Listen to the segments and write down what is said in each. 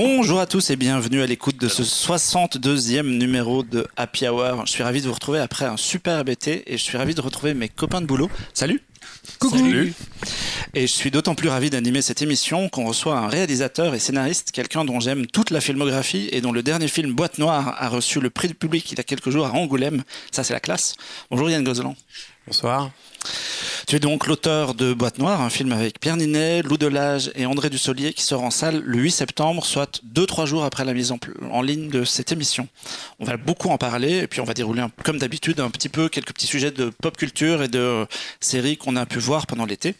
Bonjour à tous et bienvenue à l'écoute de ce 62e numéro de Happy Hour. Je suis ravi de vous retrouver après un super été et je suis ravi de retrouver mes copains de boulot. Salut Coucou Salut. Et je suis d'autant plus ravi d'animer cette émission qu'on reçoit un réalisateur et scénariste, quelqu'un dont j'aime toute la filmographie et dont le dernier film Boîte Noire a reçu le prix du public il y a quelques jours à Angoulême. Ça, c'est la classe. Bonjour Yann Gozlan. Bonsoir. Tu es donc l'auteur de Boîte Noire, un film avec Pierre Ninet, Lou Delage et André Dussolier qui sort en salle le 8 septembre, soit 2-3 jours après la mise en, en, ligne de cette émission. On va beaucoup en parler et puis on va dérouler, un, comme d'habitude, un petit peu quelques petits sujets de pop culture et de séries qu'on a pu voir pendant l'été.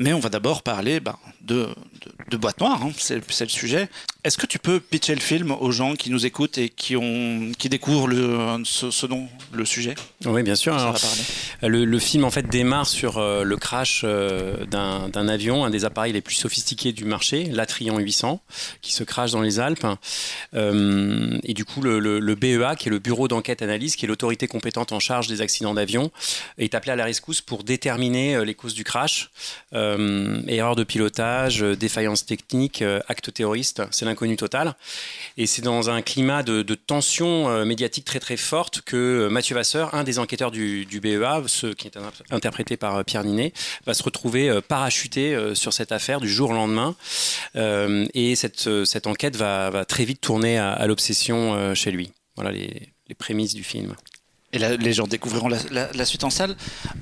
Mais on va d'abord parler ben, de, de, Boîte Noire, hein, c'est le sujet. Est-ce que tu peux pitcher le film aux gens qui nous écoutent et qui, ont, qui découvrent le, ce, ce dont le sujet? Oui, bien sûr. Alors, le, le, film en fait démarre sur euh, le crash euh, d'un avion, un des appareils les plus sophistiqués du marché, l'Atrion 800, qui se crache dans les Alpes. Euh, et du coup, le, le, BEA, qui est le Bureau d'enquête analyse, qui est l'autorité compétente en charge des accidents d'avion, est appelé à la rescousse pour déterminer les causes du crash. erreur de pilotage, défaillance technique, acte terroriste. C'est l'inconnu total. Et c'est dans un climat de, tension euh, médiatique très très forte que Mathieu Vasseur, un des enquêteurs du, BEA, ce qui est interprété par euh, Pierre Ninet, va se retrouver euh, parachuté sur cette affaire du jour au lendemain. et cette, enquête va, très vite tourner à, l'obsession chez lui. Voilà les prémices du film. Et là, les gens découvriront la, la, la suite en salle.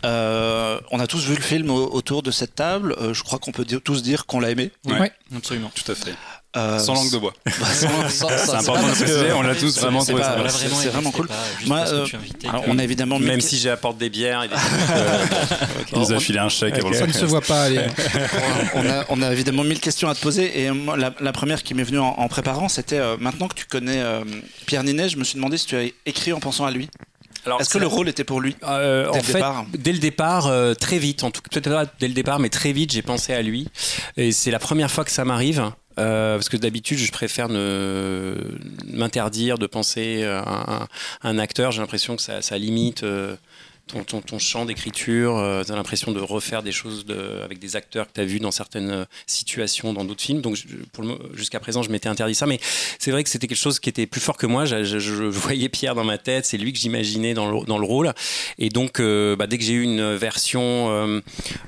Euh, on a tous vu le film au, autour de cette table. Euh, je crois qu'on peut dire, tous dire qu'on l'a aimé. Oui, ouais. absolument. Tout à fait. Euh, sans langue de bois. Bah, c'est important de préciser, on l'a tous vraiment trouvé ça. C'est vraiment cool. Moi, euh, alors, on a évidemment même si j'apporte des bières, et des il nous a filé un chèque. Okay. Ça ne se voit pas. Allez. on, a, on a évidemment mille questions à te poser et moi, la, la première qui m'est venue en, en préparant, c'était euh, maintenant que tu connais Pierre Ninet, je me suis demandé si tu as écrit en pensant à lui. Est-ce que le rôle était pour lui euh, dès, en le fait, départ dès le départ, euh, très vite, en tout cas peut-être pas dès le départ, mais très vite, j'ai pensé à lui. Et c'est la première fois que ça m'arrive. Euh, parce que d'habitude, je préfère ne m'interdire de penser à un, un acteur. J'ai l'impression que ça, ça limite euh, ton, ton, champ d'écriture, euh, tu as l'impression de refaire des choses avec des acteurs que tu as vus dans certaines situations, dans d'autres films. Donc jusqu'à présent, je m'étais interdit ça. Mais c'est vrai que c'était quelque chose qui était plus fort que moi. Je, voyais Pierre dans ma tête, c'est lui que j'imaginais dans le, dans le rôle. Et donc, euh, bah, dès que j'ai eu une version euh,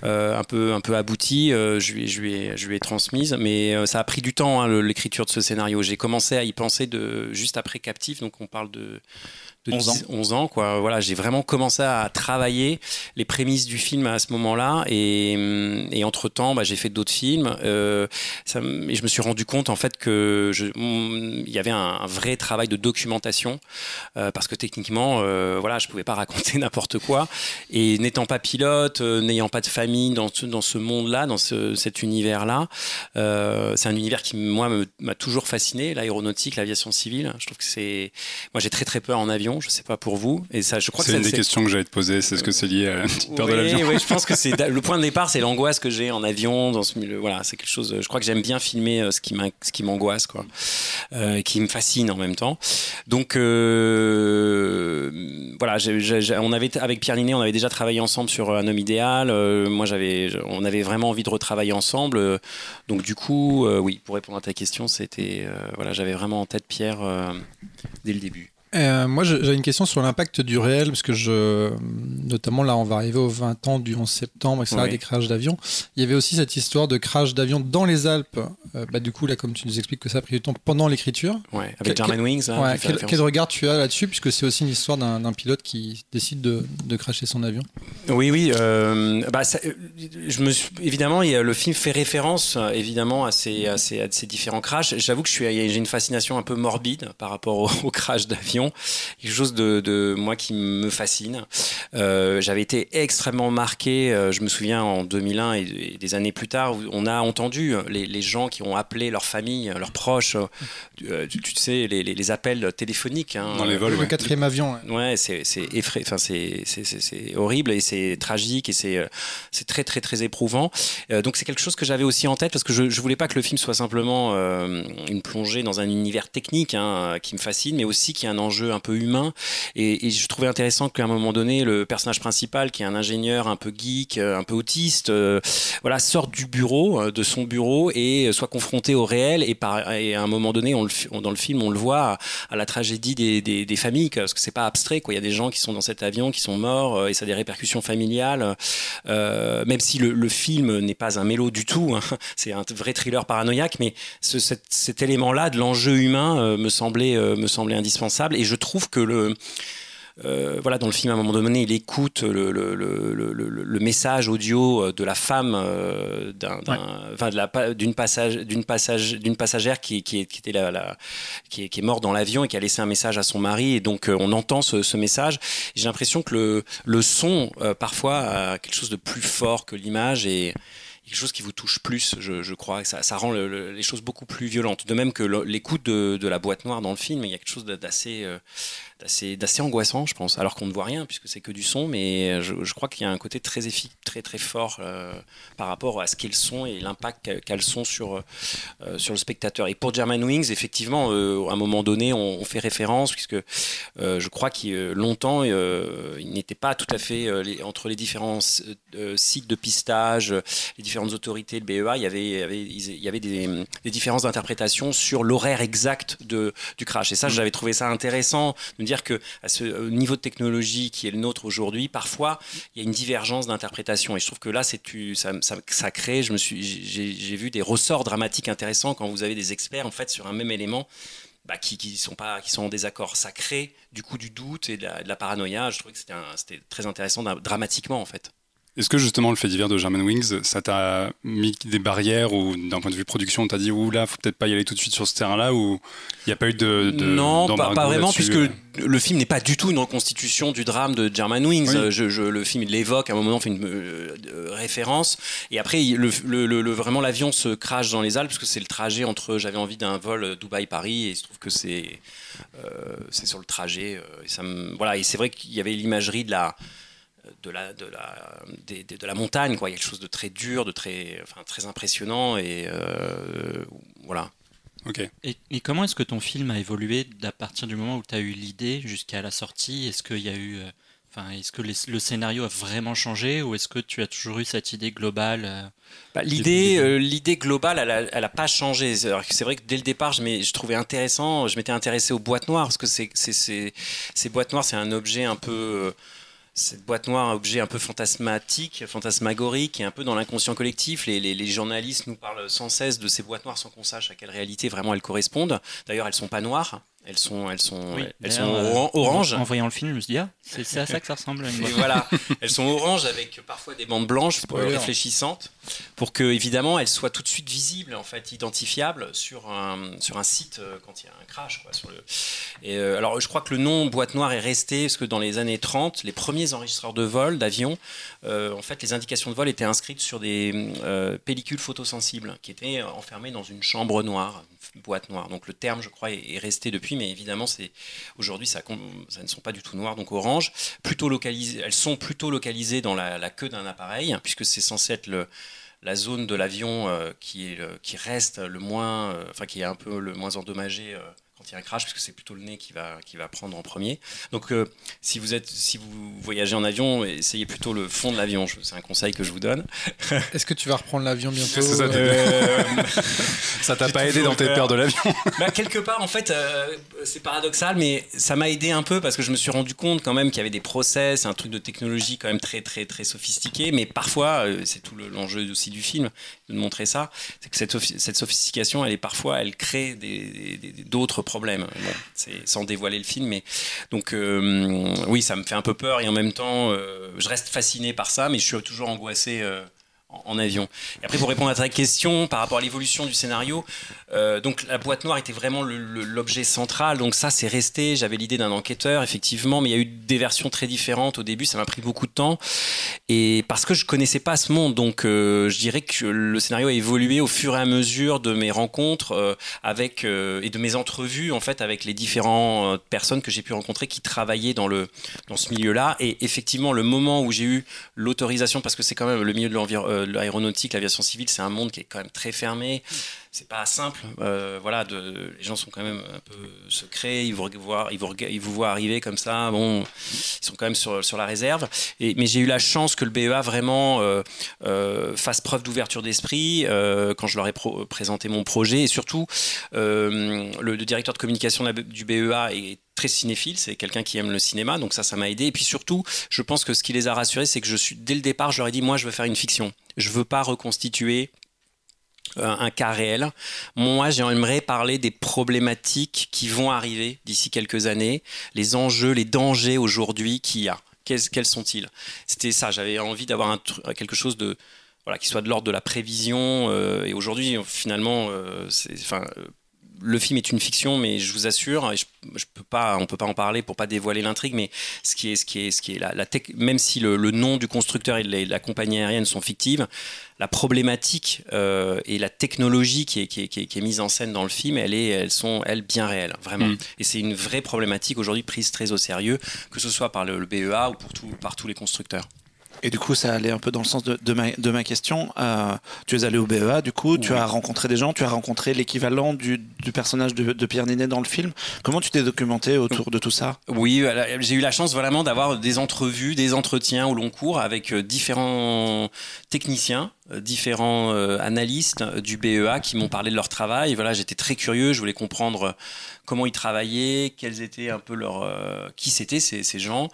euh, un, peu, un peu aboutie, euh, je, lui, je, lui ai, je lui ai transmise. Mais euh, ça a pris du temps, hein, l'écriture de ce scénario. J'ai commencé à y penser de, juste après Captif. Donc on parle de de 11 ans. 11 ans quoi. Voilà, j'ai vraiment commencé à travailler les prémices du film à ce moment-là et, et entre temps, bah, j'ai fait d'autres films. Euh, ça, et je me suis rendu compte en fait que je, il y avait un, un, vrai travail de documentation euh, parce que techniquement, euh, voilà, je pouvais pas raconter n'importe quoi et n'étant pas pilote, n'ayant pas de famille dans ce, dans ce monde-là, dans ce, cet univers-là, c'est un univers qui moi m'a toujours fasciné, l'aéronautique, l'aviation civile. Je trouve que c'est, moi j'ai très très peur en avion je sais pas pour vous. Et ça, je crois c'est une des questions que j'allais te poser. C'est ce que c'est lié à la petite peur oui, de l'avion. Oui, je pense que c'est le point de départ, c'est l'angoisse que j'ai en avion dans ce milieu. Voilà, c'est quelque chose. Je crois que j'aime bien filmer ce qui ce qui m'angoisse, quoi, euh, qui me fascine en même temps. Donc euh, voilà, on avait avec Pierre Linet, on avait déjà travaillé ensemble sur un homme idéal. Euh, moi, j'avais, on avait vraiment envie de retravailler ensemble. donc du coup, euh, oui, pour répondre à ta question, c'était euh, voilà, j'avais vraiment en tête Pierre euh, dès le début. Euh, moi, j'ai une question sur l'impact du réel, parce que je, notamment là, on va arriver aux 20 ans du 11 septembre, etc., oui. des crashs d'avions. Il y avait aussi cette histoire de crash d'avion dans les Alpes. Euh, bah, du coup, là, comme tu nous expliques que ça a pris du temps pendant l'écriture. Ouais, avec German Wings. Hein, ouais, quel, quel, regard tu as là-dessus, puisque c'est aussi une histoire d'un pilote qui décide de, de, crasher son avion? Oui, oui. Euh, bah, ça, je me suis, évidemment, il y a, le film fait référence, évidemment, à ces, à ces, à ces différents crashs. J'avoue que j'ai une fascination un peu morbide par rapport au, au crash quelque chose de, de, moi qui me fascine. Euh, J'avais été extrêmement marqué, euh, je me souviens en 2001 et, et, des années plus tard, où on a entendu les, les gens qui ont appelé leur famille, leurs proches, euh, tu, tu, sais, les, les, les, appels téléphoniques. Hein, Dans les vols, le quatrième avion. Ouais, ouais c'est effray... enfin, c'est horrible et c'est tragique et c'est très très très éprouvant. Euh, donc c'est quelque chose que j'avais aussi en tête parce que je, je voulais pas que le film soit simplement euh, une plongée dans un univers technique hein, qui me fascine, mais aussi qui a un enjeu enjeux un peu humains. Et, je trouvais intéressant qu'à un moment donné, le personnage principal, qui est un ingénieur un peu geek, un peu autiste, voilà, sorte du bureau, de son bureau, et soit confronté au réel. Et, par, et à un moment donné, on le, dans le film, on le voit à, la tragédie des, des, familles, parce que c'est pas abstrait. Quoi. Il y a des gens qui sont dans cet avion, qui sont morts, et ça a des répercussions familiales. même si le, film n'est pas un mélo du tout, hein, c'est un vrai thriller paranoïaque, mais ce, cet, élément-là de l'enjeu humain euh, me, semblait, euh, me semblait indispensable. Je trouve que le. Euh, voilà, dans le film, à un moment donné, il écoute le, le, le, le message audio de la femme, d'un, d'une passage, d'une passage, d'une passagère qui, qui, qui était la, la qui, est, qui, est, morte dans l'avion et qui a laissé un message à son mari. Et donc, on entend ce, ce message. J'ai l'impression que le, le son, parfois, a quelque chose de plus fort que l'image et quelque chose qui vous touche plus, je, crois. Ça, ça rend les choses beaucoup plus violentes. De même que l'écoute de, de, la boîte noire dans le film, il y a quelque chose d'assez euh, d'assez angoissant, je pense, alors qu'on ne voit rien puisque c'est que du son, mais je, je crois qu'il y a un côté très très très fort euh, par rapport à ce qu'est le son et l'impact qu'a le son sur euh, sur le spectateur. Et pour German Wings, effectivement, euh, à un moment donné, on, on fait référence puisque je crois qu'il longtemps il n'était pas tout à fait les, entre les différents sites de pistage, les différentes autorités, de BEA, il y avait il y avait, il y avait des, des différences d'interprétation sur l'horaire exact de du crash. Et ça, mmh. j'avais trouvé ça intéressant de me dire que à ce niveau de technologie qui est le nôtre aujourd'hui, parfois il y a une divergence d'interprétation. Et je trouve que là, c'est ça, ça, ça, crée. Je me suis, j'ai vu des ressorts dramatiques intéressants quand vous avez des experts en fait sur un même élément. Bah, qui, qui, sont pas qui sont en désaccord ça crée du coup du doute et de la, de la paranoïa je trouvais que c'était très intéressant dramatiquement en fait est-ce que justement le fait divers de German Wings, ça t'a mis des barrières ou d'un point de vue production, on t'a dit ou là, faut peut-être pas y aller tout de suite sur ce terrain-là ou il n'y a pas eu de, de non, pas, pas, vraiment puisque le film n'est pas du tout une reconstitution du drame de German Wings. Je, je, le film il l'évoque à un moment, on fait une euh, référence et après le, le, le vraiment l'avion se crache dans les Alpes parce que c'est le trajet entre j'avais envie d'un vol Dubaï-Paris et il se trouve que c'est euh, c'est sur le trajet euh, et ça me, voilà et c'est vrai qu'il y avait l'imagerie de la de la, de, la, de, de la montagne, quoi. Il y a quelque chose de très dur, de très, enfin, très impressionnant. Et euh, voilà. Ok. Et, et, comment est-ce que ton film a évolué à partir du moment où tu as eu l'idée jusqu'à la sortie? Est-ce qu'il y a eu. Euh, enfin, est-ce que le scénario a vraiment changé ou est-ce que tu as toujours eu cette idée globale euh, bah, L'idée, l'idée? globale, elle n'a pas changé. C'est vrai que dès le départ, je, je trouvais intéressant, je m'étais intéressé aux boîtes noires parce que c'est, ces boîtes noires, c'est un objet un peu cette boîte noire, un objet un peu fantasmatique, fantasmagorique et un peu dans l'inconscient collectif. Les, les, journalistes nous parlent sans cesse de ces boîtes noires sans qu'on sache à quelle réalité vraiment elles correspondent. D'ailleurs, elles sont pas noires. Elles sont, elles sont, elles sont euh, oranges. En, voyant le film, je me suis dit, ah, c'est à ça que ça ressemble. une voilà, elles sont oranges avec parfois des bandes blanches réfléchissantes, pour que évidemment elles soient tout de suite visibles, en fait, identifiables sur un, sur un site euh, quand il y a un crash. Quoi, sur le... Et, euh, alors, je crois que le nom boîte noire est resté parce que dans les années 30, les premiers enregistreurs de vol, d'avions, en fait, les indications de vol étaient inscrites sur des pellicules photosensibles qui étaient enfermées dans une chambre noire, boîte noire. Donc le terme, je crois, est, resté depuis, mais évidemment, c'est aujourd'hui, ça, ne sont pas du tout noirs, donc orange. Plutôt localisées, elles sont plutôt localisées dans la, queue d'un appareil, puisque c'est censé être la zone de l'avion euh, qui, qui reste le moins, euh, enfin qui est un peu le moins endommagé. Euh, quand il y a un crash, puisque c'est plutôt le nez qui va, qui va prendre en premier. Donc, euh, si, vous êtes, si vous voyagez en avion, essayez plutôt le fond de l'avion. C'est un conseil que je vous donne. Est-ce que tu vas reprendre l'avion bientôt Ça euh, t'a pas aidé dans tes peurs de l'avion bah, Quelque part, en fait, euh, c'est paradoxal, mais ça m'a aidé un peu parce que je me suis rendu compte quand même qu'il y avait des process, un truc de technologie quand même très, très, très sophistiqué. Mais parfois, c'est tout l'enjeu aussi du film, de montrer ça, c'est que cette, cette, sophistication, elle est parfois, elle crée d'autres c'est sans dévoiler le film, mais donc euh, oui, ça me fait un peu peur et en même temps, euh, je reste fasciné par ça, mais je suis toujours angoissé euh, en, avion. Et après, pour répondre à ta question par rapport à l'évolution du scénario, euh, donc la boîte noire était vraiment l'objet central. Donc ça, c'est resté. J'avais l'idée d'un enquêteur, effectivement, mais il y a eu des versions très différentes au début. Ça m'a pris beaucoup de temps et parce que je connaissais pas ce monde, donc euh, je dirais que le scénario a évolué au fur et à mesure de mes rencontres euh, avec et de mes entrevues en fait avec les différentes personnes que j'ai pu rencontrer qui travaillaient dans le dans ce milieu-là. Et effectivement, le moment où j'ai eu l'autorisation, parce que c'est quand même le milieu de l'environnement l'aéronautique, l'aviation civile, c'est un monde qui est quand même très fermé c'est pas simple. Euh, voilà, les gens sont quand même un peu secrets. Ils vous voient, ils vous, voient arriver comme ça. Bon, ils sont quand même sur, sur la réserve. Mais j'ai eu la chance que le BEA vraiment euh, euh, fasse preuve d'ouverture d'esprit quand je leur ai présenté mon projet. Et surtout, le, directeur de communication du BEA est cinéphile, c'est quelqu'un qui aime le cinéma, donc ça, ça m'a aidé. Et puis surtout, je pense que ce qui les a rassurés, c'est que je suis dès le départ, je leur ai dit, moi, je veux faire une fiction. Je veux pas reconstituer un cas réel. Moi, j'aimerais parler des problématiques qui vont arriver d'ici quelques années, les enjeux, les dangers aujourd'hui qu'il y a. Quels, sont-ils? C'était ça, j'avais envie d'avoir quelque chose de, voilà, qui soit de l'ordre de la prévision. Euh, et aujourd'hui, finalement, euh, enfin, le film est une fiction, mais je vous assure, je, je peux pas, on peut pas en parler pour pas dévoiler l'intrigue, mais ce qui est, ce qui est, ce qui est la, la même si le, nom du constructeur et de la, compagnie aérienne sont fictives, la problématique euh, et la technologie qui est, qui, est, qui, est, mise en scène dans le film, elle est, elles sont elles bien réelles, vraiment. Mm. Et c'est une vraie problématique aujourd'hui prise très au sérieux, que ce soit par le, BEA ou pour tout, par tous les constructeurs. Et du coup, ça allait un peu dans le sens de, de, ma, de ma, question. Euh, tu es allé au BEA, du coup, tu as rencontré des gens, tu as rencontré l'équivalent du, du, personnage de, de, Pierre Ninet dans le film. Comment tu t'es documenté autour de tout ça? Oui, j'ai eu la chance vraiment d'avoir des entrevues, des entretiens au long cours avec euh, différents techniciens euh, différents analystes du BEA qui m'ont parlé de leur travail. Voilà, j'étais très curieux, je voulais comprendre comment ils travaillaient, quels étaient un peu leur, euh, qui c'était ces, gens.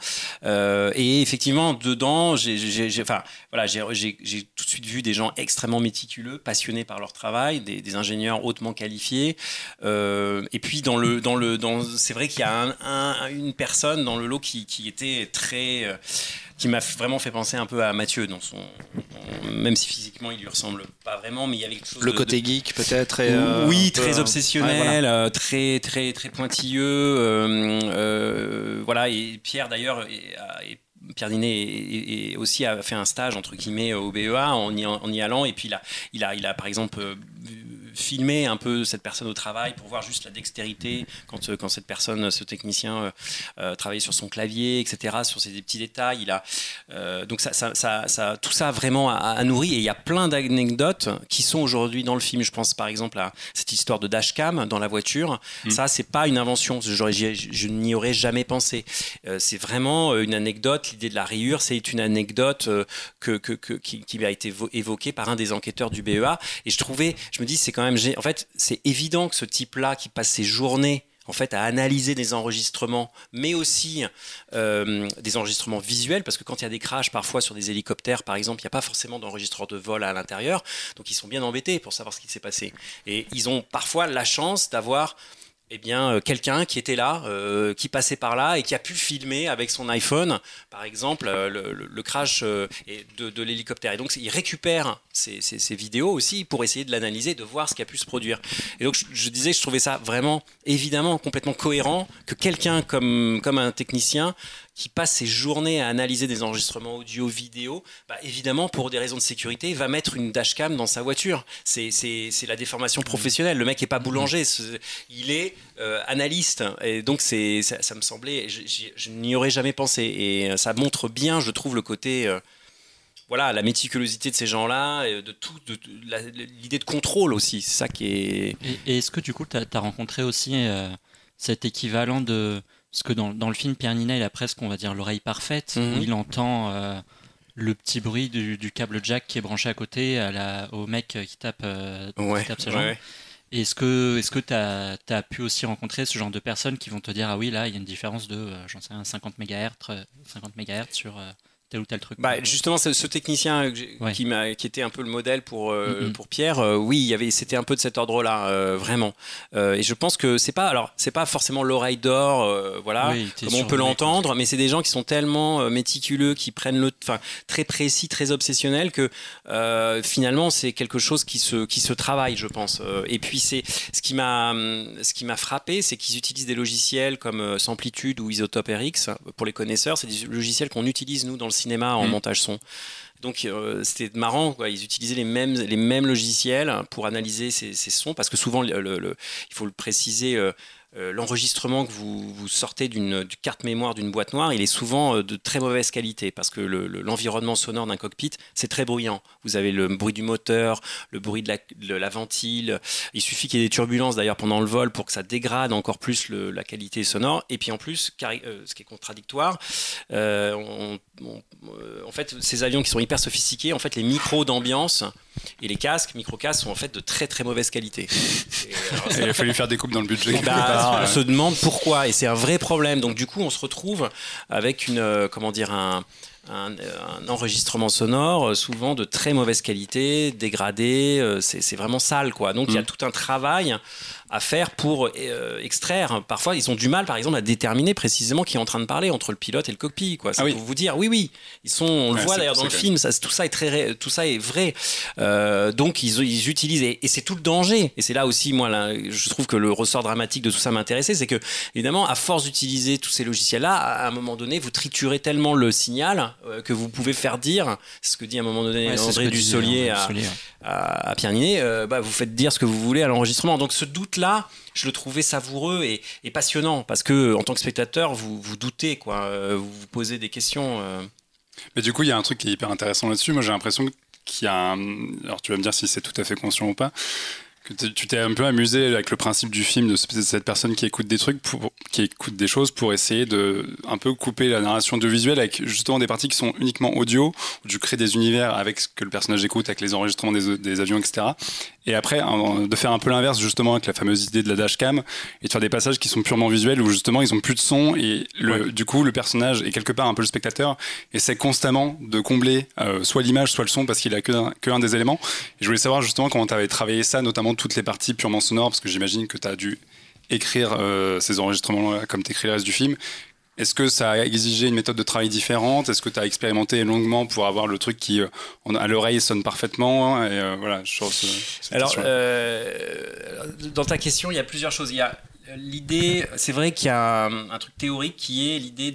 Euh, et effectivement, dedans, j'ai, voilà, tout de suite vu des gens extrêmement méticuleux, passionnés par leur travail, des, ingénieurs hautement qualifiés. Euh, et puis dans le, dans le, dans, c'est vrai qu'il y a un, une personne dans le lot qui, était très euh, qui m'a vraiment fait penser un peu à Mathieu dans son même si physiquement il lui ressemble pas vraiment mais il y avait quelque chose le côté geek peut-être euh, oui très obsessionnel euh, très très très pointilleux euh, voilà et Pierre d'ailleurs Pierre Dinet aussi a fait un stage entre guillemets au BEA en y, en y allant et puis là il a il a par exemple filmer un peu cette personne au travail pour voir juste la dextérité quand, euh, quand cette personne, ce technicien euh, euh, travaillait sur son clavier, etc., sur ces petits détails. Il a, donc ça, ça, ça, tout ça vraiment a, nourri et il y a plein d'anecdotes qui sont aujourd'hui dans le film. Je pense par exemple à cette histoire de dashcam dans la voiture. Mm. Ça, c'est pas une invention. Je, je n'y aurais jamais pensé. c'est vraiment une anecdote. L'idée de la rayure, c'est une anecdote que, que, que qui, qui, a été évoquée par un des enquêteurs du BEA. Et je trouvais, je me dis, c'est quand même en fait, c'est évident que ce type-là qui passe ses journées en fait à analyser des enregistrements, mais aussi euh, des enregistrements visuels, parce que quand il y a des crashs parfois sur des hélicoptères, par exemple, il n'y a pas forcément d'enregistreur de vol à l'intérieur, donc ils sont bien embêtés pour savoir ce qui s'est passé. Et ils ont parfois la chance d'avoir eh bien, euh, quelqu'un qui était là, euh, qui passait par là et qui a pu filmer avec son iPhone, par exemple, euh, le, crash de, l'hélicoptère. Et donc, il récupère ces, vidéos aussi pour essayer de l'analyser, de voir ce qui a pu se produire. Et donc, je, disais je trouvais ça vraiment, évidemment, complètement cohérent que quelqu'un comme un technicien qui passe ses journées à analyser des enregistrements audio, vidéo, bah, évidemment, pour des raisons de sécurité, va mettre une dashcam dans sa voiture. C'est la déformation professionnelle. Le mec n'est pas boulanger, il est euh, analyste. Et donc, ça, ça me semblait, je, n'y aurais jamais pensé. Et ça montre bien, je trouve, le côté. Euh, voilà, la méticulosité de ces gens-là, de tout, l'idée de contrôle aussi, c'est ça qui est. Et, est-ce que du coup, tu as, rencontré aussi euh, cet équivalent de, parce que dans, dans, le film, Pierre Nina, il a presque, on va dire, l'oreille parfaite. Mhm. il entend euh, le petit bruit du, câble jack qui est branché à côté à la, au mec qui tape, euh, qui tape sa jambe. Est-ce que est-ce que tu as, as, pu aussi rencontrer ce genre de personnes qui vont te dire ah oui là il y a une différence de euh, j'en sais 50 MHz 50 MHz sur tel ou tel truc. Bah, justement, ce, ce technicien qui, m'a, qui était un peu le modèle pour, euh, pour Pierre, euh, oui, il y avait, c'était un peu de cet ordre-là, euh, vraiment. et je pense que c'est pas, alors, c'est pas forcément l'oreille d'or, voilà, comme on peut l'entendre, mais c'est des gens qui sont tellement méticuleux, qui prennent le, enfin, très précis, très obsessionnels que finalement, c'est quelque chose qui se, qui se travaille, je pense. et puis, c'est ce qui m'a, ce qui m'a frappé, c'est qu'ils utilisent des logiciels comme Samplitude ou Isotope RX. Pour les connaisseurs, c'est des logiciels qu'on utilise nous dans le cinéma en mm. montage son. Donc euh, c'était marrant, quoi. ils utilisaient les mêmes, les mêmes logiciels pour analyser ces, sons, parce que souvent, le, il faut le préciser, euh, euh, l'enregistrement que vous, vous sortez d'une carte mémoire d'une boîte noire, il est souvent de très mauvaise qualité parce que l'environnement sonore d'un cockpit, c'est très bruyant. Vous avez le bruit du moteur, le bruit de la, ventile. Il suffit qu'il y ait des turbulences d'ailleurs pendant le vol pour que ça dégrade encore plus la qualité sonore. Et puis en plus, ce qui est contradictoire, en fait, ces avions qui sont hyper sophistiqués, en fait, les micros d'ambiance et les casques, micro-casques, sont en fait de très très mauvaise qualité. il a fallu faire des coupes dans le budget. Bah, on se demande pourquoi, et c'est un vrai problème. Donc du coup, on se retrouve avec une, euh, comment dire, un, un, enregistrement sonore euh, souvent de très mauvaise qualité, dégradé, euh, c'est vraiment sale quoi. Donc il y a mm. tout un travail à faire pour euh, extraire. Parfois, ils ont du mal, par exemple, à déterminer précisément qui est en train de parler entre le pilote et le cockpit. Quoi. Ça ah vous dire, oui, oui, ils sont, on le voit d'ailleurs dans le film, ça, tout, ça est très, tout ça est vrai. Euh, donc, ils, ils, utilisent, et, c'est tout le danger. Et c'est là aussi, moi, là, je trouve que le ressort dramatique de tout ça m'intéressait, c'est que, évidemment, à force d'utiliser tous ces logiciels-là, à un moment donné, vous triturez tellement le signal euh, que vous pouvez faire dire, c'est ce que dit à un moment donné André Dussolier à, à, à, Pierre Ninet, bah, vous faites dire ce que vous voulez à l'enregistrement. Donc, ce doute là, je le trouvais savoureux et, passionnant parce que en tant que spectateur, vous vous doutez, quoi, euh, vous vous posez des questions. Euh. Mais du coup, il y a un truc qui est hyper intéressant là-dessus. Moi, j'ai l'impression qu'il y a un... Alors, tu vas me dire si c'est tout à fait conscient ou pas tu t'es un peu amusé avec le principe du film de cette personne qui écoute des trucs, qui écoute des choses pour essayer de un peu couper la narration audiovisuelle avec justement des parties qui sont uniquement audio, où tu crées des univers avec ce que le personnage écoute, avec les enregistrements des avions, etc. Et après, de faire un peu l'inverse justement avec la fameuse idée de la dashcam et de faire des passages qui sont purement visuels où justement ils ont plus de son et le, du coup le personnage est quelque part un peu le spectateur essaie constamment de combler euh, soit l'image, soit le son parce qu'il a que un, que un des éléments. Et je voulais savoir justement comment tu avais travaillé ça, notamment toutes les parties purement sonores, parce que j'imagine que tu as dû écrire euh, ces enregistrements comme tu écris le reste du film. Est-ce que ça a exigé une méthode de travail différente? Est-ce que tu as expérimenté longuement pour avoir le truc qui, euh, à l'oreille, sonne parfaitement? Et, euh, voilà, je Alors, dans ta question, il y a plusieurs choses. Il y a L'idée, c'est vrai qu'il y a un, truc théorique qui est l'idée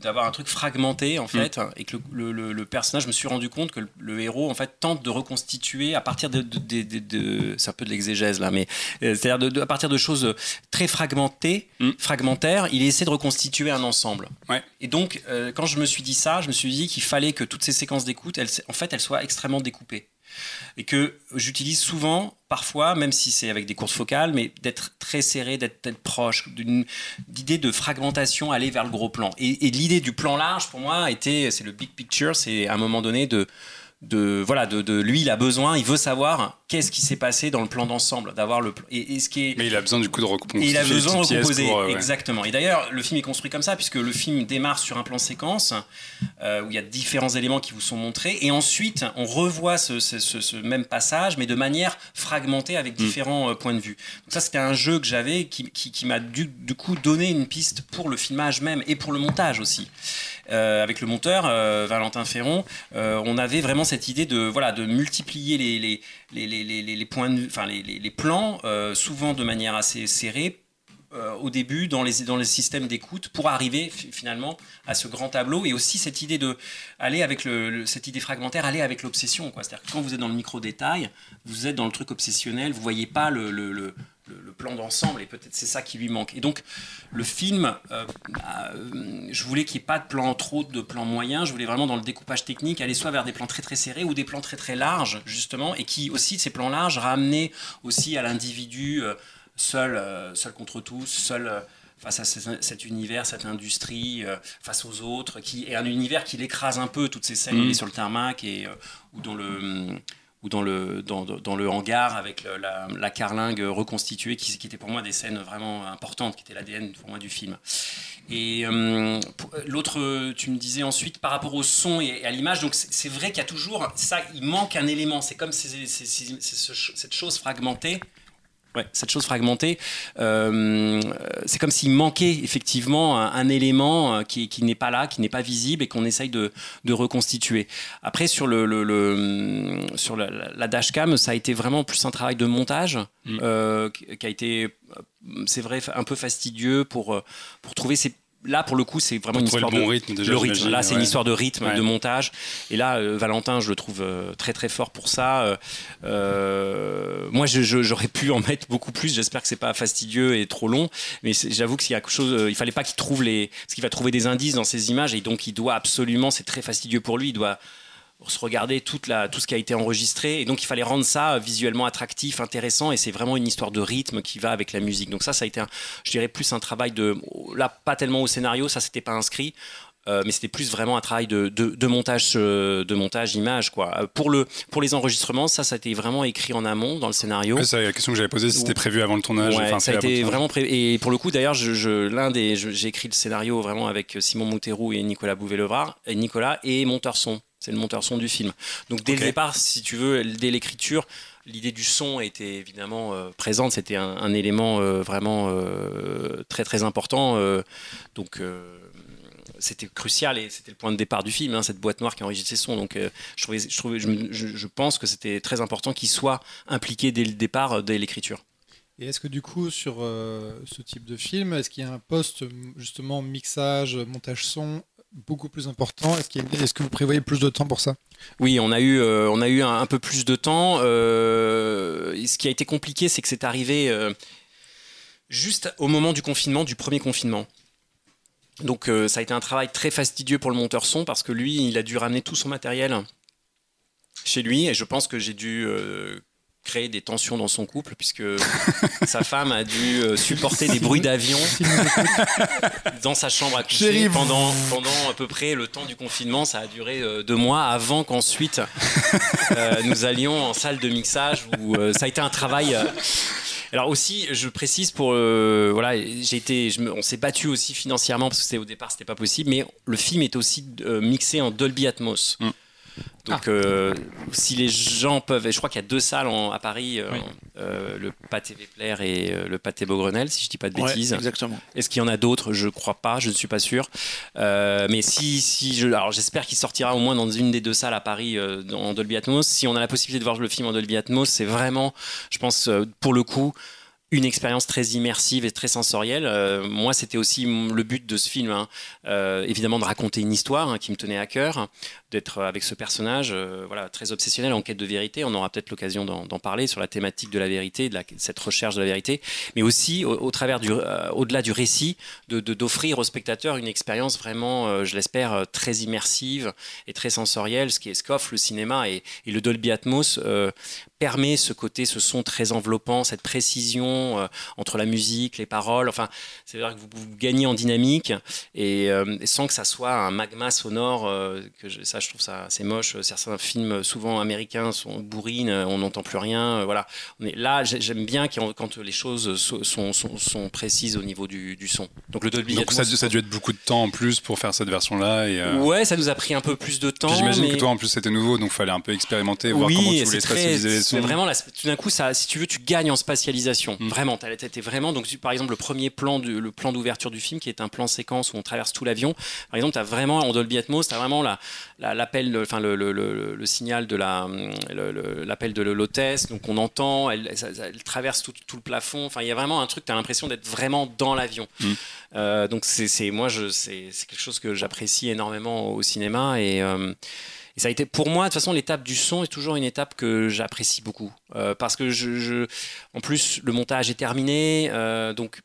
d'avoir un truc fragmenté en mm. fait, et que le, personnage, je me suis rendu compte que le, héros en fait tente de reconstituer à partir de, de, c'est un peu de l'exégèse là, mais euh, c'est-à-dire à partir de choses très fragmentées, mm. fragmentaires, il essaie de reconstituer un ensemble. Ouais. Et donc, euh, quand je me suis dit ça, je me suis dit qu'il fallait que toutes ces séquences d'écoute, en fait, elles soient extrêmement découpées et que j'utilise souvent, parfois, même si c'est avec des courses focales, mais d'être très serré, d'être proche, d'une idée de fragmentation, aller vers le gros plan. Et, et l'idée du plan large, pour moi, était, c'est le big picture, c'est à un moment donné de de voilà de, de, lui il a besoin il veut savoir qu'est-ce qui s'est passé dans le plan d'ensemble d'avoir le et, ce qui est mais il a besoin du coup de recomposer il a besoin de recomposer exactement. Et d'ailleurs le film est construit comme ça puisque le film démarre sur un plan séquence euh, où il y a différents éléments qui vous sont montrés et ensuite on revoit ce, ce, ce, même passage mais de manière fragmentée avec mm. différents euh, points de vue. Donc ça c'était un jeu que j'avais qui, qui, qui m'a du, du, coup donné une piste pour le filmage même et pour le montage aussi euh, avec le monteur euh, Valentin Ferron, euh, on avait vraiment cette idée de voilà de multiplier les les, les, les, les points, enfin les, les, plans, souvent de manière assez serrée au début dans les, dans les systèmes d'écoute pour arriver finalement à ce grand tableau et aussi cette idée de aller avec le, cette idée fragmentaire aller avec l'obsession quoi. C'est-à-dire que quand vous êtes dans le micro détail vous êtes dans le truc obsessionnel vous voyez pas le, plan d'ensemble, et peut-être c'est ça qui lui manque. Et donc, le film, euh, euh, je voulais qu'il n'y ait pas de plan trop, de plans moyens, je voulais vraiment dans le découpage technique aller soit vers des plans très très serrés ou des plans très très larges, justement, et qui aussi, ces plans larges, ramenaient aussi à l'individu euh, seul, seul contre tous, seul face à cet univers, cette industrie, face aux autres, qui est un univers qui l'écrase un peu, toutes ces scènes mmh. sur le tarmac et ou dans le ou dans le, dans, le hangar avec la, carlingue reconstituée, qui, qui était pour moi des scènes vraiment importantes, qui étaient l'ADN pour moi du film. Et euh, l'autre, tu me disais ensuite par rapport au son et à l'image, donc c'est vrai qu'il y a toujours ça, il manque un élément, c'est comme cette chose fragmentée Ouais, cette chose fragmentée, euh, c'est comme s'il manquait effectivement un, élément euh, qui, qui n'est pas là, qui n'est pas visible et qu'on essaye de, de, reconstituer. Après, sur, le, le, sur la, la, dashcam, ça a été vraiment plus un travail de montage mm. euh, qui a été, c'est vrai, un peu fastidieux pour, pour trouver ces là pour le coup c'est vraiment une histoire le bon de rythme déjà, le rythme. là c'est une histoire de rythme Ouais. de montage. Et là euh, Valentin je le trouve euh, très très fort pour ça. Euh, euh, moi j'aurais pu en mettre beaucoup plus. J'espère que c'est pas fastidieux et trop long. Mais j'avoue que s'il y a quelque chose il fallait pas qu'il trouve les parce qu'il va trouver des indices dans ces images et donc il doit absolument c'est très fastidieux pour lui. Il doit se regarder toute la, tout ce qui a été enregistré. Et donc, il fallait rendre ça euh, visuellement attractif, intéressant. Et c'est vraiment une histoire de rythme qui va avec la musique. Donc, ça, ça a été, un, je dirais, plus un travail de. Là, pas tellement au scénario, ça, c'était pas inscrit. Euh, mais c'était plus vraiment un travail de, de, de montage, euh, de montage image quoi. Euh, Pour le pour les enregistrements, ça, ça a été vraiment écrit en amont dans le scénario. Ouais, c'est la question que j'avais posée, si c'était prévu avant le tournage. Ouais, enfin, ça a été vraiment pré- et pour le coup d'ailleurs je, je- l'un des j'ai écrit le scénario vraiment avec Simon Mouterou et Nicolas Bouvet-Levrard et Nicolas et monteur son c'est le monteur son du film donc dès le départ si tu veux dès l'écriture l'idée du son était évidemment euh, présente c'était un, un élément euh, vraiment euh, très très important euh, donc euh, c'était crucial et c'était le point de départ du film, hein, cette boîte noire qui enregistre ses sons. Donc, euh, je, trouvais, je, trouvais, je, me- je- je pense que c'était très important qu'il soit impliqué dès le départ, dès l'écriture. Et est-ce que du coup, sur euh, ce type de film, est-ce qu'il y a un poste justement mixage, montage son beaucoup plus important Est-ce que vous prévoyez plus de temps pour ça? Oui, on a eu, euh, on a eu un, peu plus de temps. Euh, ce qui a été compliqué, c'est que c'est arrivé euh, juste au moment du confinement, du premier confinement. Donc ça a été un travail très fastidieux pour le monteur son parce que lui, il a dû ramener tout son matériel chez lui et je pense que j'ai dû créer des tensions dans son couple puisque sa femme a dû euh, supporter des bruits d'avion dans sa chambre à coucher pendant, pendant à peu près le temps du confinement. Ça a duré euh, deux mois avant qu'ensuite euh, nous allions en salle de mixage où euh, ça a été un travail. euh, alors aussi, je précise pour euh, voilà, j'ai été, je me- on s'est battu aussi financièrement parce que au départ c'était pas possible, mais le film est aussi euh, mixé en Dolby Atmos. Mm. Donc euh, si les gens peuvent, et je crois qu'il y a deux salles en- à Paris, euh, Oui. euh, le Pâté Véplaire et le Pâté Beaugrenelle, si je dis pas de Ouais, bêtises. exactement. Est-ce qu'il y en a d'autres? Je crois pas, je ne suis pas sûr. Mais si, si je, alors j'espère qu'il sortira au moins dans une des deux salles à Paris en Dolby Atmos. Si on a la possibilité de voir le film en Dolby Atmos, c'est vraiment, je pense, pour le coup, une expérience très immersive et très sensorielle. Euh, moi, c'était aussi le but de ce film, hein. Euh, évidemment, de raconter une histoire hein, qui me tenait à cœur, d'être avec ce personnage, euh, voilà, très obsessionnel en quête de vérité. On aura peut-être l'occasion d'en parler sur la thématique de la vérité, de cette recherche de la vérité, mais aussi au, travers du, euh, au-delà du récit, de de- d'offrir au spectateur une expérience vraiment, euh, je l'espère, très immersive et très sensorielle, ce qui est ce qu'offre le cinéma et, le Dolby Atmos. permet ce côté, ce son très enveloppant, cette précision entre la musique, les paroles. Enfin, c'est vrai que vous, gagnez en dynamique et, sans que ça soit un magma sonore. que ça, je trouve ça assez moche. Certains films, souvent américains, sont bourrines, on n'entend plus rien. euh, voilà. On est là, j'ai- j'aime bien quand, les choses so- sont, sont, sont précises au niveau du, du son. Donc le Dolby Donc ça, a Atmos- dû- ça a dû être beaucoup de temps en plus pour faire cette version-là. Et, euh, Ouais, ça nous a pris un peu plus de temps. J'imagine mais- que toi en plus c'était nouveau, donc fallait un peu expérimenter, voir comment tu c'est voulais très- spatialiser les c'est sons. vraiment tout d'un coup, ça, si tu veux, tu gagnes en spatialisation. Mm. Vraiment, t'as- t'étais vraiment. Donc, tu- par exemple, le premier plan, le plan d'ouverture du film, qui est un plan séquence où on traverse tout l'avion. Par exemple, t'as vraiment en Dolby Atmos, t'as vraiment la, la- l'appel, enfin le, le- le- le signal de la, l'appel de l'hôtesse. Donc, on entend, elle, traverse tout, tout le plafond. Enfin, il y a vraiment un truc. T'as l'impression d'être vraiment dans l'avion. Mm. Euh, donc, c'est, moi, je, c'est, c'est quelque chose que j'apprécie énormément au cinéma et euh, et ça a été pour moi, de toute façon, l'étape du son est toujours une étape que j'apprécie beaucoup. Euh, parce que, je, je- en plus, le montage est terminé. donc,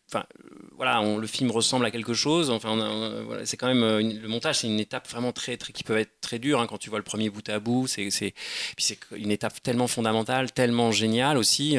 voilà, on- le film ressemble à quelque chose. Enfin, on a- on- voilà, c'est quand même. euh, une- le montage, c'est une étape vraiment très, très. qui peut être très dure hein, quand tu vois le premier bout à bout. C'est, c'est, puis c'est une étape tellement fondamentale, tellement géniale aussi.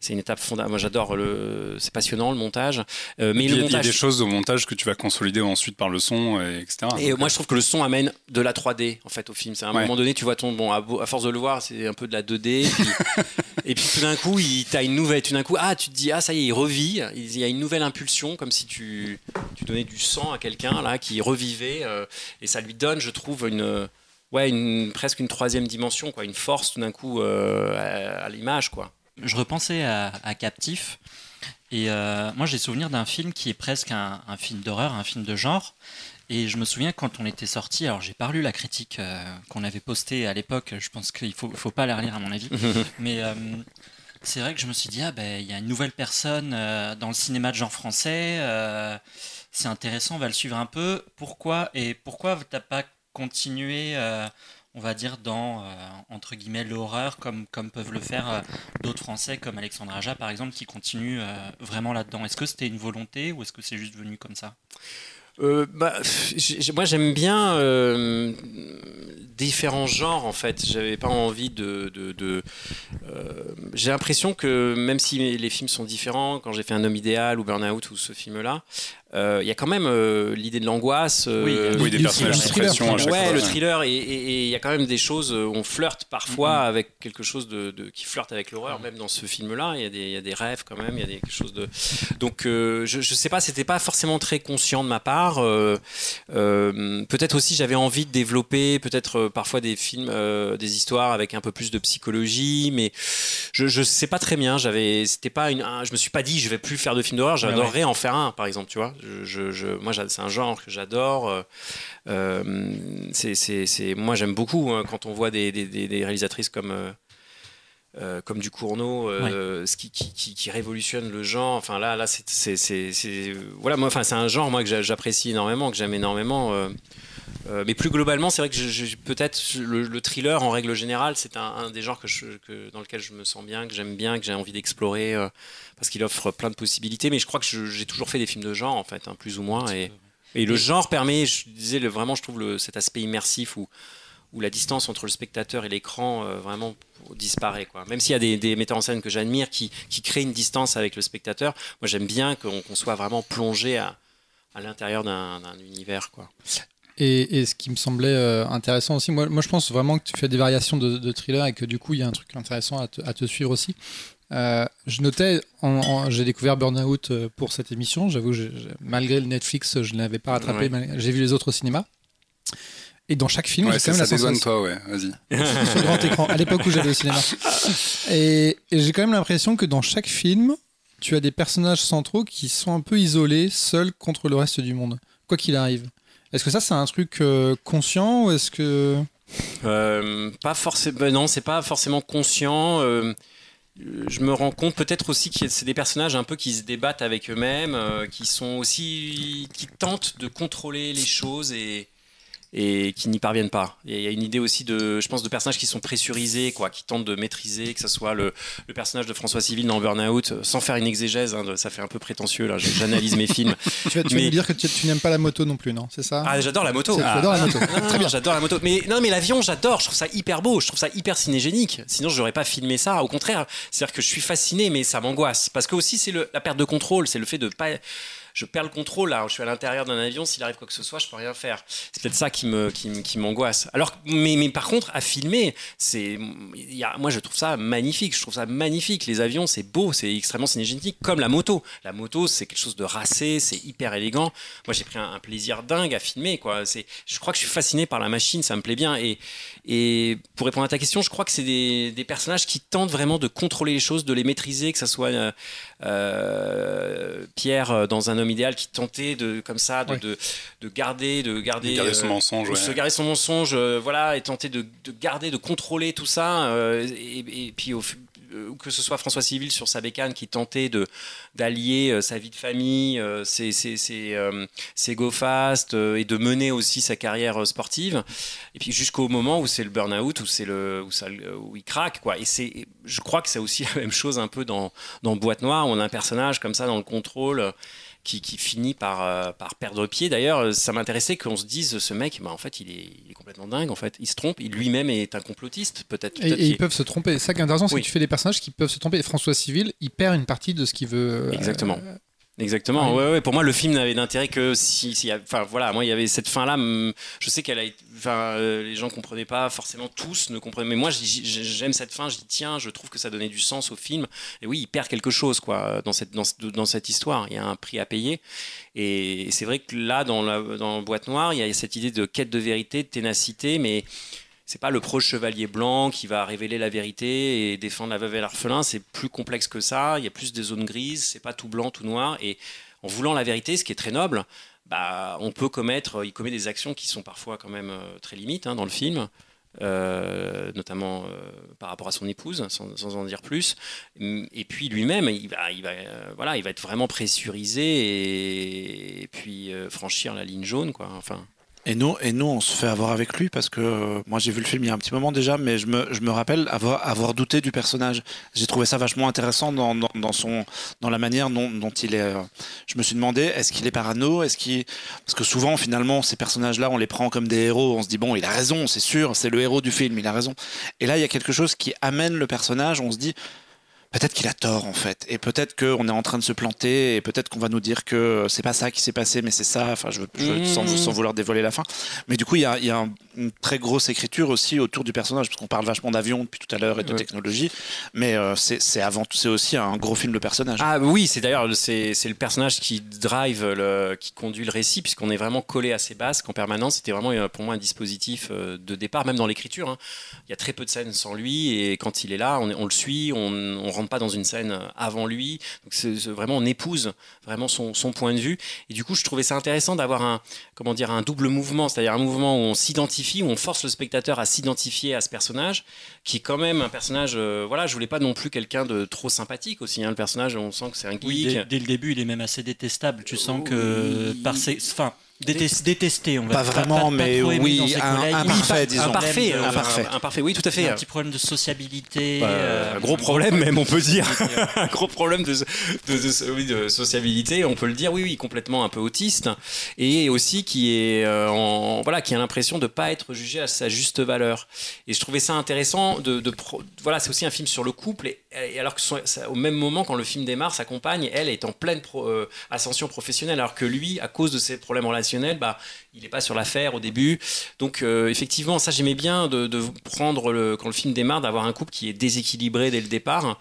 C'est une étape fondamentale. Moi, j'adore le. C'est passionnant, le montage. Euh, mais il y a- y des choses au montage que tu vas consolider ensuite par le son, et etc. Et Donc, moi, je trouve que le son amène de la 3D en fait au film. C'est à un Ouais. moment donné, tu vois ton bon, à, force de le voir, c'est un peu de la 2D. Et puis, et puis tout d'un coup, il t'as une nouvelle. Tout d'un coup, ah, tu te dis, ah, ça y est, il revit. Il y a une nouvelle impulsion, comme si tu, tu donnais du sang à quelqu'un là qui revivait, euh, et ça lui donne, je trouve, une ouais, une, presque une troisième dimension, quoi, une force tout d'un coup euh, à, à l'image, quoi. je repensais à, à Captif. Et euh, moi, j'ai souvenir d'un film qui est presque un, un film d'horreur, un film de genre. Et je me souviens quand on était sorti, alors j'ai pas lu la critique euh, qu'on avait postée à l'époque, je pense qu'il faut, faut pas la relire à mon avis, mais c'est vrai que je me suis dit, ah ben, il y a une nouvelle personne dans le cinéma de genre français. c'est intéressant, on va le suivre un peu. Pourquoi et pourquoi t'as pas continué on va dire, dans, euh, entre guillemets, l'horreur, comme, comme peuvent le faire euh, d'autres Français, comme Alexandre Aja, par exemple, qui continuent euh, vraiment là-dedans? Est-ce que c'était une volonté ou est-ce que c'est juste venu comme ça? Bah, moi j'aime bien différents genres en fait. J'avais pas envie de. de, j'ai l'impression que même si les films sont différents, quand j'ai fait Un homme idéal ou Burnout ou ce film-là, euh, il y a quand même euh, l'idée de l'angoisse. Euh, oui, des personnages de pression ouais, le thriller. Et il y a quand même des choses, on flirte parfois mm-hmm. avec quelque chose de, qui flirte avec l'horreur, même dans ce film-là. Il y, y, a des rêves quand même, il y a des, quelque chose de. Donc, je, je sais pas, c'était pas forcément très conscient de ma part. peut-être aussi, j'avais envie de développer, peut-être parfois des films, des histoires avec un peu plus de psychologie, mais je, je sais pas très bien. J'avais, c'était pas une, je me suis pas dit, je vais plus faire de films d'horreur. J'adorerais en faire un, par exemple, tu vois. Je, moi, c'est un genre que j'adore. Euh, euh, c'est, moi, j'aime beaucoup hein, quand on voit des, réalisatrices comme. Euh, comme du Cournot, ce qui, qui, révolutionne le genre. Enfin là, là, c'est, voilà, moi, enfin, c'est un genre moi que j'apprécie énormément, que j'aime énormément. Mais plus globalement, c'est vrai que peut-être le, thriller, en règle générale, c'est un, des genres que, dans lequel je me sens bien, que j'aime bien, que j'ai envie d'explorer parce qu'il offre plein de possibilités. Mais je crois que j'ai toujours fait des films de genre, en fait, hein, plus ou moins. Et, le genre permet, je disais, vraiment, je trouve cet aspect immersif où, la distance entre le spectateur et l'écran euh, vraiment disparaît. Même s'il y a des, metteurs en scène que j'admire qui, créent une distance avec le spectateur, moi j'aime bien qu'on soit vraiment plongé à, l'intérieur d'un univers. Et, et, ce qui me semblait euh, intéressant aussi, moi, moi, je pense vraiment que tu fais des variations de, de thriller et que du coup il y a un truc intéressant à te, à te suivre aussi. Euh, je notais, j'ai découvert Burnout euh, pour cette émission. J'avoue, malgré le Netflix, je ne l'avais pas rattrapé. J'ai vu les autres au cinéma. Et dans chaque film, j'ai quand même la sensation. toi, ouais, vas-y. Sur le grand écran, à l'époque où j'allais au cinéma. Et, j'ai quand même l'impression que dans chaque film, tu as des personnages centraux qui sont un peu isolés, seuls contre le reste du monde, quoi qu'il arrive. Est-ce que ça, c'est un truc euh, conscient ou est-ce que. pas forcément. Non, c'est pas forcément conscient je me rends compte peut-être aussi que c'est des personnages un peu qui se débattent avec eux-mêmes, euh, qui sont aussi qui tentent de contrôler les choses et et qui n'y parviennent pas. Il y a une idée aussi de, je pense, de personnages qui sont pressurisés, quoi, qui tentent de maîtriser, que ce soit le, le personnage de François Civil dans Burnout, sans faire une exégèse, hein, ça fait un peu prétentieux là. J'analyse mes films. Tu vas, tu me dire que tu, n'aimes pas la moto non plus, non C'est ça? Ah, j'adore la moto. J'adore la moto. Très bien, j'adore la moto. Mais non, mais l'avion, j'adore. Je trouve ça hyper beau. Je trouve ça hyper cinégénique. Sinon, je n'aurais pas filmé ça. Au contraire, c'est-à-dire que je suis fasciné, mais ça m'angoisse parce que aussi c'est la perte de contrôle, c'est le fait de pas je perds le contrôle là. Je suis à l'intérieur d'un avion, s'il arrive quoi que ce soit, je peux rien faire. C'est peut-être ça qui me qui, m'angoisse. Alors, mais, mais par contre, à filmer, c'est, moi je trouve ça magnifique. Je trouve ça magnifique. Les avions, c'est beau, c'est extrêmement cinégétique, comme la moto. La moto, c'est quelque chose de racé, c'est hyper élégant. Moi, j'ai pris un, plaisir dingue à filmer. Quoi. C'est, je crois que je suis fasciné par la machine, ça me plaît bien. Et, et pour répondre à ta question, je crois que c'est des, des personnages qui tentent vraiment de contrôler les choses, de les maîtriser, que ça soit euh, euh, Pierre euh, dans un homme idéal qui tentait de comme ça de, de, garder de garder, son mensonge se garder son mensonge voilà et tenter de, garder de contrôler tout ça et, puis au, que ce soit François Civil sur sa bécane qui tentait de d'allier sa vie de famille, ses, ses, ses, go fast et de mener aussi sa carrière sportive. Et puis jusqu'au moment où c'est le burn-out, où c'est le où il craque quoi. Et c'est je crois que c'est aussi la même chose un peu dans, dans Boîte Noire, où on a un personnage comme ça dans le contrôle qui, qui finit par, euh, par perdre pied. D'ailleurs, ça m'intéressait qu'on se dise, ce mec, bah, en fait, il est, il est, complètement dingue, en fait. Il se trompe, il lui-même est un complotiste, peut-être. et, ils peuvent se tromper. Ça qui est intéressant, c'est que tu fais des personnages qui peuvent se tromper. François Civil, il perd une partie de ce qu'il veut. Exactement. Euh, Exactement. Ouais, ouais, Pour moi, le film n'avait d'intérêt que si, si, enfin voilà, moi il y avait cette fin-là. Je sais qu'elle a, enfin euh, les gens comprenaient pas forcément tous, ne comprenaient. Mais moi, j'aime cette fin. Je dis tiens, je trouve que ça donnait du sens au film. Et oui, il perd quelque chose quoi dans cette dans, dans cette histoire. Il y a un prix à payer. Et c'est vrai que là, dans la dans boîte noire, il y a cette idée de quête de vérité, de ténacité, mais c'est pas le proche chevalier blanc qui va révéler la vérité et défendre la veuve et l'orphelin. C'est plus complexe que ça. Il y a plus des zones grises. C'est pas tout blanc, tout noir. Et en voulant la vérité, ce qui est très noble, bah, on peut commettre, il commet des actions qui sont parfois quand même euh, très limites hein, dans le film. notamment par rapport à son épouse, sans, en dire plus. Et puis lui-même, il va, il va, voilà, il va être vraiment pressurisé et, et puis franchir la ligne jaune, quoi. Enfin. Et nous, et nous, on se fait avoir avec lui parce que euh, moi j'ai vu le film il y a un petit moment déjà, mais je me, je me rappelle avoir, avoir douté du personnage. J'ai trouvé ça vachement intéressant dans, dans, dans, son, dans la manière dont, dont il est. Euh, je me suis demandé, est-ce qu'il est parano? Est-ce qu'il parce que souvent finalement ces personnages-là, on les prend comme des héros. On se dit bon, il a raison, c'est sûr, c'est le héros du film, il a raison. Et là, il y a quelque chose qui amène le personnage. On se dit peut-être qu'il a tort en fait, et peut-être qu'on est en train de se planter, et peut-être qu'on va nous dire que c'est pas ça qui s'est passé, mais c'est ça. Enfin, je veux, sans, sans, mmh. vouloir dévoiler la fin. Mais du coup, il y a, y a une très grosse écriture aussi autour du personnage, parce qu'on parle vachement d'avion depuis tout à l'heure et de technologie, mais euh, c'est avant tout, c'est aussi un gros film de personnage. Ah oui, c'est d'ailleurs c'est le personnage qui drive, le, qui conduit le récit, puisqu'on est vraiment collé à ses bases en permanence. C'était vraiment euh, pour moi un dispositif euh, de départ, même dans l'écriture. Hein. Il y a très peu de scènes sans lui, et quand il est là, on, on le suit, on, on rentre pas dans une scène euh, avant lui. Donc c'est, vraiment on épouse vraiment son, point de vue. Et du coup, je trouvais ça intéressant d'avoir un comment dire un double mouvement, c'est-à-dire un mouvement où on s'identifie, où on force le spectateur à s'identifier à ce personnage, qui est quand même un personnage. Euh, voilà, je voulais pas non plus quelqu'un de trop sympathique aussi. Hein. le personnage, on sent que c'est un geek. dès, le début, il est même assez détestable. Tu sens que par ses, enfin, détesté, on va pas vraiment, mais oui, un, imparfait, disons. Imparfait, imparfait. Imparfait, oui, tout à fait. Un petit problème de sociabilité. Bah, euh, un gros problème, même, on peut dire. un gros problème de, de, oui, de, sociabilité, on peut le dire, oui, oui, complètement un peu autiste. Et aussi qui, est, euh, en, voilà, qui a l'impression de ne pas être jugé à sa juste valeur. Et je trouvais ça intéressant. De, voilà, c'est aussi un film sur le couple. Et, alors que au même moment, quand le film démarre, sa compagne, elle, est en pleine euh, ascension professionnelle, alors que lui, à cause de ses problèmes relationnels, bah, il n'est pas sur l'affaire au début. Donc euh, effectivement, ça j'aimais bien de, prendre quand le film démarre, d'avoir un couple qui est déséquilibré dès le départ.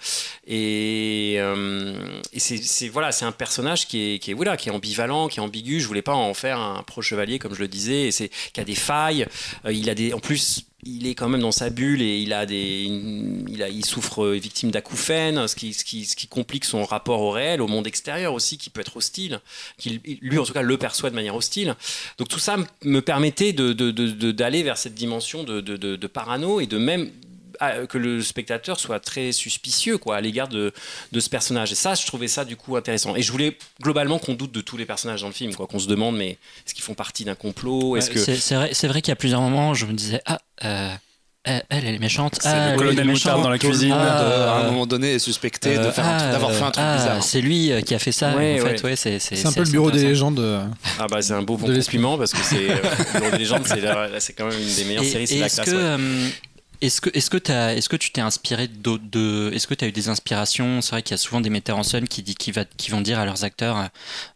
Et, euh, c'est voilà, c'est un personnage qui est, voilà, qui est ambivalent, qui est ambigu. Je voulais pas en faire un pro chevalier comme je le disais. Et qui a des failles. Il a des, en plus il est quand même dans sa bulle et il a des, il, a, il souffre euh, victime d'acouphènes, ce qui, ce, qui, ce qui complique son rapport au réel, au monde extérieur aussi, qui peut être hostile, qui lui en tout cas le perçoit de manière hostile. Donc tout ça me permettait d'aller de, vers cette dimension de, parano et de même que le spectateur soit très suspicieux quoi, à l'égard de, de, ce personnage. Et ça, je trouvais ça du coup intéressant. Et je voulais globalement qu'on doute de tous les personnages dans le film, quoi, qu'on se demande, mais est-ce qu'ils font partie d'un complot? Est-ce que... C'est vrai, vrai qu'il y a plusieurs moments, je me disais, ah, euh, elle, elle, est méchante. C'est ah, le colonel Moutard dans la cuisine. Ah, à un moment donné, est suspecté euh, d'avoir fait un truc ah, bizarre. C'est lui euh, qui a fait ça. Ouais, en fait, ouais. c'est un peu le bureau des légendes. Ah bah c'est un beau compliment parce que c'est le bureau des légendes, c'est quand même une des meilleures séries, c'est la classe. Que, est-ce que, est-ce que, est-ce que tu t'es inspiré de, de est-ce que tu as eu des inspirations? C'est vrai qu'il y a souvent des metteurs en scène qui, dit, qui, va, qui vont dire à leurs acteurs euh,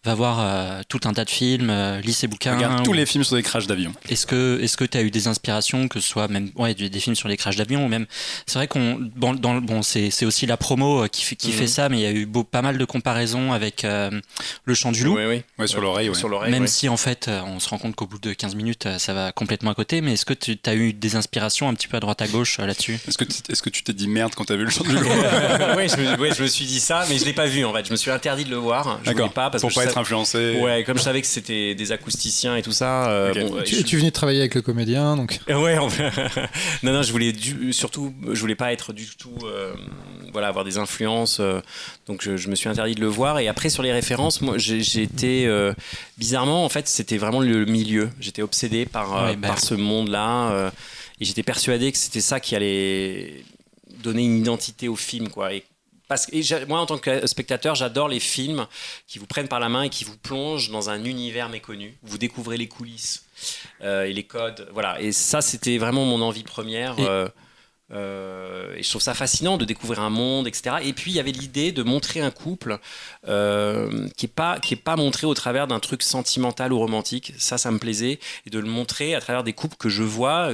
va voir euh, tout un tas de films, euh, lis ces bouquins. Regarde tous les films sur des crashs d'avion. Est-ce que est-ce que tu as eu des inspirations, que ce soit même ouais, des, films sur les crashs d'avion ou même. C'est vrai qu'on. Bon, dans, bon c'est, c'est aussi la promo qui, fait, qui fait mhm. ça, mais il y a eu beau, pas mal de comparaisons avec Le Chant du Loup. Oui, oui. Ouais, sur l'oreille. Sur l'oreille même si en fait, on se rend compte qu'au bout de 15 minutes, ça va complètement à côté, mais est-ce que tu as eu des inspirations un petit peu à droite à gauche là-dessus est-ce que tu t'es dit merde quand t'as vu le chant du loup Oui, je me suis dit ça, mais je l'ai pas vu en fait. Je me suis interdit de le voir. D'accord. Pas parce Pour pas être influencé. Ouais, comme je savais que c'était des acousticiens et tout ça. Euh, tu, tu, venais de travailler avec le comédien, donc. Ouais. non, non, je voulais surtout, je voulais pas être du tout, euh, voilà, avoir des influences. Euh, donc je, me suis interdit de le voir. Et après sur les références, moi, j'ai été bizarrement, en fait, c'était vraiment le milieu. J'étais obsédé par, bah par ce monde-là. Et j'étais persuadé que c'était ça qui allait donner une identité au film, quoi. Et parce que moi, en tant que spectateur, j'adore les films qui vous prennent par la main et qui vous plongent dans un univers méconnu. Vous découvrez les coulisses euh, et les codes. Voilà. Et ça, c'était vraiment mon envie première. Euh, euh, et je trouve ça fascinant de découvrir un monde, etc. Et puis il y avait l'idée de montrer un couple euh, qui est pas qui est pas montré au travers d'un truc sentimental ou romantique. Ça, ça me plaisait et de le montrer à travers des couples que je vois.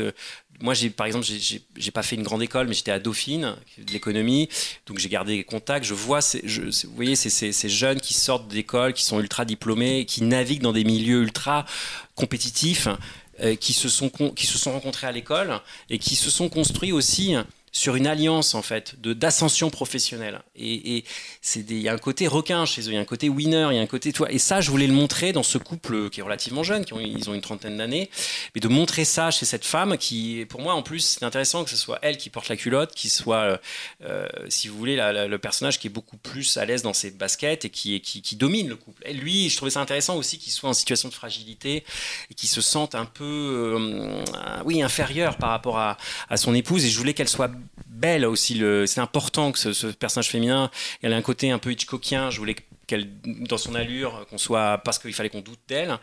Moi, par exemple, j'ai pas fait une grande école, mais j'étais à Dauphine, de l'économie, donc j'ai gardé les contacts. Je vois, ces, vous voyez, ces, jeunes qui sortent d'école, qui sont ultra diplômés, qui naviguent dans des milieux ultra compétitifs, euh, qui se sont rencontrés à l'école et qui se sont construits aussi sur une alliance en fait de d'ascension professionnelle. Et, c'est il y a un côté requin chez eux, il y a un côté winner, il y a un côté toi. Et ça, je voulais le montrer dans ce couple qui est relativement jeune, qui ont, ils ont une trentaine d'années, mais de montrer ça chez cette femme qui, pour moi, en plus, c'est intéressant que ce soit elle qui porte la culotte, qui soit, euh, euh si vous voulez, le personnage qui est beaucoup plus à l'aise dans ses baskets et qui, qui, domine le couple. Et lui, je trouvais ça intéressant aussi qu'il soit en situation de fragilité et qu'il se sente un peu, euh, oui, inférieur par rapport à, à son épouse. Et je voulais qu'elle soit belle aussi. C'est important que ce, personnage féminin, elle a un côté un peu Hitchcockien. Je voulais qu'elle, dans son allure, qu'on soit parce qu'il fallait qu'on doute d'elle,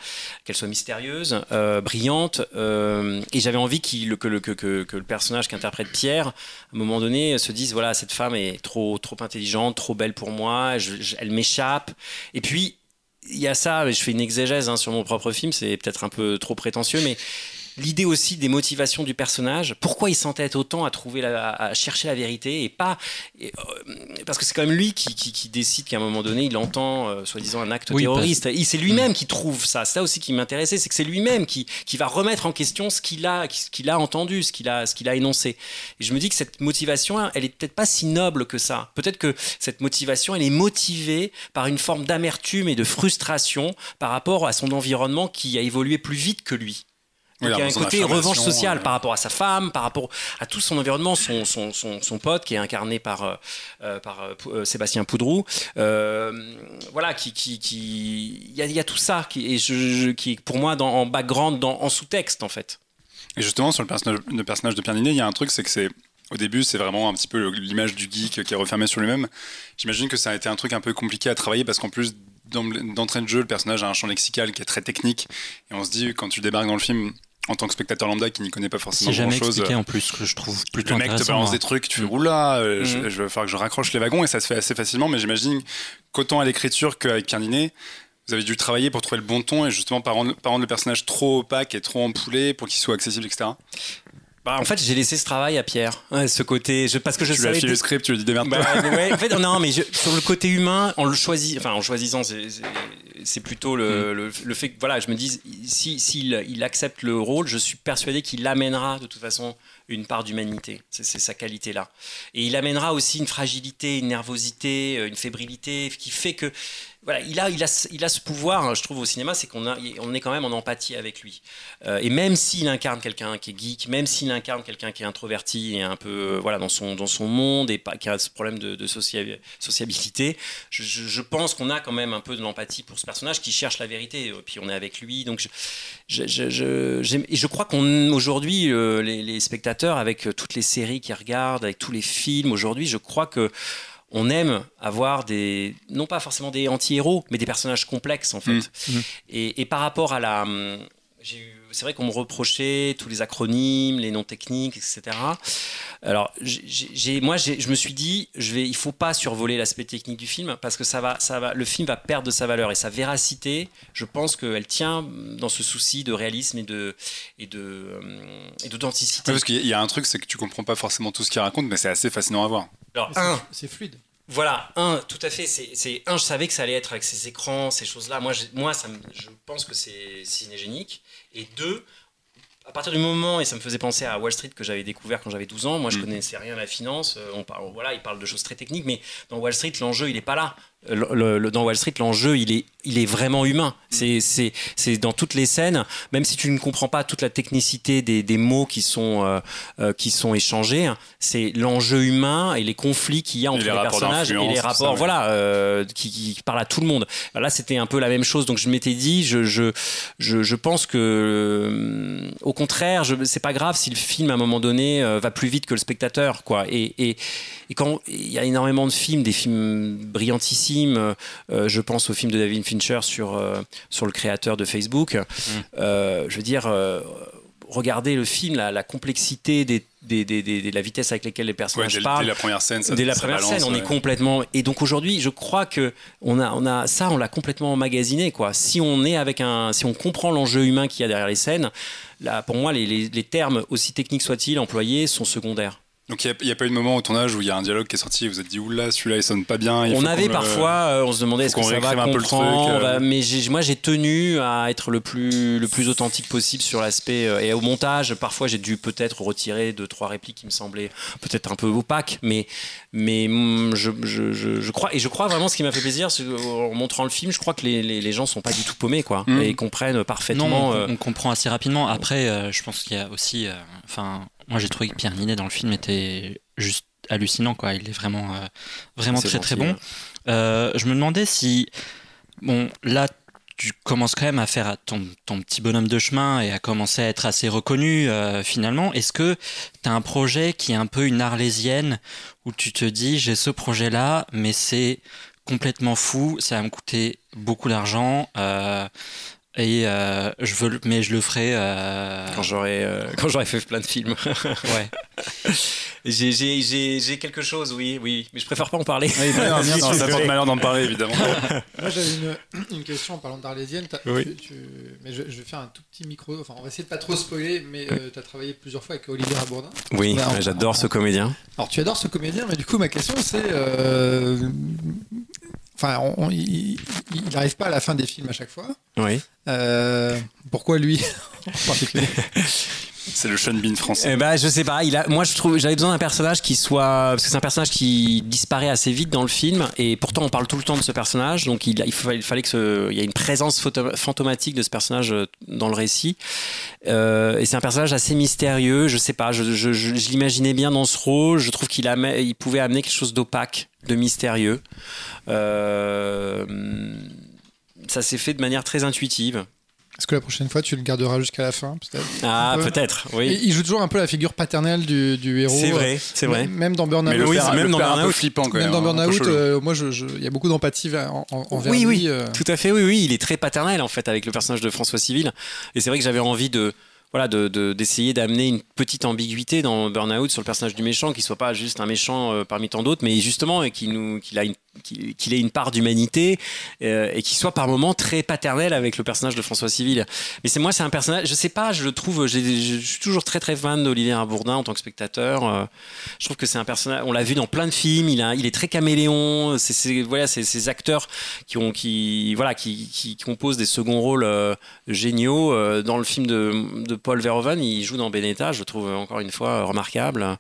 qu'elle soit mystérieuse, euh, brillante. Euh, et j'avais envie que, le, que, que, le personnage qu'interprète Pierre, à un moment donné, se dise voilà, cette femme est trop, trop intelligente, trop belle pour moi. elle m'échappe. Et puis il y a ça, je fais une exégèse hein, sur mon propre film, c'est peut-être un peu trop prétentieux, mais l'idée aussi des motivations du personnage, pourquoi il s'entête autant à trouver à chercher la vérité et pas euh, parce que c'est quand même lui qui, décide qu'à un moment donné il entend euh, soi-disant un acte terroriste. C'est lui-même qui trouve ça. C'est ça aussi qui m'intéressait, c'est que c'est lui-même qui, qui va remettre en question ce qu'il a, ce qu'il a entendu, ce qu'il a, ce qu'il a énoncé. Et je me dis que cette motivation, elle est peut-être pas si noble que ça. Peut-être que cette motivation, elle est motivée par une forme d'amertume et de frustration par rapport à son environnement qui a évolué plus vite que lui il y a un côté revanche sociale euh, par rapport à sa femme, par rapport à tout son environnement, son, son, son, pote qui est incarné par, euh, euh, Sébastien Poudrou. voilà, qui, qui, qui... Il, y a, il y, a, tout ça qui, et je, qui pour moi dans, en background, dans, en sous-texte en fait. Et justement, sur le personnage, le personnage de Pierre Ninet, il y a un truc, c'est que c'est au début, c'est vraiment un petit peu l'image du geek qui est refermé sur lui-même. J'imagine que ça a été un truc un peu compliqué à travailler parce qu'en plus d'entrée de jeu, le personnage a un champ lexical qui est très technique. Et on se dit, quand tu débarques dans le film, en tant que spectateur lambda qui n'y connaît pas forcément grand chose. expliqué en plus que je trouve plutôt Le mec te balance des trucs, tu fais mm. oula, euh, je, mm. je, vais falloir que je raccroche les wagons et ça se fait assez facilement. Mais j'imagine qu'autant à l'écriture qu'avec Ninet, vous avez dû travailler pour trouver le bon ton et justement pas rendre, pas rendre le personnage trop opaque et trop empoulé pour qu'il soit accessible, etc. Bah, en fait, j'ai laissé ce travail à Pierre, ce côté, je, parce que je tu lui as filé le script, tu lui dis démerde bah, en fait, non, mais sur le côté humain, en le choisissant, enfin, en choisissant, c'est plutôt le, mm. le, fait que, voilà, je me dis, s'il si, il accepte le rôle, je suis persuadé qu'il amènera de toute façon une part d'humanité. C'est sa qualité-là. Et il amènera aussi une fragilité, une nervosité, euh, une fébrilité qui fait que voilà, il a, il a, il a ce pouvoir, hein, je trouve, au cinéma, c'est qu'on on est quand même en empathie avec lui. Euh, et même s'il incarne quelqu'un qui est geek, même s'il incarne quelqu'un qui est introverti et un peu euh, voilà dans son dans son monde et pas, qui a ce problème de, sociabilité, je, pense qu'on a quand même un peu de l'empathie pour ce personnage qui cherche la vérité. Et puis on est avec lui, donc je, je, crois qu'on aujourd'hui les, les spectateurs avec toutes les séries qu'ils regardent, avec tous les films aujourd'hui, je crois que on aime avoir des, non pas forcément des anti-héros, mais des personnages complexes en fait. Mmh. Mmh. Et, par rapport à la, hum, c'est vrai qu'on me reprochait tous les acronymes, les noms techniques, etc. Alors, j'ai, moi, je me suis dit, je vais, il faut pas survoler l'aspect technique du film parce que ça va, ça va, le film va perdre de sa valeur et sa véracité. Je pense qu'elle tient dans ce souci de réalisme et de et de et d'authenticité. parce qu'il y a un truc, c'est que tu comprends pas forcément tout ce qu'il raconte, mais c'est assez fascinant à voir. Alors, un, c'est fluide. Voilà, un, tout à fait. C'est un, je savais que ça allait être avec ces écrans, ces choses-là. Moi, moi, ça je pense que c'est cinégénique. Et deux, à partir du moment, et ça me faisait penser à Wall Street que j'avais découvert quand j'avais 12 ans, moi je mm. connaissais rien à la finance, euh, on parle, voilà, il parle de choses très techniques, mais dans Wall Street, l'enjeu, il n'est pas là le, dans Wall Street, l'enjeu, il est, il est vraiment humain. C'est, c'est, c'est dans toutes les scènes, même si tu ne comprends pas toute la technicité des, des mots qui sont, euh, euh, qui sont échangés, c'est l'enjeu humain et les conflits qu'il y a entre les, personnages et les rapports, voilà, euh, qui, qui, parlent à tout le monde. Là, c'était un peu la même chose. Donc, je m'étais dit, je, je, je, je pense que, au contraire, je, c'est pas grave si le film, à un moment donné, va plus vite que le spectateur, quoi. Et, et, et quand il y a énormément de films, des films brillantissimi euh, euh, je pense au film de David Fincher sur, euh, sur le créateur de Facebook. Mm. je veux dire, regardez le film, la, complexité des, de la vitesse avec laquelle les personnages parlent. Dès la première scène, dès la première scène, on est complètement. Et donc aujourd'hui, je crois que on a, on a ça, on l'a complètement emmagasiné. Quoi. Si on est avec un, si on comprend l'enjeu humain qu'il y a derrière les scènes, là, pour moi, les, les termes aussi techniques soient-ils employés sont secondaires. Donc il n'y a, pas eu de moment au tournage où il y a un dialogue qui est sorti et vous vous êtes dit oula celui-là il sonne pas bien. on avait parfois, euh, on se demandait est-ce qu'on ça va un peu le truc, euh. mais moi j'ai tenu à être le plus le plus authentique possible sur l'aspect euh, et au montage. Parfois j'ai dû peut-être retirer deux trois répliques qui me semblaient peut-être un peu opaques, mais mais mm, je, je, je, crois et je crois vraiment ce qui m'a fait plaisir en montrant le film, je crois que les, les, les gens sont pas du tout paumés quoi mm. et ils comprennent parfaitement. Non, on, comprend assez rapidement. Après, je pense qu'il y a aussi, enfin moi, j'ai trouvé que Pierre Ninet dans le film était juste hallucinant, quoi. Il est vraiment, euh, vraiment très très bon. Euh, je me demandais si, bon, là, tu commences quand même à faire ton, ton, petit bonhomme de chemin et à commencer à être assez reconnu euh, finalement. Est-ce que tu as un projet qui est un peu une arlésienne où tu te dis j'ai ce projet-là, mais c'est complètement fou, ça va me coûter beaucoup d'argent. Et euh, je veux, mais je le ferai euh, quand j'aurai euh, quand j'aurai fait plein de films. ouais. J'ai quelque chose, oui, oui, mais je préfère pas en parler. Oui, bah, ça porte malheur d'en parler, évidemment. Moi, j'avais une, une, question en parlant d'Arlésienne. Oui. mais je, je, vais faire un tout petit micro. Enfin, on va essayer de pas trop spoiler, mais tu as travaillé plusieurs fois avec Olivier Abourdin. Oui, j'adore ce comédien. Alors, tu adores ce comédien, mais du coup, ma question, c'est Enfin, il n'arrive pas à la fin des films à chaque fois. Oui. Euh, pourquoi lui en particulier C'est le Sean Bean français. Eh ben, je sais pas. Il a, moi, je trouve, j'avais besoin d'un personnage qui soit, parce que c'est un personnage qui disparaît assez vite dans le film, et pourtant on parle tout le temps de ce personnage. Donc il, il, fallait, il fallait que il y ait une présence fantomatique de ce personnage euh, dans le récit. Euh, et c'est un personnage assez mystérieux. Je sais pas. Je, je, je, je l'imaginais bien dans ce rôle. Je trouve qu'il il pouvait amener quelque chose d'opaque, de mystérieux. Euh, ça s'est fait de manière très intuitive. Est-ce que la prochaine fois, tu le garderas jusqu'à la fin peut-être Ah, peut-être, oui. il joue toujours un peu la figure paternelle du, du héros. C'est vrai, c'est vrai. Même dans Burnout. Oui, même dans Burnout. flippant quand même. Même dans Burnout, euh, moi, il y a beaucoup d'empathie envers oui, lui. Oui, euh. tout à fait, oui, oui. Il est très paternel, en fait, avec le personnage de François Civil. Et c'est vrai que j'avais envie de voilà, d'essayer de, d'amener une petite ambiguïté dans Burnout sur le personnage du méchant, qui soit pas juste un méchant euh, parmi tant d'autres, mais justement qu'il nous, qu'il a une qu'il ait une part d'humanité euh, et qu'il soit par moments très paternel avec le personnage de François Civil. Mais c'est moi, c'est un personnage, je sais pas, je le trouve, je suis toujours très très fan d'Olivier Bourdin en tant que spectateur. Euh, je trouve que c'est un personnage, on l'a vu dans plein de films, il, est très caméléon. C'est voilà, ces acteurs qui ont qui voilà qui, qui, composent des seconds rôles euh, géniaux. dans le film de, Paul Verhoeven, il joue dans Benetta, je le trouve encore une fois remarquable.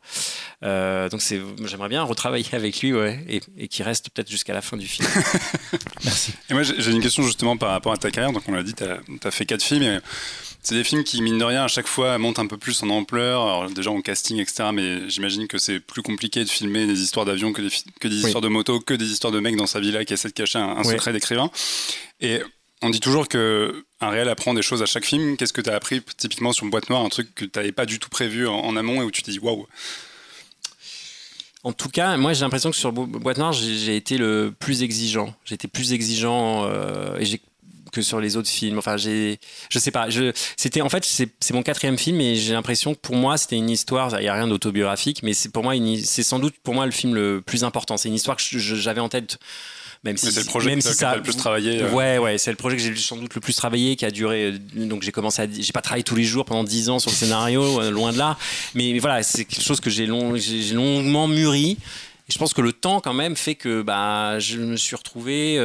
donc j'aimerais bien retravailler avec lui, et, et qu'il reste peut-être jusqu'à la fin du film. Merci. Et moi, j'ai une question justement par rapport à ta carrière. Donc, on l'a dit, tu as, fait quatre films. Et c'est des films qui, mine de rien, à chaque fois montent un peu plus en ampleur. Alors, déjà en casting, etc. Mais j'imagine que c'est plus compliqué de filmer des histoires d'avion que des, que des histoires de moto, que des histoires de mecs dans sa villa qui essaient de cacher un, secret d'écrivain. Et on dit toujours que un réel apprend des choses à chaque film. Qu'est-ce que tu as appris typiquement sur Boîte Noire, un truc que tu n'avais pas du tout prévu en, en amont et où tu t'es dit waouh en tout cas, moi j'ai l'impression que sur Boîte Noire, j'ai été le plus exigeant. J'ai été plus exigeant euh, que sur les autres films. Enfin, j'ai, je sais pas. C'était en fait, c'est, mon quatrième film et j'ai l'impression que pour moi, c'était une histoire. Il y a rien d'autobiographique, mais c'est pour moi, c'est sans doute pour moi le film le plus important. C'est une histoire que j'avais en tête même si c'est le projet même si ça le plus travaillé euh. ouais ouais c'est le projet que j'ai sans doute le plus travaillé qui a duré euh, donc j'ai commencé à j'ai pas travaillé tous les jours pendant dix ans sur le scénario euh, loin de là mais, voilà c'est quelque chose que j'ai long, longuement mûri et je pense que le temps quand même fait que bah je me suis retrouvé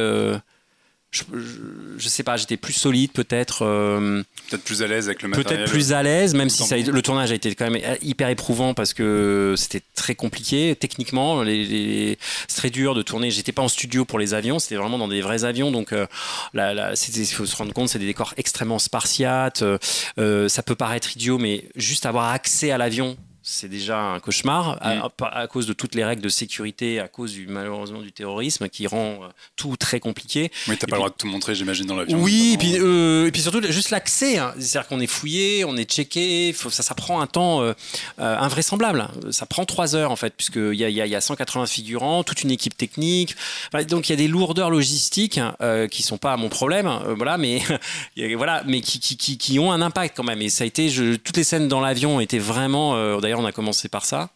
je, sais pas, j'étais plus solide peut-être. Euh, peut-être plus à l'aise avec le matériel. Peut-être plus à l'aise, même si ça, le tournage a été quand même hyper éprouvant parce que c'était très compliqué techniquement. Les, c'est très dur de tourner. J'étais pas en studio pour les avions, c'était vraiment dans des vrais avions. Donc, euh, il faut se rendre compte, c'est des décors extrêmement spartiates. Euh, ça peut paraître idiot, mais juste avoir accès à l'avion c'est déjà un cauchemar à, cause de toutes les règles de sécurité, à cause du, malheureusement du terrorisme qui rend euh, tout très compliqué. Oui, t'as pas le droit de tout montrer, j'imagine, dans l'avion. Oui, et puis, euh, et puis surtout juste l'accès. Hein. C'est-à-dire qu'on est fouillé, on est checké, faut, ça, ça prend un temps euh, invraisemblable. Ça prend trois heures en fait, puisqu'il y a, y, a, y a 180 figurants, toute une équipe technique. donc il y a des lourdeurs logistiques qui sont pas mon problème, voilà, mais, voilà, mais qui, qui, qui, qui, ont un impact quand même. Et ça a été, je, toutes les scènes dans l'avion étaient vraiment, d'ailleurs on a commencé par ça,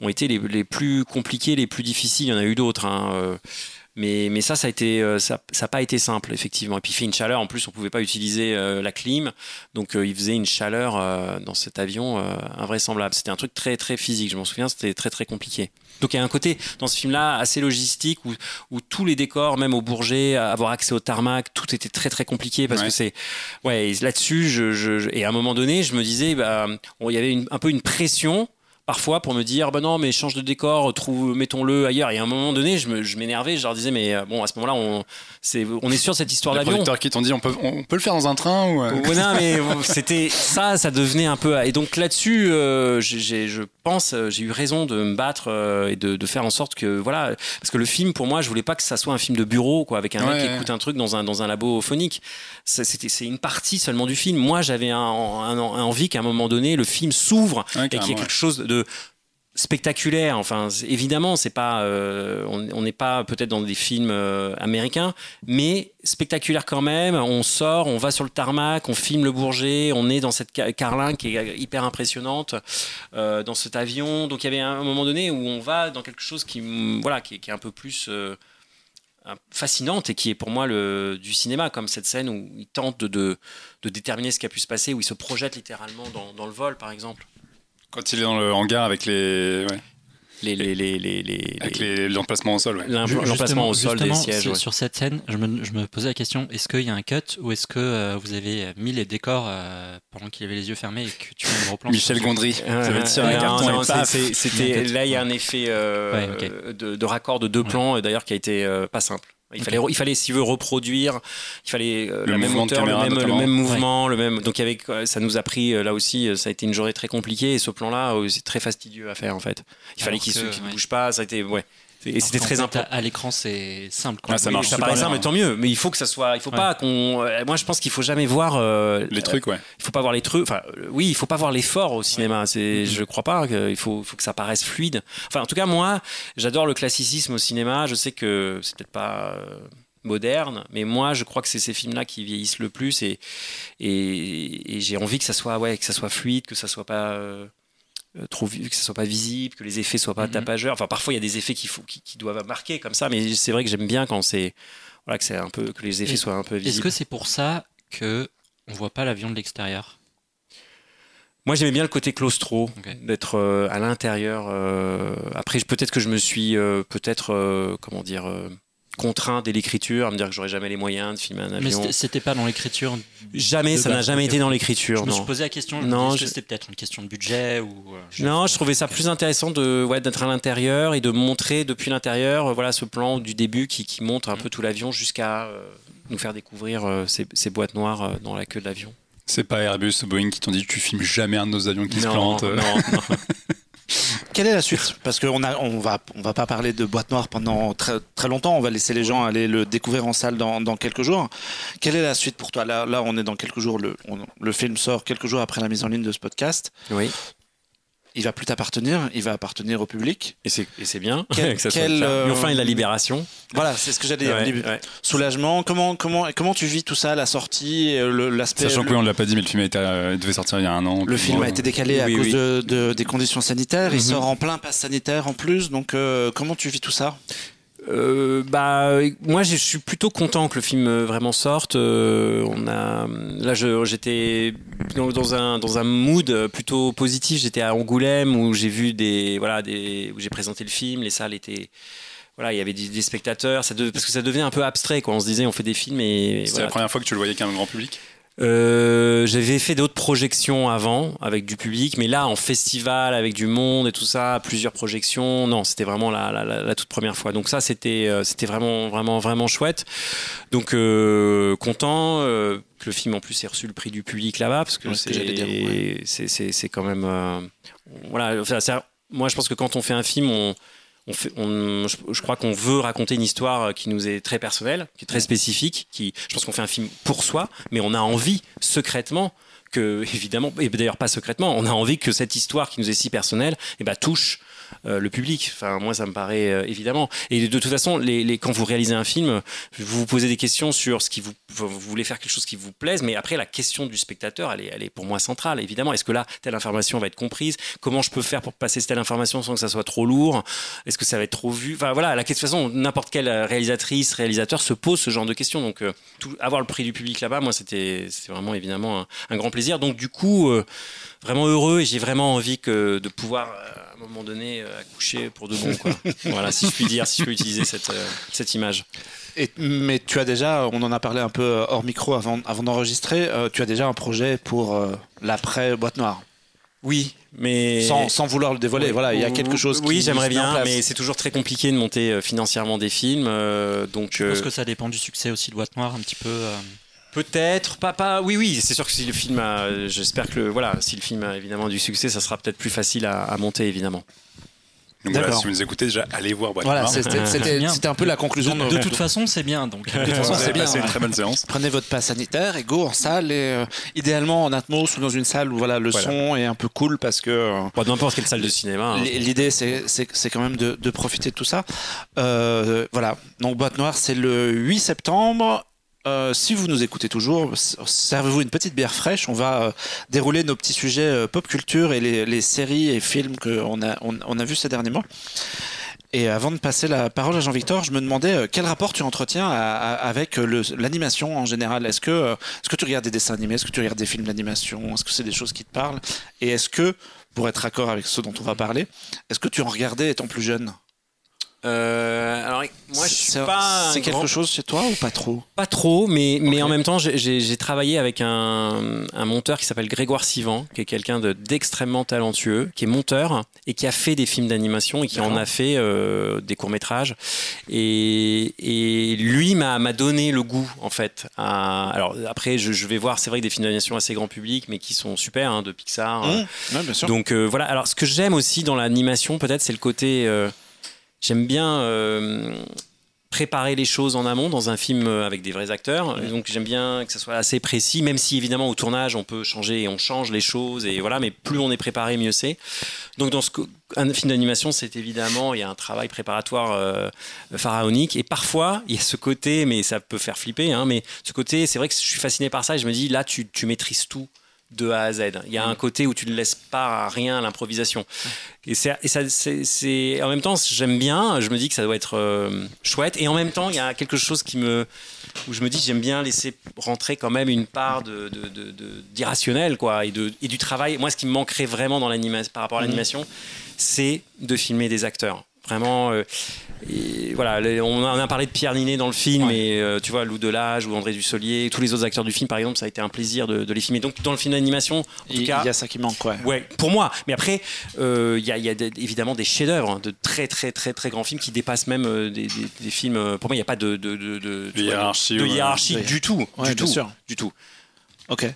ont été les, plus compliqués, les plus difficiles. Il y en a eu d'autres. Hein, euh. Mais, mais ça, ça a été, ça, ça pas été simple, effectivement. Et puis il fait une chaleur. En plus, on pouvait pas utiliser la clim, donc il faisait une chaleur dans cet avion invraisemblable. C'était un truc très très physique. Je m'en souviens, c'était très très compliqué. Donc il y a un côté dans ce film-là assez logistique où, où, tous les décors, même au Bourget, avoir accès au tarmac, tout était très très compliqué parce que c'est ouais là-dessus. Je, je, et à un moment donné, je me disais, bah, il y avait un peu une pression parfois pour me dire bah non mais change de décor trouve mettons-le ailleurs. Et à un moment donné je m'énervais je, leur disais mais euh, bon à ce moment-là on c'est on est sûr de cette histoire d'avion. les producteurs qui t'ont dit on peut on peut le faire dans un train ou euh? non mais c'était ça ça devenait un peu et donc là-dessus euh, je pense j'ai eu raison de me battre et de, de, faire en sorte que voilà parce que le film pour moi je voulais pas que ça soit un film de bureau quoi avec un mec qui écoute un truc dans un dans un labo phonique. C'était c'est une partie seulement du film. Moi j'avais un, un, envie qu'à un moment donné le film s'ouvre et qu'il y ait quelque chose de spectaculaire. Enfin, évidemment, c'est pas, euh, on n'est pas peut-être dans des films euh, américains, mais spectaculaire quand même. On sort, on va sur le tarmac, on filme le Bourget, on est dans cette carlingue qui est hyper impressionnante euh, dans cet avion. Donc il y avait un moment donné où on va dans quelque chose qui, voilà, qui, est un peu plus fascinante et qui est pour moi le, du cinéma, comme cette scène où il tente de, déterminer ce qui a pu se passer, où il se projette littéralement dans le vol, par exemple. Quand il est dans le hangar avec les. Les, les, les, les, Avec l'emplacement au sol. Ouais. L'emplacement au sol des sièges. Sur cette scène, je me, je me, posais la question est-ce qu'il y a un cut ou est-ce que euh, vous avez mis les décors euh, pendant qu'il avait les yeux fermés et que tu mets un replan Michel Gondry. C'était là, il y a un effet euh, de, de, raccord de deux plans, d'ailleurs, qui a été pas simple. Il fallait, il fallait, s'il veut reproduire, il fallait euh, le même hauteur, le, même, le même, mouvement, le même. Donc avec, ça nous a pris euh, là aussi, euh, ça a été une journée très compliquée et ce plan-là, c'est très fastidieux à faire en fait. Il fallait qu'il ne bouge pas, ça a été, ouais. Et c'était très important. À l'écran, c'est simple. Ah, ça marche. Ça paraît simple, mais tant mieux. Mais il faut que ça soit. Il faut pas qu'on. Moi, je pense qu'il faut jamais voir les trucs. Ouais. Il faut pas voir les trucs. Enfin, oui, il faut pas voir l'effort au cinéma. C'est. Je crois pas. Il faut, faut que ça paraisse fluide. Enfin, en tout cas, moi, j'adore le classicisme au cinéma. Je sais que c'est peut-être pas moderne, mais moi je crois que c'est ces films-là qui vieillissent le plus et, et, j'ai envie que ça soit ouais que ça soit fluide, que ça soit pas euh, trop que ça soit pas visible, que les effets soient pas mhm. tapageurs. Enfin parfois il y a des effets qui, faut, qui, doivent marquer comme ça, mais c'est vrai que j'aime bien quand c'est voilà que c'est un peu que les effets soient un peu visibles. Est-ce que c'est pour ça que on voit pas l'avion de l'extérieur? Moi, j'aimais bien le côté claustro, d'être euh, à l'intérieur. Euh, après, peut-être que je me suis, peut-être, comment dire, contraint dès l'écriture à me dire que j'aurais jamais les moyens de filmer un avion. Mais c'était pas dans l'écriture Jamais, ça n'a jamais été dans l'écriture. Je me suis posé la question, non, que c'était peut-être une question de budget ou. Euh, non, je trouvais ça plus intéressant de ouais, d'être à l'intérieur et de montrer depuis l'intérieur, euh, voilà, ce plan du début qui, qui montre un peu tout l'avion jusqu'à euh, nous faire découvrir ces, ces, boîtes noires dans la queue de l'avion. C'est pas Airbus ou Boeing qui t'ont dit tu filmes jamais un de nos avions qui se plante. Non, non. Quelle est la suite? Parce qu'on a, on va, on va pas parler de boîte noire pendant très, très longtemps. On va laisser les gens aller le découvrir en salle dans, dans quelques jours. Quelle est la suite pour toi? Là, là, on est dans quelques jours. Le, le film sort quelques jours après la mise en ligne de ce podcast. Oui il va plus t'appartenir, il va appartenir au public. Et c'est bien. Quel, quel, euh... enfin, la libération. Voilà, c'est ce que j'allais dire. Soulagement. Comment, comment, comment tu vis tout ça, la sortie, l'aspect. Sachant que on ne l'a pas dit, mais le film euh, devait sortir il y a un an. Le film a été décalé à cause de, des conditions sanitaires. Il mhm. sort en plein pass sanitaire en plus. Donc, euh, comment tu vis tout ça? Euh, bah, moi, je suis plutôt content que le film euh, vraiment sorte. Euh, on a, là, j'étais dans, un dans un mood plutôt positif. J'étais à Angoulême où j'ai vu des voilà des où j'ai présenté le film. Les salles étaient voilà, il y avait des, spectateurs. Ça parce que ça devenait un peu abstrait. Quoi. On se disait, on fait des films et. C'est la première fois que tu le voyais qu'un grand public? Euh, j'avais fait d'autres projections avant avec du public, mais là en festival avec du monde et tout ça, plusieurs projections, non, c'était vraiment la, la, la, toute première fois. Donc ça, c'était euh, c'était vraiment vraiment vraiment chouette. Donc euh, content euh, que le film en plus ait reçu le prix du public là-bas parce que c'est c'est quand même voilà. Enfin, moi, je pense que quand on fait un film, on je, crois qu'on veut raconter une histoire qui nous est très personnelle, qui est très spécifique. Qui, je pense qu'on fait un film pour soi, mais on a envie secrètement que, évidemment, et d'ailleurs pas secrètement, on a envie que cette histoire qui nous est si personnelle, eh ben, touche le public. Enfin, moi, ça me paraît évidemment. Et de, toute façon, quand vous réalisez un film, vous vous posez des questions sur ce qui vous, voulez faire quelque chose qui vous plaise, mais après, la question du spectateur, elle est, pour moi centrale, évidemment. Est-ce que là, telle information va être comprise? Comment je peux faire pour passer telle information sans que ça soit trop lourd? Est-ce que ça va être trop vu? Enfin, voilà, de toute façon, n'importe quelle réalisatrice, réalisateur se pose ce genre de questions. Donc, avoir le prix du public là-bas, moi, c'était vraiment évidemment un, grand plaisir. Donc, du coup, vraiment heureux et j'ai vraiment envie de pouvoir un moment donné accoucher pour de bon. Quoi. voilà, si je puis dire, si je peux utiliser cette, cette image. Et, mais tu as déjà, on en a parlé un peu hors micro avant, avant d'enregistrer, tu as déjà un projet pour l'après boîte noire? Oui, mais sans, sans, vouloir le dévoiler. voilà, il y a quelque chose. Oui, j'aimerais bien, mais c'est toujours très compliqué de monter financièrement des films. donc, je pense que ça dépend du succès aussi de Boîte Noire, un petit peu. Peut-être, pas, oui, oui, c'est sûr que si le film a, j'espère que, voilà, si le film a évidemment du succès, ça sera peut-être plus facile à, à monter, évidemment. Donc voilà, si vous nous écoutez déjà, allez voir Boîte Voilà, c'était un peu la conclusion de, de, toute façon, c'est bien. Donc, de toute façon, c'est bien. une très bonne séance. Prenez votre passe sanitaire et go en salle et euh, idéalement en Atmos ou dans une salle où voilà le voilà. son est un peu cool parce que. Euh, bon, n'importe quelle salle de cinéma. Hein. L'idée, c'est quand même de, de, profiter de tout ça. Euh, voilà. Donc Boîte Noire, c'est le 8 septembre euh, si vous nous écoutez toujours, servez-vous une petite bière fraîche. On va euh, dérouler nos petits sujets euh, pop culture et les, séries et films qu'on a, on, a vus ces derniers mois. Et avant de passer la parole à Jean-Victor, je me demandais quel rapport tu entretiens avec l'animation en général? Est-ce que, est que tu regardes des dessins animés? Est-ce que tu regardes des films d'animation? Est-ce que c'est des choses qui te parlent? Et est-ce que, pour être accord avec ce dont on va parler, est-ce que tu en regardais étant plus jeune? Euh, alors moi je suis pas. C'est quelque chose chez toi ou pas trop Pas trop, mais okay. mais en même temps j'ai travaillé avec un, un monteur qui s'appelle Grégoire Sivan, qui est quelqu'un d'extrêmement talentueux, qui est monteur et qui a fait des films d'animation et qui en a fait euh, des courts métrages. Et, et lui m'a donné le goût en fait. À, alors après je, je vais voir, c'est vrai que des films d'animation assez grand public, mais qui sont super hein, de Pixar. Mmh. Ouais, bien sûr. Donc euh, voilà. Alors ce que j'aime aussi dans l'animation peut-être c'est le côté j'aime bien euh, préparer les choses en amont dans un film avec des vrais acteurs. Et donc j'aime bien que ça soit assez précis, même si évidemment au tournage on peut changer et on change les choses et voilà, mais plus on est préparé, mieux c'est. Donc dans ce un film d'animation, c'est évidemment il y a un travail préparatoire euh, pharaonique et parfois il y a ce côté, mais ça peut faire flipper, hein, mais ce côté, c'est vrai que je suis fasciné par ça et je me dis là tu, tu maîtrises tout de A à Z. Il y a un côté où tu ne laisses pas rien à l'improvisation. Et, c'est, et ça, c'est, c'est, en même temps, j'aime bien, je me dis que ça doit être euh, chouette. Et en même temps, il y a quelque chose qui me, où je me dis, j'aime bien laisser rentrer quand même une part de, de, de, de d'irrationnel, quoi, et, de, et du travail. Moi, ce qui me manquerait vraiment dans l'animation, par rapport à l'animation, c'est de filmer des acteurs. Vraiment, euh, et voilà, on a parlé de Pierre Ninet dans le film, ouais. et euh, tu vois, Lou Delage ou André Dussolier, tous les autres acteurs du film, par exemple, ça a été un plaisir de, de les filmer. Donc, dans le film d'animation, il y a ça qui manque, ouais. Ouais, pour moi. Mais après, euh, il y a, y a des, évidemment des chefs-d'œuvre, hein, de très, très, très, très grands films qui dépassent même euh, des, des, des, films. Pour moi, il n'y a pas de, de, de, de, de hiérarchie, de hiérarchie ouais. du tout. Ouais, du tout. Sûr. Du tout. Ok.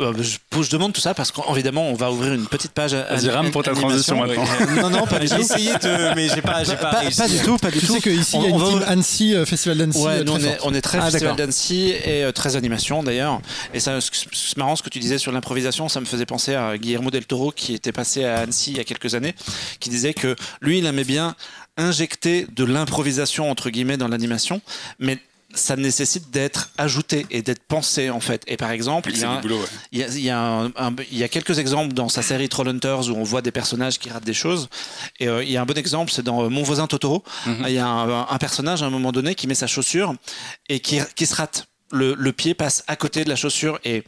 Euh, je, je, demande tout ça parce qu'évidemment on va ouvrir une petite page. Vas-y rame pour ta transition maintenant. Non non pas du tout. J'ai essayé de, mais j'ai pas, pas, pas, réussi. pas, du tout, pas du tu tout. sais qu'ici il y a une team. Annecy, euh, Festival d'Annecy. Ouais, euh, nous on est, on est, très ah, Festival d'Annecy et euh, très animation d'ailleurs. Et ça, c'est marrant ce que tu disais sur l'improvisation, ça me faisait penser à Guillermo del Toro qui était passé à Annecy il y a quelques années, qui disait que lui il aimait bien injecter de l'improvisation entre guillemets dans l'animation, mais ça nécessite d'être ajouté et d'être pensé en fait. Et par exemple, il y, a, boulot, ouais. il, y a, il, y a un, un, il y a quelques exemples dans sa série Trollhunters où on voit des personnages qui ratent des choses. Et euh, il y a un bon exemple, c'est dans Mon voisin Totoro. Mm -hmm. Il y a un, un, personnage à un moment donné qui met sa chaussure et qui, qui se rate. Le, le, pied passe à côté de la chaussure et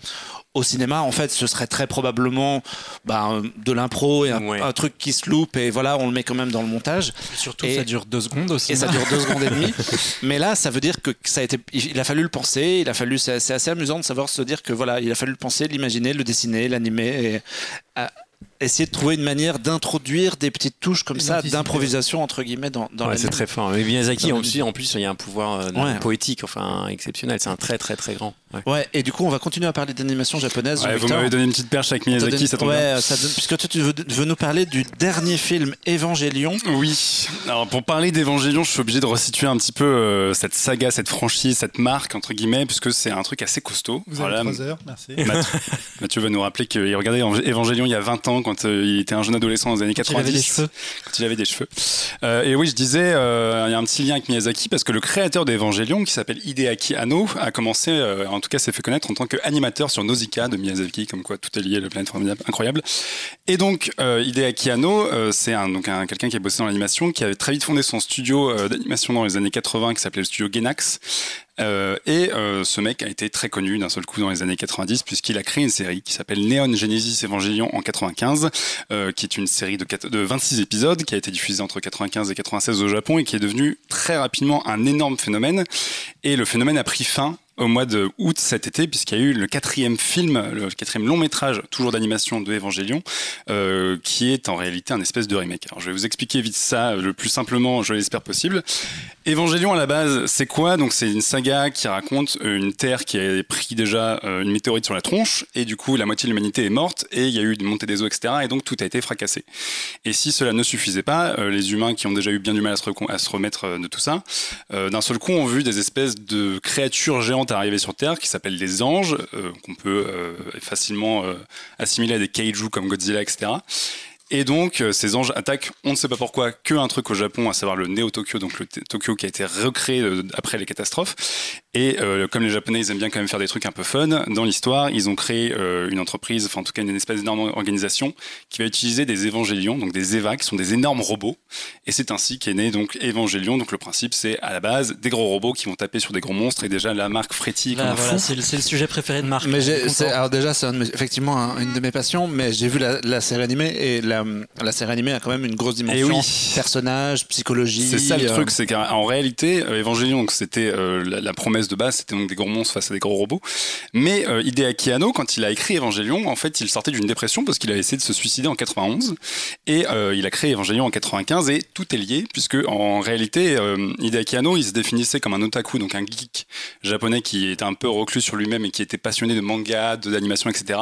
au cinéma, en fait, ce serait très probablement bah, de l'impro et un, ouais. un, truc qui se loupe et voilà, on le met quand même dans le montage. Et surtout, et, ça dure deux secondes aussi. Et ça dure deux secondes et demie. Mais là, ça veut dire que ça a été, il a fallu le penser, il a fallu, c'est assez amusant de savoir se dire que voilà, il a fallu le penser, l'imaginer, le dessiner, l'animer et à, essayer de trouver une manière d'introduire des petites touches comme ça d'improvisation entre guillemets dans, dans ouais, c'est très fort mais Miyazaki en plus, en plus il y a un pouvoir euh, ouais. poétique enfin exceptionnel c'est un très très très grand Ouais. et du coup, on va continuer à parler d'animation japonaise. vous m'avez donné une petite perche avec Miyazaki, ça tombe ouais, Ça donne... puisque toi, tu veux, nous parler du dernier film Évangélion. Oui. Alors, pour parler d'Évangélion, je suis obligé de resituer un petit peu euh, cette saga, cette franchise, cette marque, entre guillemets, puisque c'est un truc assez costaud. Vous avez trois heures, merci. Mathieu, va nous rappeler qu'il regardait Évangélion il y a 20 ans, quand euh, il était un jeune adolescent dans les années 90. Quand il avait des cheveux. Quand il avait des cheveux. Euh, et oui, je disais, il y a un petit lien avec Miyazaki, parce que le créateur d'Évangélion, qui s'appelle Hideaki Anno, a commencé, en tout cas, s'est fait connaître en tant qu'animateur sur Nausicaa de Miyazaki, comme quoi tout est lié, le planète formidable, incroyable. Et donc, euh, Hideaki Anno, c'est un, quelqu'un qui a bossé dans l'animation, qui avait très vite fondé son studio d'animation dans les années 80, qui s'appelait le studio Genax, euh, et euh, ce mec a été très connu d'un seul coup dans les années 90 puisqu'il a créé une série qui s'appelle Neon Genesis Evangelion en 95, euh, qui est une série de 26 épisodes qui a été diffusée entre 95 et 96 au Japon et qui est devenue très rapidement un énorme phénomène. Et le phénomène a pris fin au mois de août cet été, puisqu'il y a eu le quatrième film, le quatrième long métrage, toujours d'animation de Evangelion, euh, qui est en réalité un espèce de remake. Alors je vais vous expliquer vite ça le plus simplement, je l'espère possible. Evangelion à la base, c'est quoi? Donc c'est une saga qui raconte une Terre qui a pris déjà euh, une météorite sur la tronche, et du coup la moitié de l'humanité est morte, et il y a eu une montée des eaux, etc. Et donc tout a été fracassé. Et si cela ne suffisait pas, euh, les humains qui ont déjà eu bien du mal à se, à se remettre de tout ça, d'un seul coup ont vu des espèces de créatures géantes arriver sur Terre qui s'appellent des anges, euh, qu'on peut euh, facilement euh, assimiler à des kaiju comme Godzilla, etc. Et donc, ces anges attaquent, on ne sait pas pourquoi, que un truc au Japon, à savoir le Neo Tokyo, donc le Tokyo qui a été recréé après les catastrophes. Et euh, comme les Japonais, ils aiment bien quand même faire des trucs un peu fun, dans l'histoire, ils ont créé euh, une entreprise, enfin en tout cas une espèce d'énorme organisation, qui va utiliser des évangélions, donc des EVA, qui sont des énormes robots. Et c'est ainsi qu'est né donc Évangélion. Donc le principe, c'est à la base des gros robots qui vont taper sur des gros monstres. Et déjà, la marque voilà, c'est le, le, sujet préféré de Marc. Mais alors déjà, c'est effectivement une de mes passions, mais j'ai vu la, série animée et la, la, série animée a quand même une grosse eh dimension. Oui. Personnage, psychologie. C'est ça le truc, euh, c'est qu'en réalité, Évangélion, c'était la, la de base, c'était donc des gros monstres face à des gros robots. Mais euh, Hideaki Anno, quand il a écrit Evangelion, en fait, il sortait d'une dépression parce qu'il a essayé de se suicider en 91 et euh, il a créé Evangelion en 95 et tout est lié puisque en réalité, euh, Hideaki Anno, il se définissait comme un otaku, donc un geek japonais qui était un peu reclus sur lui-même et qui était passionné de manga, d'animation, etc.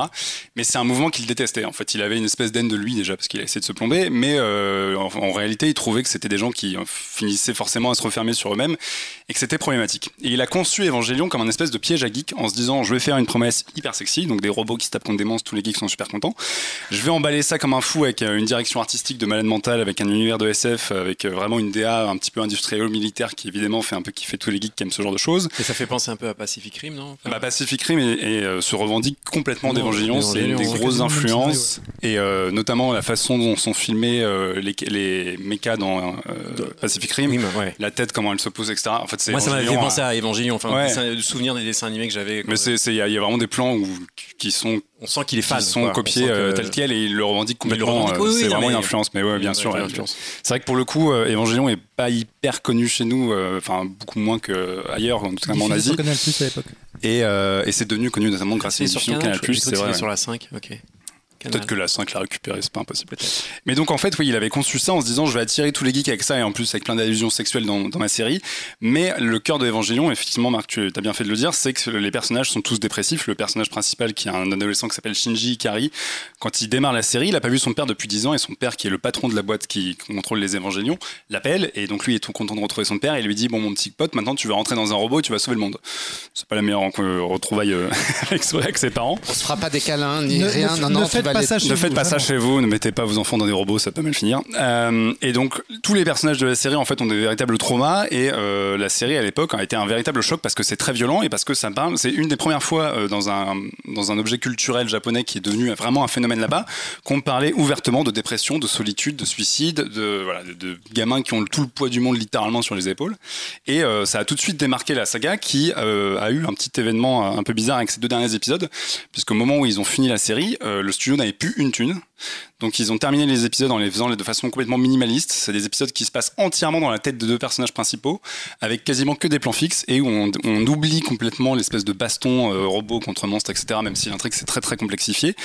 Mais c'est un mouvement qu'il détestait. En fait, il avait une espèce d'haine de lui déjà parce qu'il a essayé de se plomber, mais euh, en, en, réalité, il trouvait que c'était des gens qui finissaient forcément à se refermer sur eux-mêmes et que c'était problématique. Et il a conçu Evangelion comme un espèce de piège à geek en se disant je vais faire une promesse hyper sexy, donc des robots qui se tapent contre des monstres, tous les geeks sont super contents. Je vais emballer ça comme un fou avec euh, une direction artistique de malade mental, avec un univers de SF, avec euh, vraiment une DA un petit peu industrielle militaire qui évidemment fait un peu kiffer tous les geeks qui aiment ce genre de choses. Et ça fait penser un peu à Pacific Rim, non? Bah, Pacific Rim et, euh, se revendique complètement d'Evangelion, c'est une des grosses influences et notamment la façon dont sont filmés les, les mechas dans Pacific Rim, la tête comment elle se pose, etc. En fait, Moi, ça m'a fait penser à Evangelion. Enfin, de souvenir des dessins animés que j'avais. Mais il y, a vraiment des plans où, qui sont. On sent qu'il est fan. sont copiés euh, tel quel et il le revendique complètement. Euh, c'est vraiment une influence. Mais ouais, bien sûr. C'est vrai que pour le coup, euh, Evangelion est pas hyper connu chez nous, enfin beaucoup moins qu'ailleurs, notamment en Asie. Canal Plus à l'époque. Et, et c'est devenu connu notamment grâce à l'émission Canal Plus. C'est vrai. Sur la 5, ok. Peut-être que la 5 l'a récupéré, c'est pas impossible. Mais donc en fait, oui, il avait conçu ça en se disant je vais attirer tous les geeks avec ça et en plus avec plein d'allusions sexuelles dans, dans, ma série. Mais le cœur de Evangelion, effectivement, Marc, tu as bien fait de le dire, c'est que les personnages sont tous dépressifs. Le personnage principal, qui est un adolescent qui s'appelle Shinji Ikari, quand il démarre la série, il a pas vu son père depuis 10 ans et son père, qui est le patron de la boîte qui contrôle les Evangelions, l'appelle et donc lui est tout content de retrouver son père et lui dit bon mon petit pote, maintenant tu vas rentrer dans un robot, tu vas sauver le monde. C'est pas la meilleure retrouvaille euh, avec, ses parents. On se fera pas des câlins ni rien. Non, non, ne faites pas ça chez vous, ne mettez pas vos enfants dans des robots, ça peut mal finir. Euh, et donc, tous les personnages de la série, en fait, ont des véritables traumas. Et euh, la série, à l'époque, a été un véritable choc parce que c'est très violent et parce que ça parle. C'est une des premières fois euh, dans, un, dans un objet culturel japonais qui est devenu vraiment un phénomène là-bas, qu'on parlait ouvertement de dépression, de solitude, de suicide, de, voilà, de, gamins qui ont tout le poids du monde littéralement sur les épaules. Et ça a tout de suite démarqué la saga qui a eu un petit événement un peu bizarre avec ces deux derniers épisodes, puisqu'au moment où ils ont fini la série, le studio n'avait plus une thune. Donc ils ont terminé les épisodes en les faisant de façon complètement minimaliste. C'est des épisodes qui se passent entièrement dans la tête de deux personnages principaux, avec quasiment que des plans fixes et où on, oublie complètement l'espèce de baston euh, robot contre monstre, etc. Même si l'intrigue c'est très très complexifié.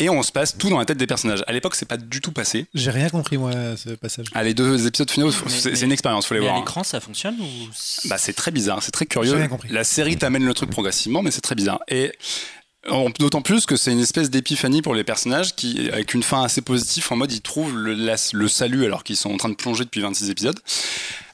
et on se passe tout dans la tête des personnages. À l'époque, c'est pas du tout passé. J'ai rien compris moi ce passage. Ah, les deux épisodes finaux, c'est une expérience, faut les voir. À hein. l'écran, ça fonctionne ou Bah, c'est très bizarre, c'est très curieux. Rien compris. La série t'amène le truc progressivement, mais c'est très bizarre. Et D'autant plus que c'est une espèce d'épiphanie pour les personnages qui, avec une fin assez positive, en mode ils trouvent le, salut alors qu'ils sont en train de plonger depuis 26 épisodes.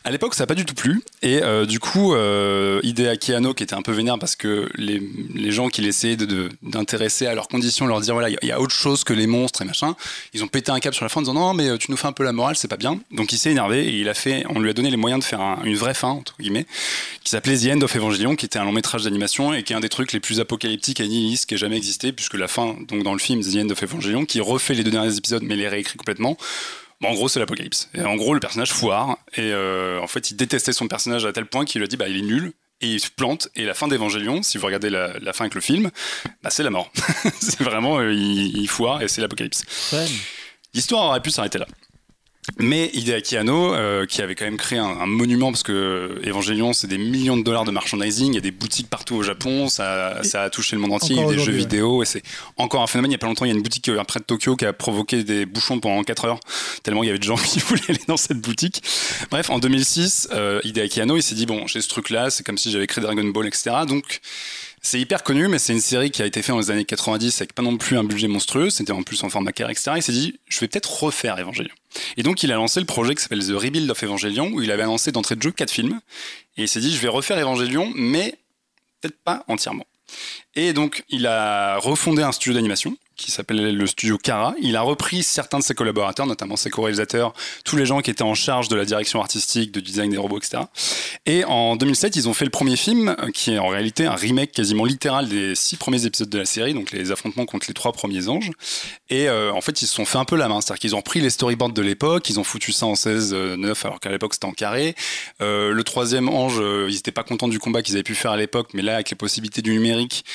À l'époque, ça n'a pas du tout plu. Et euh, du coup, euh, Hideaki Anno, qui était un peu vénère parce que les, les gens qui l'essayaient d'intéresser de, à leurs conditions, leur dire voilà, il y, a autre chose que les monstres et machin, ils ont pété un câble sur la fin en disant non, mais euh, tu nous fais un peu la morale, c'est pas bien. Donc il s'est énervé et il a fait, on lui a donné les moyens de faire une vraie fin, entre guillemets, qui s'appelait The End of Evangelion, qui était un long métrage d'animation et qui est un des trucs les plus apocalyptiques et nihilistes qui ait jamais existé, puisque la fin, donc dans le film The End of Evangelion, qui refait les deux derniers épisodes mais les réécrit complètement, en gros, c'est l'apocalypse. Et en gros, le personnage foire. Et euh, en fait, il détestait son personnage à tel point qu'il lui a dit bah, il est nul. Et il se plante. Et la fin d'Evangelion, si vous regardez la, fin avec le film, bah, c'est la mort. c'est vraiment, euh, il, foire et c'est l'apocalypse. L'histoire aurait pu s'arrêter là. Mais Hideaki Anno, euh, qui avait quand même créé un, monument, parce que Evangelion, c'est des millions de dollars de merchandising, il y a des boutiques partout au Japon, ça, ça a touché le monde entier, il y a des jeux vidéo, et c'est encore un phénomène. Il y a pas longtemps, il y a une boutique euh, près de Tokyo qui a provoqué des bouchons pendant 4 heures, tellement il y avait de gens qui voulaient aller dans cette boutique. Bref, en 2006, euh, Hideaki Anno, il s'est dit, bon, j'ai ce truc-là, c'est comme si j'avais créé Dragon Ball, etc. Donc, c'est hyper connu, mais c'est une série qui a été faite dans les années 90 avec pas non plus un budget monstrueux. C'était en plus en format carré, etc. Il s'est dit, je vais peut-être refaire Evangelion. Et donc, il a lancé le projet qui s'appelle The Rebuild of Evangelion, où il avait annoncé d'entrée de jeu quatre films. Et il s'est dit, je vais refaire Evangelion, mais peut-être pas entièrement. Et donc, il a refondé un studio d'animation qui s'appelait le studio Kara. Il a repris certains de ses collaborateurs, notamment ses co-réalisateurs, tous les gens qui étaient en charge de la direction artistique, de design des robots, etc. Et en 2007, ils ont fait le premier film, euh, qui est en réalité un remake quasiment littéral des six premiers épisodes de la série, donc les affrontements contre les trois premiers anges. Et euh, en fait, ils se sont fait un peu la main, c'est-à-dire qu'ils ont repris les storyboards de l'époque, ils ont foutu ça en 16-9, alors qu'à l'époque c'était en carré. Euh, le troisième ange, ils n'étaient pas contents du combat qu'ils avaient pu faire à l'époque, mais là, avec les possibilités du numérique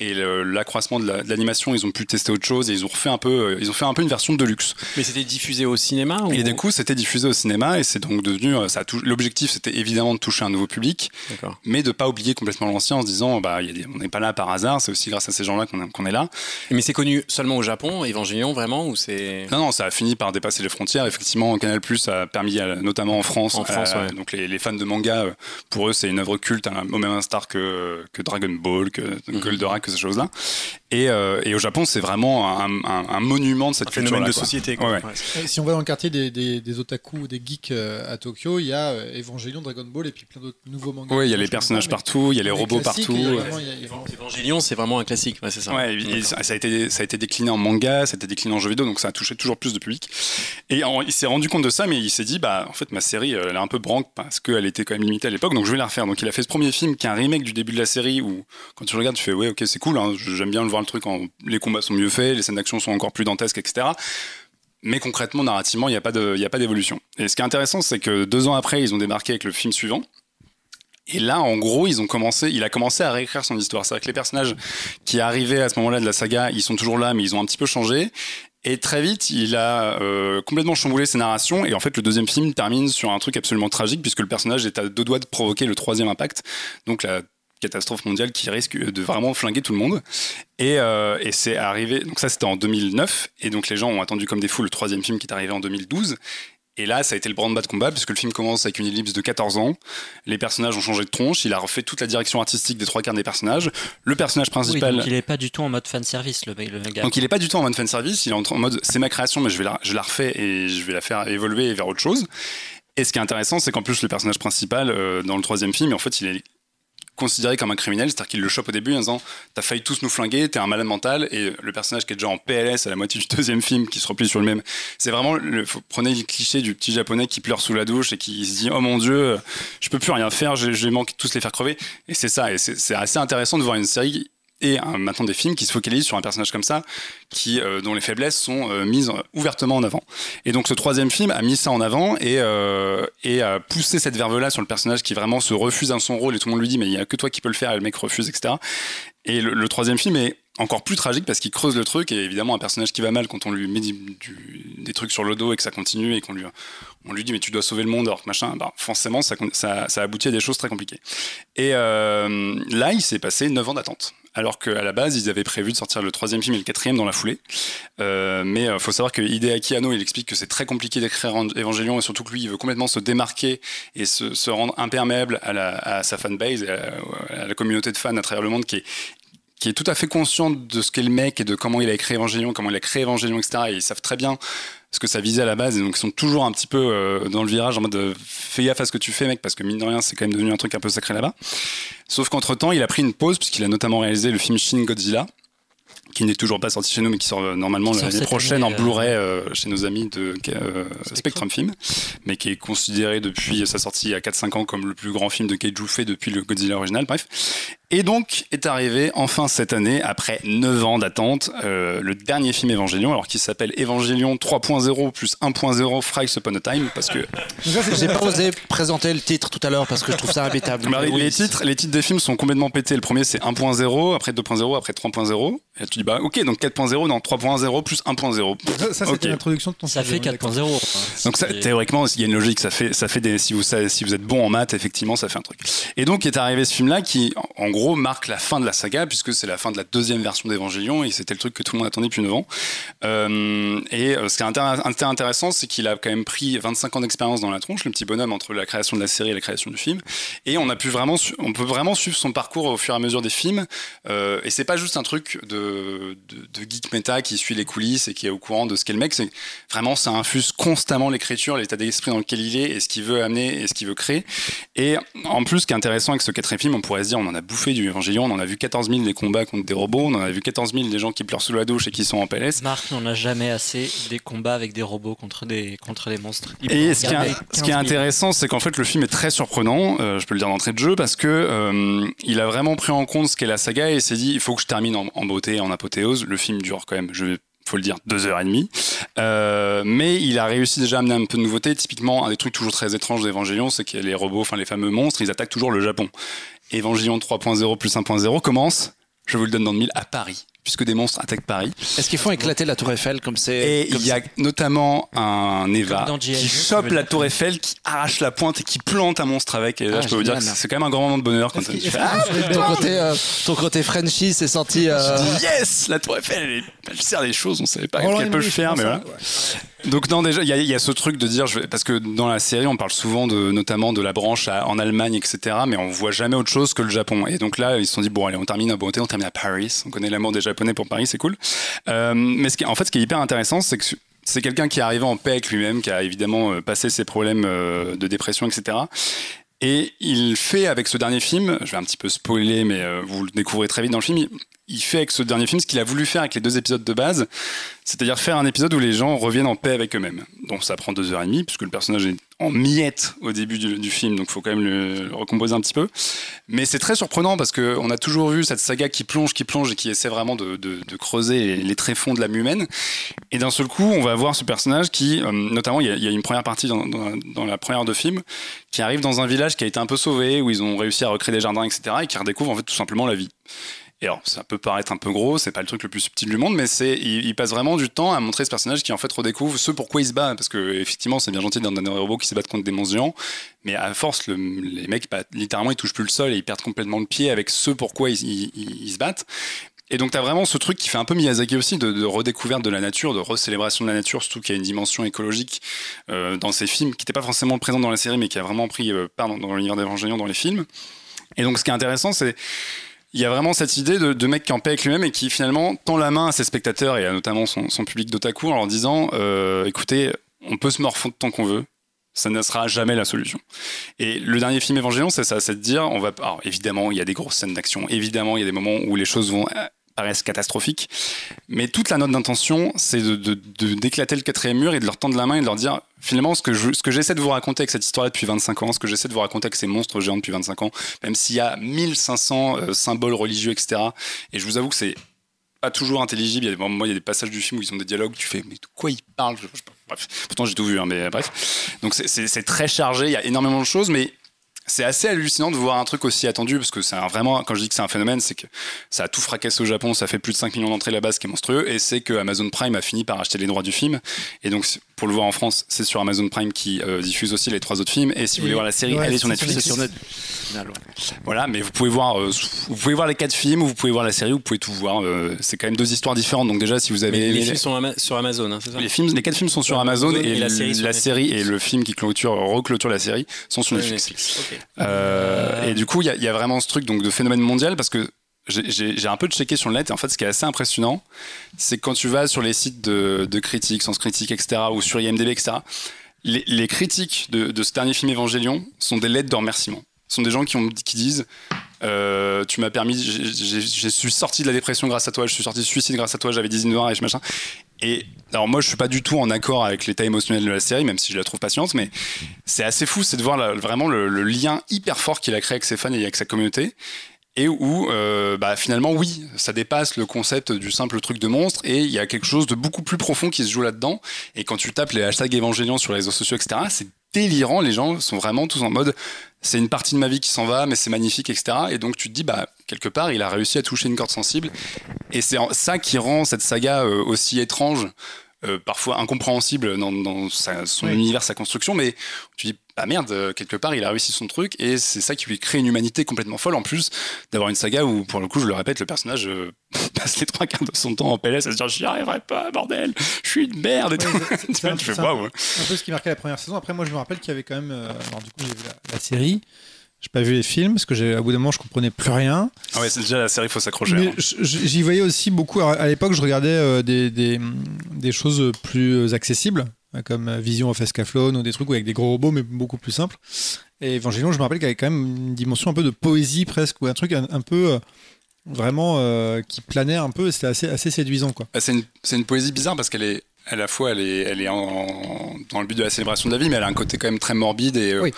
et l'accroissement de l'animation, ils ont pu tester autre chose et ils ont refait un peu, euh, ils ont fait un peu une version de luxe. Mais c'était diffusé au cinéma Et du coup, c'était diffusé au cinéma et c'est donc devenu, euh, ça l'objectif c'était évidemment de toucher un nouveau public, mais de pas oublier complètement l'ancien en se disant, bah, y a on n'est pas là par hasard, c'est aussi grâce à ces gens-là qu'on est là. Mais c'est connu seulement au Japon, Evangelion vraiment ou c'est Non, non, ça a fini par dépasser les frontières. Effectivement, Canal Plus a permis, notamment en France, en France donc les, fans de manga, euh, pour eux, c'est une œuvre culte, hein, au même instar que, que Dragon Ball, que mm Goldorak, que ces choses-là. Et, et, au Japon, c'est vraiment un, un, un, monument de cette phénomène de société. Si on va dans le quartier des, des, otaku ou des geeks euh, à Tokyo, il y a euh, Evangelion, Dragon Ball et puis plein d'autres nouveaux mangas. Oui, il y a les personnages partout, il y a les robots partout. Evangelion, c'est vraiment un classique, c'est ça. Ouais, ça, a été, ça a été décliné en manga, ça a été décliné en jeu vidéo, donc ça a touché toujours plus de public. Et il s'est rendu compte de ça, mais il s'est dit, bah, en fait, ma série, elle est un peu branque parce qu'elle était quand même limitée à l'époque, donc je vais la refaire. Donc il a fait ce premier film qui est un remake du début de la série où, quand tu regardes, tu fais, ouais, ok, c'est cool, hein, j'aime bien le voir le truc, en, les combats sont mieux faits, les scènes d'action sont encore plus dantesques, etc. Mais concrètement, narrativement, il n'y a pas d'évolution. Et ce qui est intéressant, c'est que deux ans après, ils ont démarqué avec le film suivant. Et là, en gros, ils ont commencé, il a commencé à réécrire son histoire. C'est-à-dire que les personnages qui arrivaient à ce moment-là de la saga, ils sont toujours là, mais ils ont un petit peu changé. Et très vite, il a euh, complètement chamboulé ses narrations. Et en fait, le deuxième film termine sur un truc absolument tragique, puisque le personnage est à deux doigts de provoquer le troisième impact. Donc la catastrophe mondiale qui risque de vraiment flinguer tout le monde. Et, euh, et c'est arrivé, donc ça c'était en 2009, et donc les gens ont attendu comme des fous le troisième film qui est arrivé en 2012. Et là, ça a été le branle-bas de combat, puisque le film commence avec une ellipse de 14 ans. Les personnages ont changé de tronche. Il a refait toute la direction artistique des trois quarts des personnages. Le personnage principal. donc il n'est pas du tout en mode fanservice, le, le gars. Donc il n'est pas du tout en mode fanservice. Il est en mode c'est ma création, mais je, vais la, je la refais et je vais la faire évoluer vers autre chose. Et ce qui est intéressant, c'est qu'en plus, le personnage principal, euh, dans le troisième film, en fait, il est considéré comme un criminel, c'est-à-dire qu'il le chope au début en disant T'as failli tous nous flinguer, t'es un malade mental, et le personnage qui est déjà en PLS à la moitié du deuxième film, qui se replie sur le même, c'est vraiment, le, prenez le cliché du petit japonais qui pleure sous la douche et qui se dit Oh mon dieu, je peux plus rien faire, je, je vais tous les faire crever. Et c'est ça, et c'est assez intéressant de voir une série et maintenant des films qui se focalisent sur un personnage comme ça, qui, euh, dont les faiblesses sont euh, mises ouvertement en avant. Et donc ce troisième film a mis ça en avant et, euh, a poussé cette verve-là sur le personnage qui vraiment se refuse dans son rôle et tout le monde lui dit mais il n'y a que toi qui peux le faire et le mec refuse, etc. Et le, troisième film est encore plus tragique parce qu'il creuse le truc et évidemment un personnage qui va mal quand on lui met des trucs sur le dos et que ça continue et qu'on lui, on lui dit mais tu dois sauver le monde alors machin, bah, forcément ça, ça, ça, aboutit à des choses très compliquées. Et là il s'est passé 9 ans d'attente alors qu'à la base, ils avaient prévu de sortir le troisième film et le quatrième dans la foulée. Euh, mais il faut savoir que Hideaki il explique que c'est très compliqué d'écrire Evangelion et surtout que lui, il veut complètement se démarquer et se, rendre imperméable à, sa fanbase, à, à la communauté de fans à travers le monde qui est qui est tout à fait conscient de ce qu'est le mec et de comment il a écrit Evangelion, comment il a créé Evangelion, etc. Et ils savent très bien ce que ça visait à la base et donc ils sont toujours un petit peu euh, dans le virage en mode euh, fais gaffe à ce que tu fais mec parce que mine de rien c'est quand même devenu un truc un peu sacré là-bas. Sauf qu'entre temps il a pris une pause puisqu'il a notamment réalisé le film Shin Godzilla qui n'est toujours pas sorti chez nous, mais qui sort euh, normalement l'année prochaine en Blu-ray chez nos amis de Spectrum. Film, mais qui est considéré depuis sa sortie il y a 4-5 ans comme le plus grand film de Keiju fait depuis le Godzilla original, bref. Et donc est arrivé enfin cette année, après 9 ans d'attente, euh, le dernier film Évangélion, alors qui s'appelle Évangélion 3.0 plus 1.0 Fries Upon a Time, parce que... J'ai pas osé présenter le titre tout à l'heure parce que je trouve ça imbitable. Bah, les, titres, les titres des films sont complètement pétés. Le premier c'est 1.0, après 2.0, après 3.0. Et tu dis bah ok donc 4.0 non 3.0 plus 1.0. Ça, c'était l'introduction de ton Ça fait 4.0. donc ça, théoriquement il y a une logique. Ça fait ça fait des si vous si vous êtes bon en maths effectivement ça fait un truc. Et donc est arrivé ce film là qui en gros marque la fin de la saga puisque c'est la fin de la deuxième version d'Evangélion et c'était le truc que tout le monde attendait depuis 9 ans. Euh, et euh, ce qui est intéressant, c'est qu'il a quand même pris 25 ans d'expérience dans la tronche, le petit bonhomme entre la création de la série et la création du film. Et on a pu vraiment, on peut vraiment suivre son parcours au fur et à mesure des films. Euh, et c'est pas juste un truc de, de, geek méta qui suit les coulisses et qui est au courant de ce qu'est le mec. C'est vraiment, ça infuse constamment l'écriture, l'état d'esprit dans lequel il est et ce qu'il veut amener et ce qu'il veut créer. Et en plus, ce qui est intéressant avec ce quatrième film, on pourrait se dire, on en a bouffé du Evangelion. On en a vu 14 000 des combats contre des robots. On en a vu 14 000 des gens qui pleurent sous la douche et qui sont en PLS. Marc n'en a jamais assez des combats avec des robots contre des, contre des monstres. et ce qui, est, intéressant, c'est qu'en fait, le film est très surprenant. Euh, je peux le dire d'entrée de jeu parce que euh, il a vraiment pris en compte ce qu'est la saga et s'est dit il faut que je termine en, beauté, en apothéose. Le film dure quand même. Je vais faut le dire, deux heures et demie. Euh, mais il a réussi déjà à amener un peu de nouveauté. Typiquement, un des trucs toujours très étranges d'Evangelion, c'est que les robots, enfin les fameux monstres, ils attaquent toujours le Japon. Évangélion 3.0 plus 1.0 commence, je vous le donne dans le mille, à Paris puisque des monstres attaquent Paris. Est-ce qu'ils font éclater la tour Eiffel comme c'est Et il y a notamment un Eva qui chope la tour Eiffel, qui arrache la pointe et qui plante un monstre avec. Et là, ah, je peux vous dire que c'est quand même un grand moment de bonheur quand tu fais. Ah, ton, côté, euh, ton côté Frenchy c'est sorti. Euh... yes, la tour Eiffel, elle, sert des choses, on savait pas qu'elle peut le faire, mais voilà. Donc non déjà il y, a ce truc de dire parce que dans la série on parle souvent de notamment de la branche en Allemagne etc mais on voit jamais autre chose que le Japon et donc là ils se sont dit bon allez on termine à beauté on termine à Paris on connaît l'amour des japonais pour Paris c'est cool euh, mais ce qui, en fait ce qui est hyper intéressant c'est que c'est quelqu'un qui est arrivé en paix avec lui-même qui a évidemment euh, passé ses problèmes euh, de dépression etc et il fait avec ce dernier film, je vais un petit peu spoiler, mais vous le découvrez très vite dans le film, il fait avec ce dernier film ce qu'il a voulu faire avec les deux épisodes de base, c'est-à-dire faire un épisode où les gens reviennent en paix avec eux-mêmes. Donc ça prend deux heures et demie, puisque le personnage est en miettes au début du, film, donc il faut quand même le, recomposer un petit peu. Mais c'est très surprenant parce qu'on a toujours vu cette saga qui plonge, qui plonge et qui essaie vraiment de, creuser les, tréfonds de l'âme humaine. Et d'un seul coup, on va voir ce personnage qui, euh, notamment, il y, a, une première partie dans, dans, la première de film, qui arrive dans un village qui a été un peu sauvé, où ils ont réussi à recréer des jardins, etc., et qui redécouvre en fait tout simplement la vie. Et alors, ça peut paraître un peu gros, c'est pas le truc le plus subtil du monde, mais c'est, il, passe vraiment du temps à montrer ce personnage qui en fait redécouvre ce pourquoi il se bat, parce que effectivement, c'est bien gentil d'un robot qui se bat contre des monstres mais à force, les mecs, bah, littéralement, ils touchent plus le sol et ils perdent complètement le pied avec ce pourquoi ils, se battent. Et donc, tu as vraiment ce truc qui fait un peu Miyazaki aussi, de, redécouverte de la nature, de recélébration de la nature, surtout qu'il y a une dimension écologique euh, dans ces films, qui n'était pas forcément présente dans la série, mais qui a vraiment pris euh, part dans, dans l'univers d'Evangelion dans les films. Et donc, ce qui est intéressant, c'est il y a vraiment cette idée de, mec qui en paix avec lui-même et qui finalement tend la main à ses spectateurs et à notamment son, public d'otaku en leur disant euh, écoutez, on peut se morfondre tant qu'on veut, ça ne sera jamais la solution. Et le dernier film Évangélion, c'est ça, c'est de dire, on va, alors évidemment, il y a des grosses scènes d'action, évidemment, il y a des moments où les choses vont paraissent catastrophiques. Mais toute la note d'intention, c'est d'éclater le quatrième mur et de leur tendre la main et de leur dire finalement ce que, que j'essaie de vous raconter avec cette histoire depuis 25 ans, ce que j'essaie de vous raconter avec ces monstres géants depuis 25 ans, même s'il y a 1500 euh, symboles religieux, etc. Et je vous avoue que c'est pas toujours intelligible. Il y a moments, il y a des passages du film où ils ont des dialogues, tu fais mais de quoi ils parlent? Bref, pourtant j'ai tout vu, hein, mais bref. Donc c'est très chargé, il y a énormément de choses, mais c'est assez hallucinant de voir un truc aussi attendu parce que c'est vraiment quand je dis que c'est un phénomène c'est que ça a tout fracassé au Japon ça fait plus de 5 millions d'entrées là-bas ce qui est monstrueux et c'est que Amazon Prime a fini par acheter les droits du film. Et donc pour le voir en France, c'est sur Amazon Prime qui euh, diffuse aussi les trois autres films. Et si vous voulez voir la série, elle est sur Netflix. Sur Voilà, mais vous pouvez voir, euh, vous pouvez voir les quatre films, vous pouvez voir la série, vous pouvez tout voir. Euh, c'est quand même deux histoires différentes. Donc déjà, si vous avez les, films sont sur Amazon, hein, c'est ça? Les films, les quatre films sont sur Amazon, et, la, série, et le film qui clôture, reclôture la série sont sur Netflix. et du coup, il y, y, a vraiment ce truc donc de phénomène mondial parce que j'ai un peu checké sur le net et en fait ce qui est assez impressionnant c'est quand tu vas sur les sites de, critiques, Sens Critique, etc. ou sur IMDb, etc. Les, critiques de, ce dernier film Évangélion sont des lettres de remerciement. Ce sont des gens qui, disent euh, Tu m'as permis, je suis sorti de la dépression grâce à toi, je suis sorti de suicide grâce à toi, j'avais des noirs et machin. Et alors moi je suis pas du tout en accord avec l'état émotionnel de la série, même si je la trouve patiente, mais c'est assez fou, c'est de voir vraiment le, lien hyper fort qu'il a créé avec ses fans et avec sa communauté et où euh, bah, finalement oui, ça dépasse le concept du simple truc de monstre et il y a quelque chose de beaucoup plus profond qui se joue là-dedans. Et quand tu tapes les hashtags évangéliens sur les réseaux sociaux, etc., c'est délirant. Les gens sont vraiment tous en mode c'est une partie de ma vie qui s'en va, mais c'est magnifique, etc. Et donc tu te dis bah quelque part il a réussi à toucher une corde sensible et c'est ça qui rend cette saga euh, aussi étrange. Euh, parfois incompréhensible dans, son univers, sa construction, mais tu dis ah merde, euh, quelque part, il a réussi son truc et c'est ça qui lui crée une humanité complètement folle en plus d'avoir une saga où, pour le coup, je le répète, le personnage euh, passe les trois quarts de son temps en PLS à se dire j'y arriverai pas, bordel, je suis une merde et tout. C'est un, un, peu ce qui marquait la première saison. Après, moi, je me rappelle qu'il y avait quand même. Euh, alors, du coup, j'ai vu la, série. J'ai pas vu les films parce que j'ai, à bout d'un moment je comprenais plus rien. Ah ouais, c'est déjà la série, il faut s'accrocher. Mais hein. j'y voyais aussi beaucoup. À l'époque, je regardais des, des, des, choses plus accessibles comme Vision of Escaflowne ou des trucs avec des gros robots mais beaucoup plus simples. Et Evangelion, je me rappelle qu'il y avait quand même une dimension un peu de poésie presque, ou un truc un, peu euh, vraiment euh, qui planait un peu, et c'était assez, assez séduisant. quoi. Bah, c'est une, une, poésie bizarre parce qu'elle est à la fois elle est, elle est en, dans le but de la célébration de la vie, mais elle a un côté quand même très morbide et euh,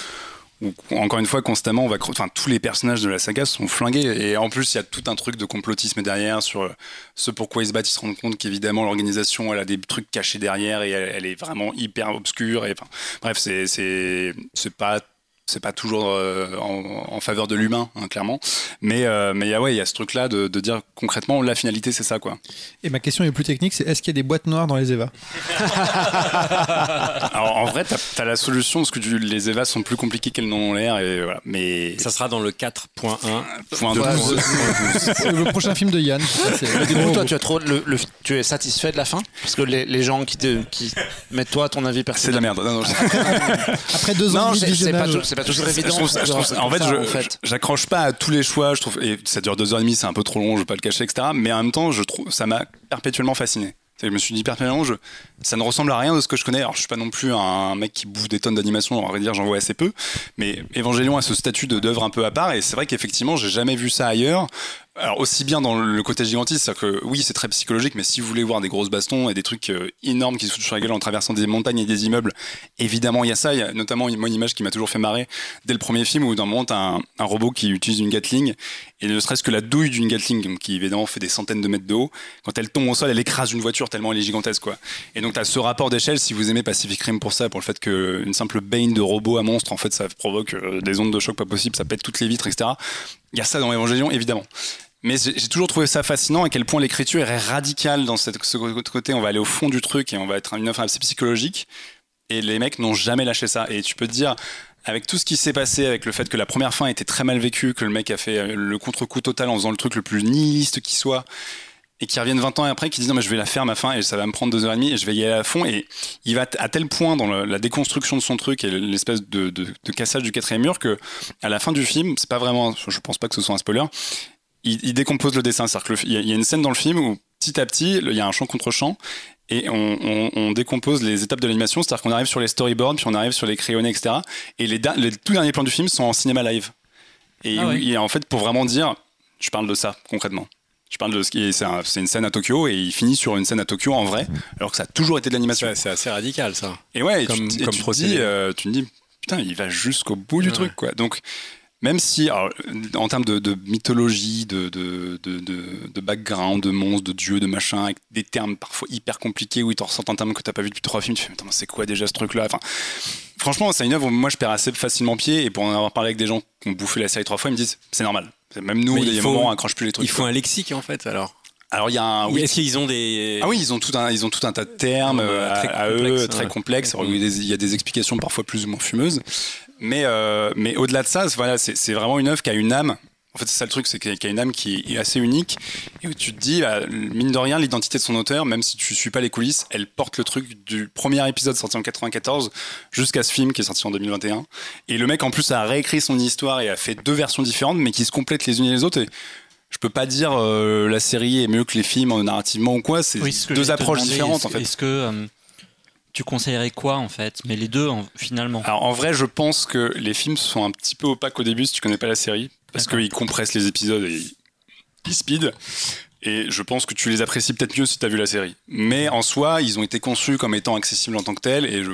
encore une fois, constamment, on va, enfin, tous les personnages de la saga sont flingués. Et en plus, il y a tout un truc de complotisme derrière sur euh, ce pourquoi ils se battent. Ils se rendent compte qu'évidemment, l'organisation, elle a des trucs cachés derrière et elle, est vraiment hyper obscure. Et, bref, c'est pas c'est pas toujours euh, en, faveur de l'humain, hein, clairement. Mais euh, mais ouais, il y a ce truc-là de, dire concrètement la finalité, c'est ça, quoi. Et ma question est plus technique, c'est est-ce qu'il y a des boîtes noires dans les EVA? Alors en vrai, tu as, la solution parce que les EVA sont plus compliqués qu'elles n'ont l'air, et voilà. Mais ça sera dans le 4.1. c'est le prochain film de Yann. toi, tu as trop le, tu es satisfait de la fin? Parce que les, les gens qui te qui mettent toi ton avis personnel. C'est de la merde. après, deux ans, c'est pas toujours évident. en fait, j'accroche pas à tous les choix. Je trouve, et ça dure deux heures et demie, c'est un peu trop long, je vais pas le cacher, etc. Mais en même temps, je trouve, ça m'a perpétuellement fasciné. Je me suis dit perpétuellement, je, ça ne ressemble à rien de ce que je connais. Alors, je suis pas non plus un mec qui bouffe des tonnes d'animation, on va dire, j'en vois assez peu. Mais Evangelion a ce statut d'œuvre un peu à part, et c'est vrai qu'effectivement, j'ai jamais vu ça ailleurs. Alors aussi bien dans le côté gigantiste, c'est-à-dire que oui, c'est très psychologique, mais si vous voulez voir des grosses bastons et des trucs euh, énormes qui se foutent sur la gueule en traversant des montagnes et des immeubles, évidemment il y a ça. Il y a notamment une, image qui m'a toujours fait marrer dès le premier film où le moment un, un robot qui utilise une Gatling et ne serait-ce que la douille d'une Gatling, qui évidemment fait des centaines de mètres de haut, quand elle tombe au sol, elle écrase une voiture tellement elle est gigantesque quoi. Et donc tu as ce rapport d'échelle. Si vous aimez Pacific Rim pour ça, pour le fait qu'une simple bane de robot à monstre, en fait, ça provoque euh, des ondes de choc pas possibles, ça pète toutes les vitres, etc. Il y a ça dans Evangelion, évidemment. Mais j'ai toujours trouvé ça fascinant à quel point l'écriture est radicale dans cette, ce côté. On va aller au fond du truc et on va être une œuvre assez psychologique. Et les mecs n'ont jamais lâché ça. Et tu peux te dire, avec tout ce qui s'est passé, avec le fait que la première fin était très mal vécue, que le mec a fait le contre-coup total en faisant le truc le plus nihiliste qui soit, et qui reviennent 20 ans après, qui disent non mais je vais la faire ma fin et ça va me prendre deux heures et demie et je vais y aller à fond et il va à tel point dans la déconstruction de son truc et l'espèce de, de, cassage du quatrième mur que à la fin du film, c'est pas vraiment, je pense pas que ce soit un spoiler, il, décompose le dessin. C'est-à-dire qu'il y, a une scène dans le film où petit à petit, il y a un champ contre champ et on, décompose les étapes de l'animation. C'est-à-dire qu'on arrive sur les storyboards, puis on arrive sur les crayonnés, etc. Et les, les tout derniers plans du film sont en cinéma live. Et, ah en fait, pour vraiment dire, je parle de ça concrètement. Je parle de ce qui est, c'est, une scène à Tokyo et il finit sur une scène à Tokyo en vrai, alors que ça a toujours été de l'animation. c'est assez radical ça. Et ouais, comme, tu, comme tu, dis, euh, tu te dis, putain, il va jusqu'au bout du truc quoi. Donc même si, en termes de, mythologie, de, de, background, de monstres, de dieux, de machin, avec des termes parfois hyper compliqués où ils te ressortent un terme que t'as pas vu depuis trois films, tu fais, c'est quoi déjà ce truc-là? Enfin, Franchement, c'est une œuvre où moi je perds assez facilement pied et pour en avoir parlé avec des gens qui ont bouffé la série trois fois, ils me disent, c'est normal. Même nous, il y a des moments, on accroche plus les trucs. Il faut un lexique en fait alors. Alors il y a un. Oui. Est-ce qu'ils ont des. Ah oui, ils ont tout un, ils ont tout un tas de termes euh, à, à eux très complexes. Des, il y a des explications parfois plus ou moins fumeuses, mais euh, mais au-delà de ça, voilà, c'est vraiment une œuvre qui a une âme. En fait, c'est ça le truc, c'est qu'il y a une âme qui est assez unique et où tu te dis, bah, mine de rien, l'identité de son auteur, même si tu suis pas les coulisses, elle porte le truc du premier épisode sorti en 94 jusqu'à ce film qui est sorti en 2021. Et le mec, en plus, a réécrit son histoire et a fait deux versions différentes, mais qui se complètent les unes et les autres. Et je peux pas dire euh, la série est mieux que les films narrativement ou quoi. C'est deux approches différentes en fait. Est-ce que euh, tu conseillerais quoi en fait? Mais les deux finalement. Alors en vrai, je pense que les films sont un petit peu opaques au début si tu connais pas la série parce qu'ils compressent les épisodes et ils speed. Et je pense que tu les apprécies peut-être mieux si tu as vu la série. Mais en soi, ils ont été conçus comme étant accessibles en tant que tels. Et je,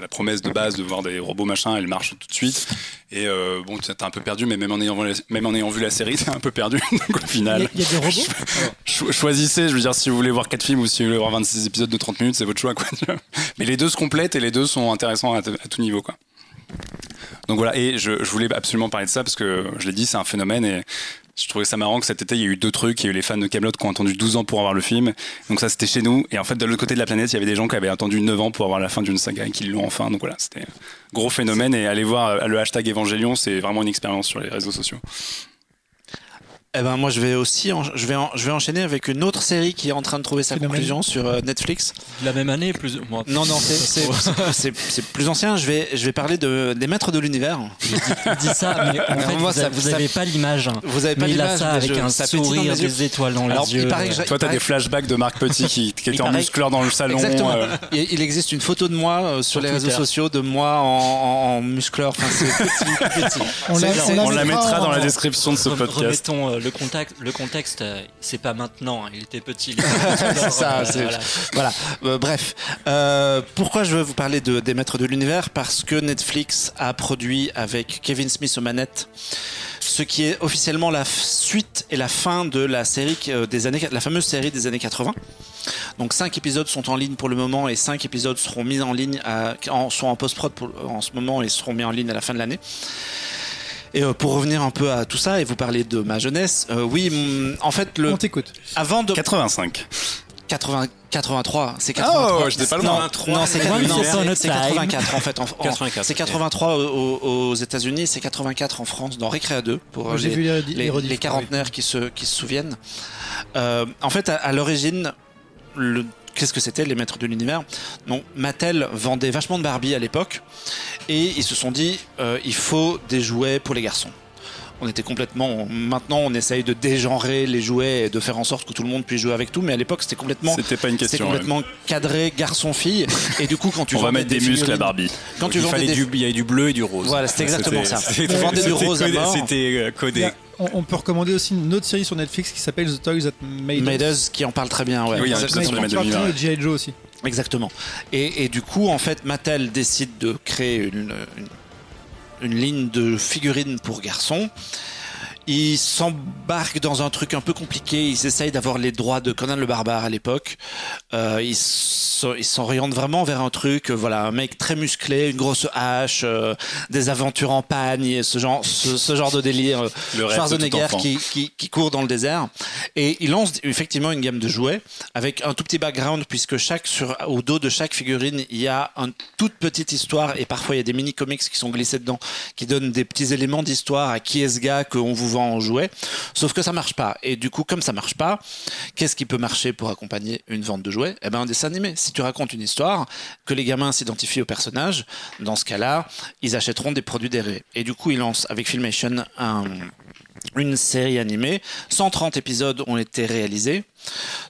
la promesse de base de voir des robots machin, elle marche tout de suite. Et euh, bon, t'es un peu perdu, mais même en ayant, même en ayant vu la série, t'es un peu perdu. Donc au final. Il y, a des robots Choisissez, je veux dire, si vous voulez voir 4 films ou si vous voulez voir 26 épisodes de 30 minutes, c'est votre choix. Quoi. Mais les deux se complètent et les deux sont intéressants à, à tout niveau. Quoi. Donc voilà, et je, je, voulais absolument parler de ça parce que je l'ai dit, c'est un phénomène et je trouvais ça marrant que cet été, il y a eu deux trucs. Il y a eu les fans de Camelot qui ont attendu 12 ans pour avoir le film. Donc ça, c'était chez nous. Et en fait, de l'autre côté de la planète, il y avait des gens qui avaient attendu 9 ans pour avoir la fin d'une saga et qui l'ont enfin. Donc voilà, c'était gros phénomène. Et aller voir euh, le hashtag Évangélion, c'est vraiment une expérience sur les réseaux sociaux. Eh ben moi je vais aussi je vais je vais enchaîner avec une autre série qui est en train de trouver sa conclusion sur euh, Netflix. La même année plus moi. Non non c'est plus ancien. Je vais je vais parler de des maîtres de l'univers. Je dis, ça mais en fait moi, vous, n'avez pas l'image. Vous avez pas l'image ça avec un sourire des étoiles dans Alors, les yeux. Que Toi t'as des flashbacks de Marc Petit qui, qui était en muscleur dans le salon. Exactement. Euh. Il, existe une photo de moi euh, sur les réseaux sociaux de moi en, en, muscleur. Enfin c'est petit, On, la, mettra dans la description de ce podcast le contexte, le contexte, euh, c'est pas maintenant. Hein, il était petit. c'est ça. voilà. Euh, bref, euh, pourquoi je veux vous parler de, des Maîtres de l'univers? Parce que Netflix a produit avec Kevin Smith aux manettes ce qui est officiellement la suite et la fin de la série des années, la fameuse série des années 80. Donc cinq épisodes sont en ligne pour le moment et cinq épisodes seront mis en ligne, à, en, sont en post-prod en ce moment et seront mis en ligne à la fin de l'année. Et euh, pour revenir un peu à tout ça et vous parler de ma jeunesse, euh, oui, en fait, le. On t'écoute. Avant de. 85. 80, 83, c'est 83. Oh, j'étais pas loin. Non, c'est 84 en fait. En, c'est 83 aux, aux États-Unis, c'est 84 en France dans Récréa 2 pour les, vu les, les, les, quarantenaires qui se qui se souviennent. Euh, en fait, à, à l'origine, le qu'est-ce que c'était les maîtres de l'univers? Donc Mattel vendait vachement de Barbie à l'époque et ils se sont dit euh, il faut des jouets pour les garçons. On était complètement. Maintenant, on essaye de dégenrer les jouets et de faire en sorte que tout le monde puisse jouer avec tout, mais à l'époque, c'était complètement. C'était pas une question. complètement cadré garçon-fille. Et du coup, quand tu on va mettre des, muscles à Barbie. Quand tu il fallait du, il y avait du bleu et du rose. Voilà, c'était exactement ça. C'était du rose C'était euh, codé on, peut recommander aussi une autre série sur Netflix qui s'appelle The Toys That Made, Us. qui en parle très bien. Ouais. Oui, il y a un épisode sur les G.I. Joe aussi. Exactement. Et, du coup, en fait, Mattel décide de créer une, une ligne de figurines pour garçons ils s'embarquent dans un truc un peu compliqué. Ils essayent d'avoir les droits de Conan le Barbare à l'époque. Euh, ils s'orientent vraiment vers un truc, euh, voilà, un mec très musclé, une grosse hache, euh, des aventures en pagne, ce genre, ce, genre de délire. Le Schwarzenegger qui, qui, qui, court dans le désert. Et ils lancent effectivement une gamme de jouets avec un tout petit background puisque chaque sur au dos de chaque figurine il y a une toute petite histoire et parfois il y a des mini comics qui sont glissés dedans qui donnent des petits éléments d'histoire à qui est ce gars qu'on vous vend en jouet. Sauf que ça marche pas. Et du coup, comme ça marche pas, qu'est-ce qui peut marcher pour accompagner une vente de jouets? Eh ben, un dessin animé. Si tu racontes une histoire, que les gamins s'identifient au personnage, dans ce cas-là, ils achèteront des produits dérivés. Et du coup, ils lancent avec Filmation un, une série animée. 130 épisodes ont été réalisés.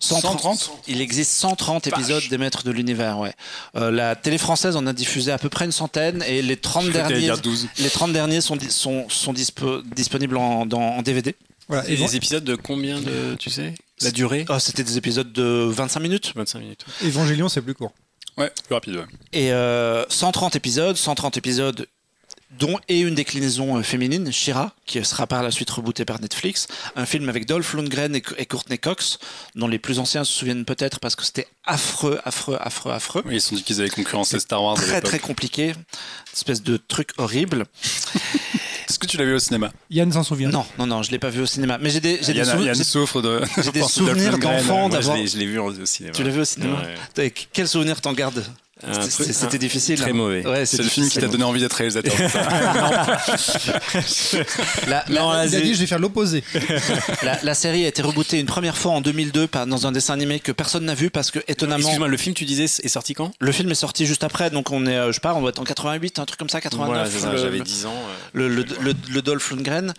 130, Il existe 130 épisodes des Maîtres de l'Univers, ouais. Euh, la télé française en a diffusé à peu près une centaine et les 30 derniers, les 30 derniers sont, sont, sont disponibles en, en DVD. Voilà. Et des épisodes de combien de, tu sais La durée? Oh, C'était des épisodes de 25 minutes. 25 minutes. Évangélion, c'est plus court. Ouais, plus rapide. Ouais. Et euh, 130 épisodes, 130 épisodes dont et une déclinaison euh, féminine, Shira, qui sera par la suite rebootée par Netflix, un film avec Dolph Lundgren et Courtney Cox, dont les plus anciens se souviennent peut-être parce que c'était affreux, affreux, affreux, affreux. Oui, ils se sont dit qu'ils avaient concurrencé Star Wars. Très très compliqué, une espèce de truc horrible. Est-ce que tu l'as vu au cinéma? Yann s'en souvient. Non, non, non, je l'ai pas vu au cinéma. Mais j'ai des, j'ai des, Yann, sou- Yann j'ai- souffre de. j'ai des de souvenirs d'enfant Moi, d'avoir. je l'ai- je l'ai vu au cinéma. Tu l'as vu au cinéma? Ouais. Quel souvenir t'en gardes? C'était- difficile. Très hein. mauvais. Ouais, C'est le film qui t'a donné envie d'être réalisateur. La, la- Non, là, Il a c'est- dit je vais faire l'opposé. la- la série a été rebootée une première fois en 2002 par- dans un dessin animé que personne n'a vu parce que étonnamment Excuse-moi, le film, tu disais, est sorti quand? Le film est sorti juste après donc on est euh, je sais pas on doit être en 88 un truc comme ça 89 Voilà, c'est ça, le- j'avais 10 ans. euh. le, le, le, le Dolph Lundgren.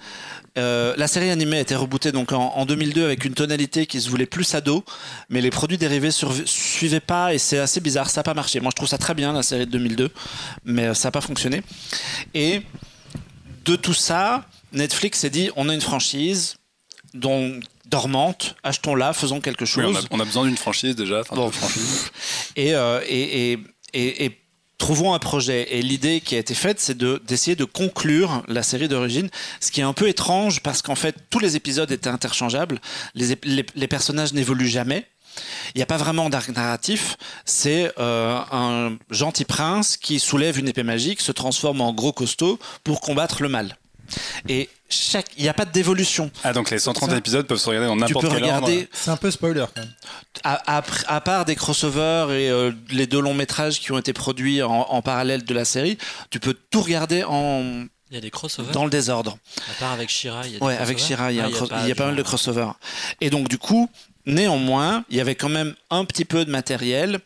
Euh, la série animée a été rebootée donc en, en 2002 avec une tonalité qui se voulait plus ado, mais les produits dérivés suivaient pas et c'est assez bizarre, ça n'a pas marché. Moi je trouve ça très bien la série de 2002, mais euh, ça n'a pas fonctionné. Et de tout ça, Netflix s'est dit on a une franchise dont dormante, achetons-la, faisons quelque Oui, chose. on, a, on a besoin d'une franchise déjà. Bon. franchise. et, euh, et, et, et- et trouvons un projet. Et l'idée qui a été faite, c'est de- d'essayer de, conclure la série d'origine, ce qui est un peu étrange parce qu'en fait, tous les épisodes étaient interchangeables, les, les, les personnages n'évoluent jamais. Il n'y a pas vraiment d'arc narratif, c'est euh, un gentil prince qui soulève une épée magique, se transforme en gros costaud pour combattre le mal. Et chaque, il n'y a pas d'évolution. Ah, donc les 130 Ça, épisodes peuvent se regarder dans Tu n'importe peux quel regarder ordre. C'est un peu spoiler quand même. à, à- à part des crossovers et euh, les deux longs métrages qui ont été produits en, en parallèle de la série, tu peux tout regarder en, Il y a des crossovers. dans le désordre. À part avec Shira, il y a des Ouais, avec Shira, il y a, Ah, pas il y a pas mal de crossovers. Et donc, du coup, néanmoins, il y avait quand même un petit peu de matériel.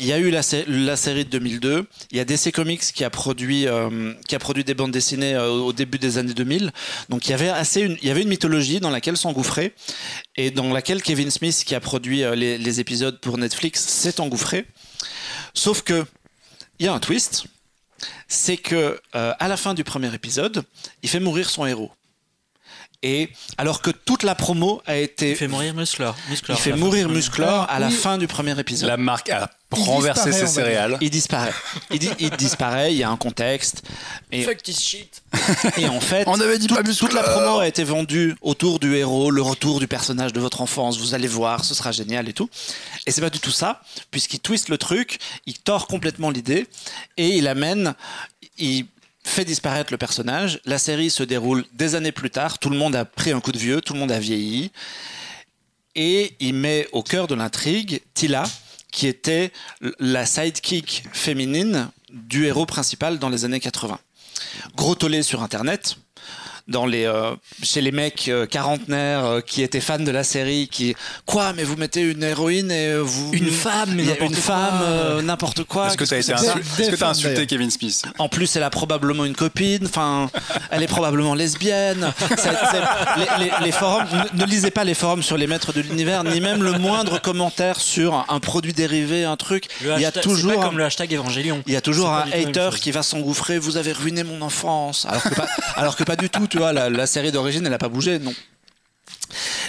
Il y a eu la, sé- la série de 2002. Il y a DC Comics qui a produit, euh, qui a produit des bandes dessinées euh, au début des années 2000. Donc il y avait assez une, il y avait une mythologie dans laquelle s'engouffrer et dans laquelle Kevin Smith, qui a produit euh, les, les épisodes pour Netflix, s'est engouffré. Sauf que il y a un twist, c'est que euh, à la fin du premier épisode, il fait mourir son héros. Et alors que toute la promo a été, Il fait mourir Musclor. Musclor il fait mourir. Musclor à la oui. fin du premier épisode. La marque a Disparaît, ses céréales. Il disparaît. Il, di- il disparaît, il y a un contexte. Et, Fuck this shit. et en fait, On avait dit toute, pas Musclor. toute la promo a été vendue autour du héros, le retour du personnage de votre enfance. Vous allez voir, ce sera génial et tout. Et c'est pas du tout ça, puisqu'il twiste le truc, il tord complètement l'idée et il amène, il fait disparaître le personnage. La série se déroule des années plus tard. Tout le monde a pris un coup de vieux, tout le monde a vieilli. Et il met au cœur de l'intrigue Tila, qui était la sidekick féminine du héros principal dans les années 80. Gros tollé sur Internet. Dans les, euh, chez les mecs euh, quarantenaires euh, qui étaient fans de la série, qui quoi, mais vous mettez une héroïne et euh, vous Une femme, mais une quoi. femme, euh, n'importe quoi. Est-ce que tu as été est-ce que t'as insulté Kevin Smith? En plus, elle a probablement une copine. Enfin, elle est probablement lesbienne. C'est- c'est- les, les- les forums, ne, ne lisez pas les forums sur les maîtres de l'univers, ni même le moindre commentaire sur un, produit dérivé, un truc. Le il y a hashtag- toujours, c'est pas un- comme le hashtag Évangélion. il y a toujours un hater qui va s'engouffrer. Vous avez ruiné mon enfance. Alors que pas, alors que pas du tout. Tu la, série d'origine, elle a pas bougé. Non.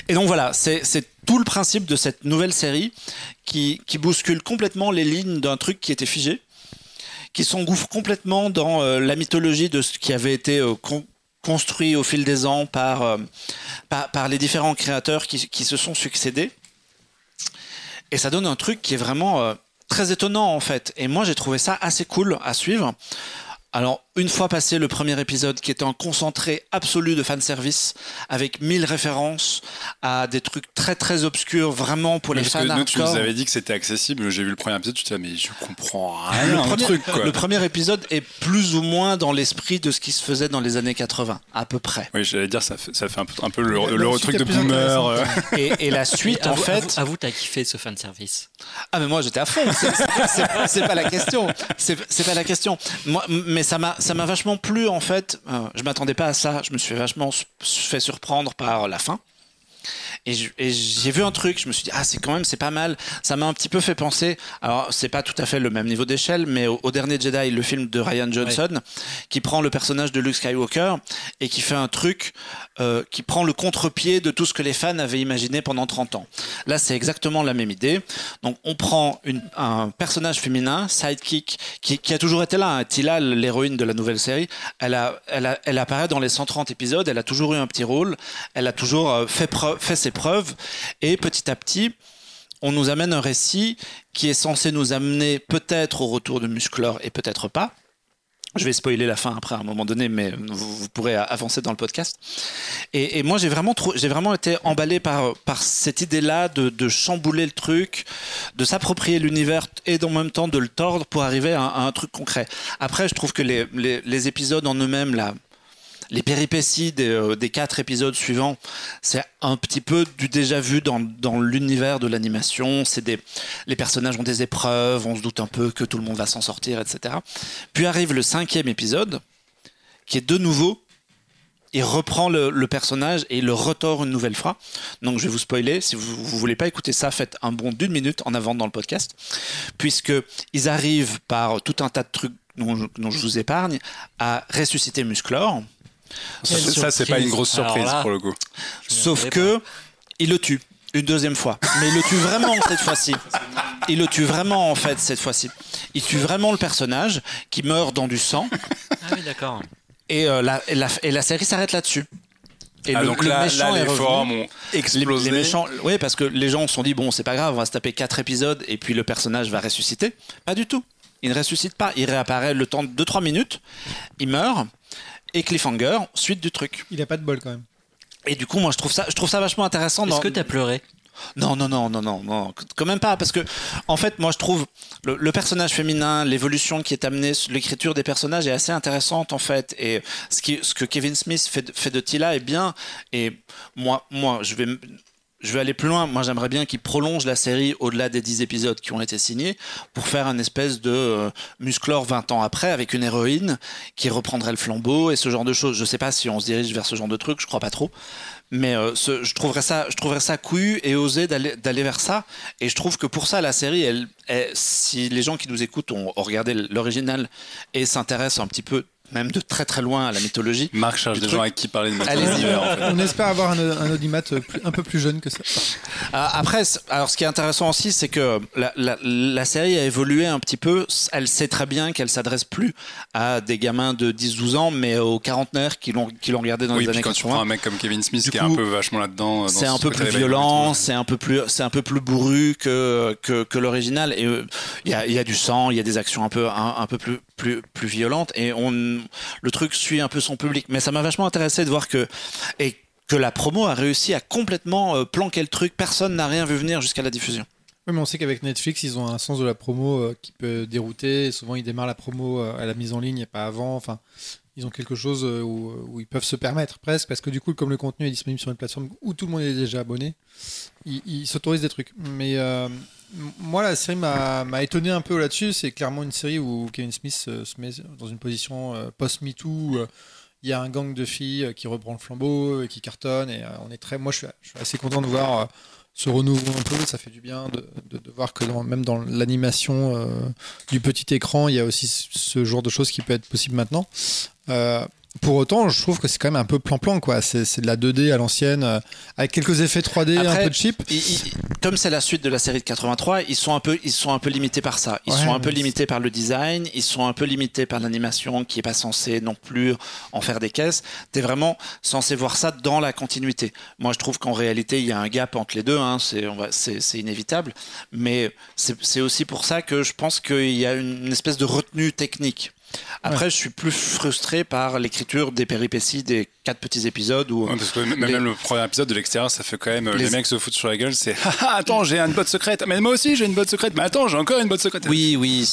Et donc voilà, c'est tout le principe de cette nouvelle série qui, qui bouscule complètement les lignes d'un truc qui était figé, qui s'engouffre complètement dans euh, la mythologie de ce qui avait été euh, con- construit au fil des ans par, euh, par, par les différents créateurs qui, qui se sont succédés. Et ça donne un truc qui est vraiment très étonnant en fait. Et moi j'ai trouvé ça assez cool à suivre. Alors, une fois passé le premier épisode, qui était un concentré absolu de fanservice, avec mille références à des trucs très très obscurs, vraiment pour les Parce fans que nous, tu nous avais dit que c'était accessible. J'ai vu le premier épisode, tu te dis, ah, mais je comprends Le rien. premier, un truc, quoi. le premier épisode est plus ou moins dans l'esprit de ce qui se faisait dans les années 80, à peu près. Oui, j'allais dire, ça fait, ça fait un peu, un peu le, le truc de boomer. euh. Et, et la suite, en fait, avoue- Avoue, t'as kiffé ce fanservice. Ah mais moi j'étais à fond. C'est- pas la question. C'est c'est pas la question. Moi, mais ça m'a ça m'a vachement plu en fait. Euh, je m'attendais pas à ça. Je me suis vachement fait surprendre par la fin. Et j'ai vu un truc, je me suis dit, ah, c'est quand même, c'est pas mal. Ça m'a un petit peu fait penser, alors, c'est pas tout à fait le même niveau d'échelle, mais au, au dernier Jedi, le film de Ryan Johnson, qui prend le personnage de Luke Skywalker et qui fait un truc euh, qui prend le contre-pied de tout ce que les fans avaient imaginé pendant 30 ans. Là, c'est exactement la même idée. Donc, on prend une, un personnage féminin, sidekick, qui, qui a toujours été là. Hein. Tila, l'héroïne de la nouvelle série, elle, a, elle, a, elle apparaît dans les 130 épisodes, elle a toujours eu un petit rôle, elle a toujours euh, fait, preuve, fait ses preuves, et petit à petit, on nous amène un récit qui est censé nous amener peut-être au retour de Musclor et peut-être pas. Je vais spoiler la fin après à un moment donné, mais vous, pourrez avancer dans le podcast. Et, moi, j'ai vraiment, vraiment été emballé par, cette idée-là de, de, chambouler le truc, de s'approprier l'univers et en même temps de le tordre pour arriver à, un truc concret. Après, je trouve que les, les, les épisodes en eux-mêmes, là, les péripéties euh, des, quatre épisodes suivants, c'est un petit peu du déjà vu dans, l'univers de l'animation. C'est des, les personnages ont des épreuves, on se doute un peu que tout le monde va s'en sortir, etc. Puis arrive le cinquième épisode, qui est de nouveau il reprend le, personnage et le retord une nouvelle fois. Donc je vais vous spoiler. Si vous, ne voulez pas écouter ça, faites un bond d'une minute en avant dans le podcast, puisque ils arrivent par tout un tas de trucs dont, dont je vous épargne à ressusciter Musclor, ça, c'est pas une grosse surprise pour le coup. Sauf que il le tue une deuxième fois. Mais il le tue vraiment cette fois-ci. Il le tue vraiment en fait cette fois-ci. Il tue vraiment le personnage qui meurt dans du sang. Ah oui, d'accord. Et, euh, la, et, la, série s'arrête là-dessus. Et ah, le, donc là, méchant les formes ont explosé. Les, méchants, oui, parce que les gens se sont dit bon, c'est pas grave, on va se taper quatre épisodes et puis le personnage va ressusciter. Pas du tout. Il ne ressuscite pas. Il réapparaît le temps de 2-3 minutes. Il meurt et cliffhanger, suite du truc. Il a pas de bol quand même. Et du coup, moi, je trouve ça, je trouve ça vachement intéressant. Est-ce que tu as pleuré? Non, non, non, non, non, non, quand même pas, parce que en fait, moi, je trouve le, personnage féminin, l'évolution qui est amenée, l'écriture des personnages est assez intéressante en fait, et ce, qui, ce que Kevin Smith fait, fait de Tila est bien. Et moi, moi, je vais je vais aller plus loin. Moi, j'aimerais bien qu'ils prolongent la série au-delà des 10 épisodes qui ont été signés pour faire un espèce de euh, musclore 20 ans après avec une héroïne qui reprendrait le flambeau et ce genre de choses. Je sais pas si on se dirige vers ce genre de truc, je crois pas trop. Mais euh, je trouverais ça, je trouverais ça couillu et osé d'aller vers ça. Et je trouve que pour ça, la série, si les gens qui nous écoutent ont regardé l'original et s'intéressent un petit peu même de très très loin à la mythologie. Marc cherche des gens avec qui parler de mythologie. On espère avoir un, un audimat un peu plus jeune que ça. Euh, après, alors ce qui est intéressant aussi, c'est que la, la, série a évolué un petit peu. Elle sait très bien qu'elle s'adresse plus à des gamins de 10-12 ans, mais aux quarantenaires qui l'ont qui l'ont regardé dans les années quand 80. Quand tu prends un mec comme Kevin Smith qui est un peu vachement là-dedans, c'est un peu plus violent, c'est un peu plus c'est un peu plus bourru que que, que l'original. Et euh, il y, a, y, a, du sang, il y a des actions un peu un, un peu plus plus violentes et on le truc suit un peu son public. Mais ça m'a vachement intéressé de voir que et que la promo a réussi à complètement euh, planquer le truc. Personne n'a rien vu venir jusqu'à la diffusion. Oui, mais on sait qu'avec Netflix, ils ont un sens de la promo euh, qui peut dérouter. Souvent, ils démarrent la promo euh, à la mise en ligne et pas avant. Enfin, ils ont quelque chose où, ils peuvent se permettre presque, parce que du coup, comme le contenu est disponible sur une plateforme où tout le monde est déjà abonné, ils s'autorisent des trucs. Mais moi, la série m'a étonné un peu là-dessus. C'est clairement une série où Kevin Smith se met dans une position euh, post-MeToo. Euh, il y a un gang de filles euh, qui reprend le flambeau, et qui cartonne. Et on est très. Moi, je suis, assez content de voir ce renouveau un peu. Ça fait du bien de, voir que même dans l'animation du petit écran, il y a aussi ce genre de choses qui peut être possible maintenant. Pour autant, je trouve que c'est quand même un peu plan-plan, quoi. C'est de la 2D à l'ancienne, euh, avec quelques effets 3D un peu cheap. comme c'est la suite de la série de 83, ils sont un peu, ils sont un peu limités par ça. Ils sont un peu limités par le design, ils sont un peu limités par l'animation qui est pas censée non plus en faire des caisses. T'es vraiment censé voir ça dans la continuité. Moi, je trouve qu'en réalité, il y a un gap entre les deux. Hein. C'est inévitable, mais c'est aussi pour ça que je pense qu'il y a une espèce de retenue technique. Après, je suis plus frustré par l'écriture des péripéties des quatre petits épisodes où. parce que même, le premier épisode de l'extérieur, ça fait quand même. Les... mecs se foutent sur la gueule, c'est attends, j'ai une botte secrète. Mais moi aussi, j'ai une botte secrète. Mais attends, j'ai encore une botte secrète. Oui, oui.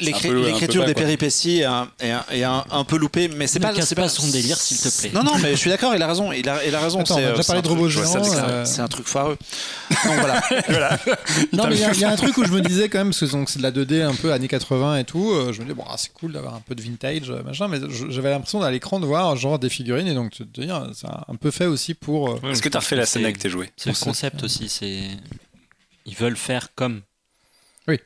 L'écriture des péripéties est, un, peu loupée, mais c'est pas. C'est pas son délire, s'il te plaît. Non, non, mais je suis d'accord, il a raison. Il a, il a raison. Attends, on a déjà parlé de robots géants. C'est un truc foireux. Donc voilà. Non, mais il y, a un truc où je me disais quand même, parce que c'est de la 2D un peu années 80 et tout, euh, je me disais, bon, ah, c'est cool d'avoir un peu de vintage, euh, machin, mais j'avais l'impression à l'écran de voir genre des figurines et donc de dire, c'est un peu fait aussi pour. Euh, Est-ce que tu as refait la scène avec tes jouets C'est le concept aussi, c'est. Ils veulent faire comme. Oui.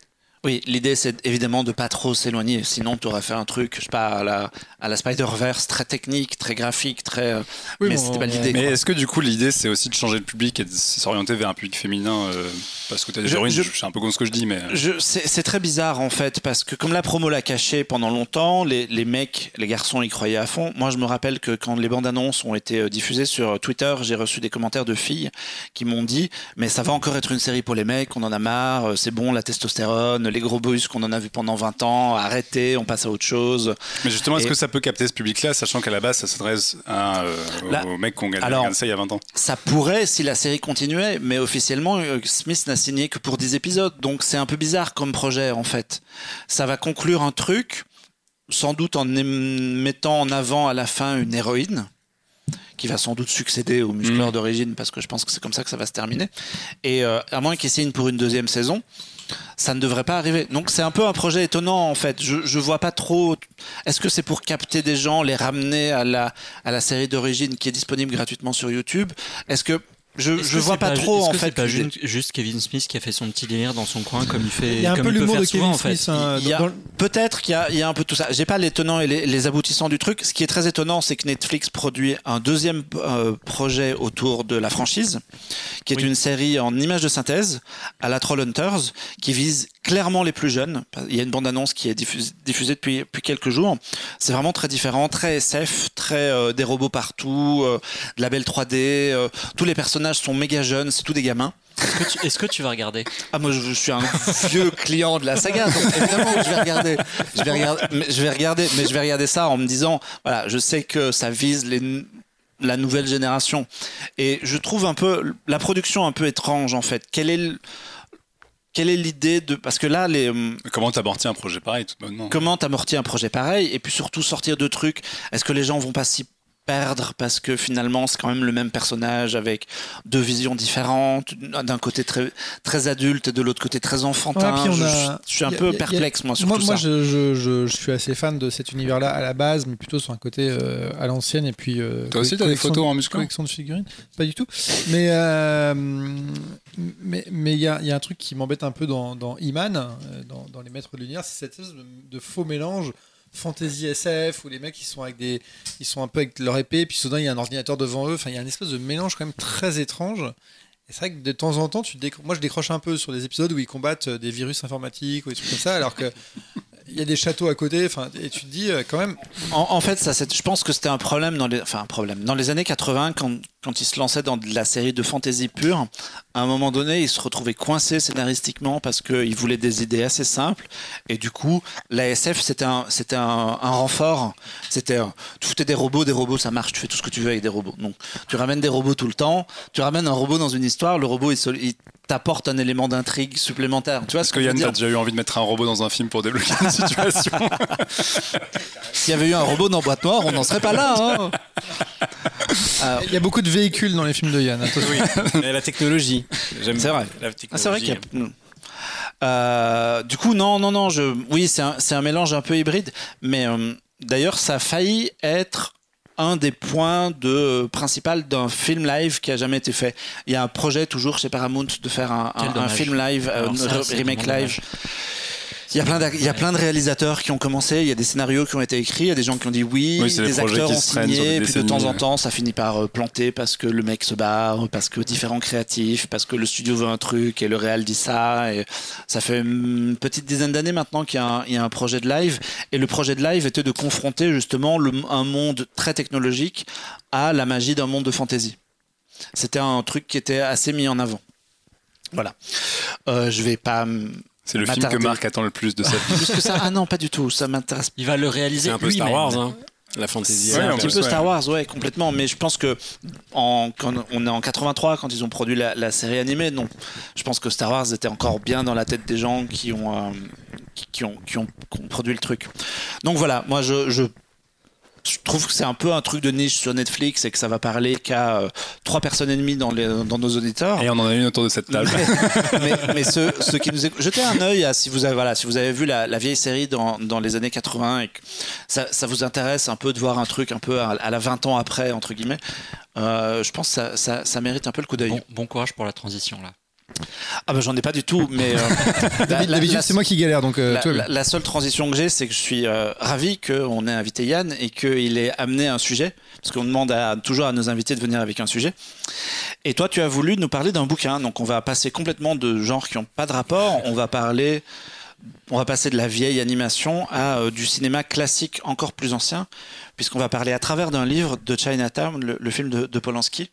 Oui, l'idée c'est évidemment de pas trop s'éloigner, sinon tu aurais fait un truc, je sais pas, à la, à la Spider-Verse, très technique, très graphique, très. Euh, mais c'était pas l'idée. Mais est-ce que du coup l'idée c'est aussi de changer le public et de s'orienter vers un public féminin euh, Parce que tu as des héroïnes, je, sais un peu comme ce que je dis, mais. Euh. C'est très bizarre en fait, parce que comme la promo l'a caché pendant longtemps, les, les, mecs, les garçons y croyaient à fond. Moi je me rappelle que quand les bandes annonces ont été diffusées sur Twitter, j'ai reçu des commentaires de filles qui m'ont dit Mais ça va encore être une série pour les mecs, on en a marre, c'est bon, la testostérone, les gros boys qu'on en a vu pendant 20 ans, arrêtez, on passe à autre chose. Mais justement, est-ce que ça peut capter ce public-là, sachant qu'à la base, ça s'adresse euh, aux mecs ont gagné ça il y a 20 ans Ça pourrait si la série continuait, mais officiellement, euh, Smith n'a signé que pour 10 épisodes, donc c'est un peu bizarre comme projet en fait. Ça va conclure un truc, sans doute en mettant en avant à la fin une héroïne qui va sans doute succéder au muscleur mm. d'origine parce que je pense que c'est comme ça que ça va se terminer. Et euh, à moins qu'il signe pour une deuxième saison, ça ne devrait pas arriver. Donc c'est un peu un projet étonnant en fait. Je, je vois pas trop. Est-ce que c'est pour capter des gens, les ramener à la, à la série d'origine qui est disponible gratuitement sur YouTube? Est-ce que je, je vois pas, trop en fait. C'est pas juste, Kevin Smith qui a fait son petit délire dans son coin comme il fait. Il y a un peu l'humour de Kevin Smith. Hein, peut-être qu'il y, y, a un peu tout ça. J'ai pas les tenants et les, aboutissants du truc. Ce qui est très étonnant, c'est que Netflix produit un deuxième euh, projet autour de la franchise, qui est une série en images de synthèse à la Trollhunters, qui vise clairement les plus jeunes. Il y a une bande-annonce qui est diffusée, depuis, depuis quelques jours. C'est vraiment très différent, très SF, très euh, des robots partout, euh, de la belle 3D. tous les personnages sont méga jeunes, c'est tous des gamins. Est-ce que, tu vas regarder Ah moi je, suis un vieux client de la saga, donc évidemment je vais regarder. Je vais regarder, mais je vais regarder, mais je vais regarder ça en me disant, voilà, je sais que ça vise les, la nouvelle génération, et je trouve un peu la production un peu étrange en fait. Quelle est quelle est l'idée de parce que là les comment t'amortis un projet pareil tout bonnement comment t'amortis un projet pareil et puis surtout sortir de trucs est-ce que les gens vont pas s'y perdre parce que finalement c'est quand même le même personnage avec deux visions différentes d'un côté très très adulte et de l'autre côté très enfantin. Je, suis un peu perplexe moi sur moi, tout moi ça. Je, je, je, suis assez fan de cet univers là à la base mais plutôt sur un côté euh, à l'ancienne et puis euh, toi aussi t'as des photos en muscle collection de figurines? Pas du tout. Mais euh, mais mais il y a, y a un truc qui m'embête un peu dans, dans Iman dans, dans les maîtres de l'univers c'est cette espèce de, de faux mélange fantasy SF où les mecs ils sont avec des ils sont un peu avec leur épée puis soudain il y a un ordinateur devant eux. Enfin il y a un espèce de mélange quand même très étrange. Et c'est vrai que de temps en temps tu moi je décroche un peu sur des épisodes où ils combattent des virus informatiques ou des trucs comme ça alors que il y a des châteaux à côté, enfin, et tu te dis euh, quand même. En, fait, ça, je pense que c'était un problème dans les, enfin un problème. Dans les années 80 quand quand il se lançait dans de la série de fantasy pure. À un moment donné, il se retrouvait coincé scénaristiquement parce qu'il voulait des idées assez simples et du coup, la SF c'était un c'était un, renfort. C'était tu foutais des robots, des robots ça marche, tu fais tout ce que tu veux avec des robots. Donc tu ramènes des robots tout le temps, tu ramènes un robot dans une histoire, le robot il, il t'apporte un élément d'intrigue supplémentaire. Tu vois ce que, que Yann, t'as déjà eu envie de mettre un robot dans un film pour débloquer une situation? S'il y avait eu un robot dans Boîte Noire, on n'en serait pas là. Hein. Il y a beaucoup de véhicules dans les films de Yann. Oui. la technologie. C'est vrai. Ah, c'est vrai qu'il y a... Euh, du coup, non, non, non. Je... Oui, c'est un, un, mélange un peu hybride, mais euh, d'ailleurs, ça a failli être un des points de principal d'un film live qui a jamais été fait. Il y a un projet toujours chez Paramount de faire un, un, film live, un remake live. Il y, a plein il y a plein de réalisateurs qui ont commencé, il y a des scénarios qui ont été écrits, il y a des gens qui ont dit oui, des acteurs ont signé, puis de temps en temps ça finit par euh, planter parce que le mec se barre, parce que différents créatifs, parce que le studio veut un truc et le réal dit ça. Et ça fait une petite dizaine d'années maintenant qu'il y, y, a un projet de live et le projet de live était de confronter justement le, un monde très technologique à la magie d'un monde de fantasy. C'était un truc qui était assez mis en avant. Voilà. Euh, je vais pas c'est le film que Marc attend le plus de sa vie. Plus que ça Ah non, pas du tout. Ça m'intéresse. Il va le réaliser. C'est un peu Star Wars, hein la fantasy. C'est un petit peu Star Wars, ouais, complètement. Mais je pense que en, quand on est en 83 quand ils ont produit la, série animée, donc je pense que Star Wars était encore bien dans la tête des gens qui ont, euh, qui, ont, qui, ont, produit le truc. Donc voilà, moi je, je je trouve que c'est un peu un truc de niche sur Netflix et que ça va parler qu'à euh, trois personnes et demie dans, les, dans nos auditeurs. Et on en a une autour de cette table. mais, ceux, qui nous écoutent, jetez un œil à si vous avez, voilà, si vous avez vu la, vieille série dans, dans, les années 80 et que ça, ça, vous intéresse un peu de voir un truc un peu à, la 20 ans après, entre guillemets, euh, je pense que ça, ça, ça, mérite un peu le coup d'œil. Bon, bon courage pour la transition là. Ah bah j'en ai pas du tout, mais euh, c'est moi qui galère donc. Euh, la, seule transition que j'ai, c'est que je suis euh, ravi qu'on ait invité Yann et qu'il ait amené un sujet, parce qu'on demande à, toujours à nos invités de venir avec un sujet. Et toi, tu as voulu nous parler d'un bouquin, donc on va passer complètement de genres qui n'ont pas de rapport. On va parler, on va passer de la vieille animation à du cinéma classique encore plus ancien, puisqu'on va parler à travers d'un livre de Chinatown, le, le film de, de Polanski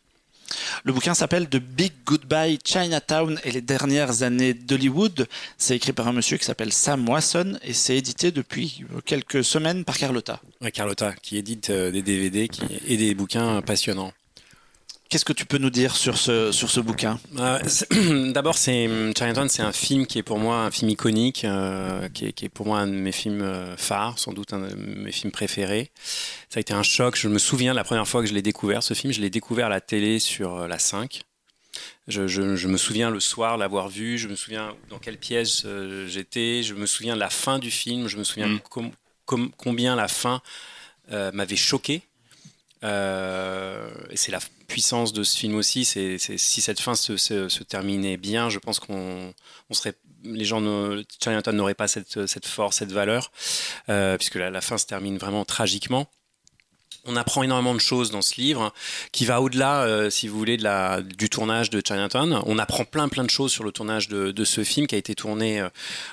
Le bouquin s'appelle The Big Goodbye Chinatown et les dernières années d'Hollywood. C'est écrit par un monsieur qui s'appelle Sam Wasson et c'est édité depuis quelques semaines par Carlotta. Carlotta, qui édite euh, des DVD et des bouquins passionnants. Qu'est-ce que tu peux nous dire sur ce, sur ce bouquin? Euh, D'abord, c'est Chinatown, c'est un film qui est pour moi un film iconique, euh, qui, est, qui, est, pour moi un de mes films euh, phares, sans doute un de mes films préférés. Ça a été un choc. Je me souviens la première fois que je l'ai découvert, ce film, je l'ai découvert à la télé sur la 5. Je, je, je, me souviens le soir l'avoir vu, je me souviens dans quelle pièce j'étais, je me souviens de la fin du film, je me souviens mm. com, com, combien la fin m'avait choqué. Et c'est la puissance de ce film aussi. Si cette fin se, terminait bien, je pense qu'on on serait les gens ne, Chinatown n'aurait pas cette, force, cette valeur, euh, puisque la, fin se termine vraiment tragiquement. On apprend énormément de choses dans ce livre qui va au-delà, euh, si vous voulez, de la, du tournage de Chinatown. On apprend plein plein de choses sur le tournage de, ce film qui a été tourné euh,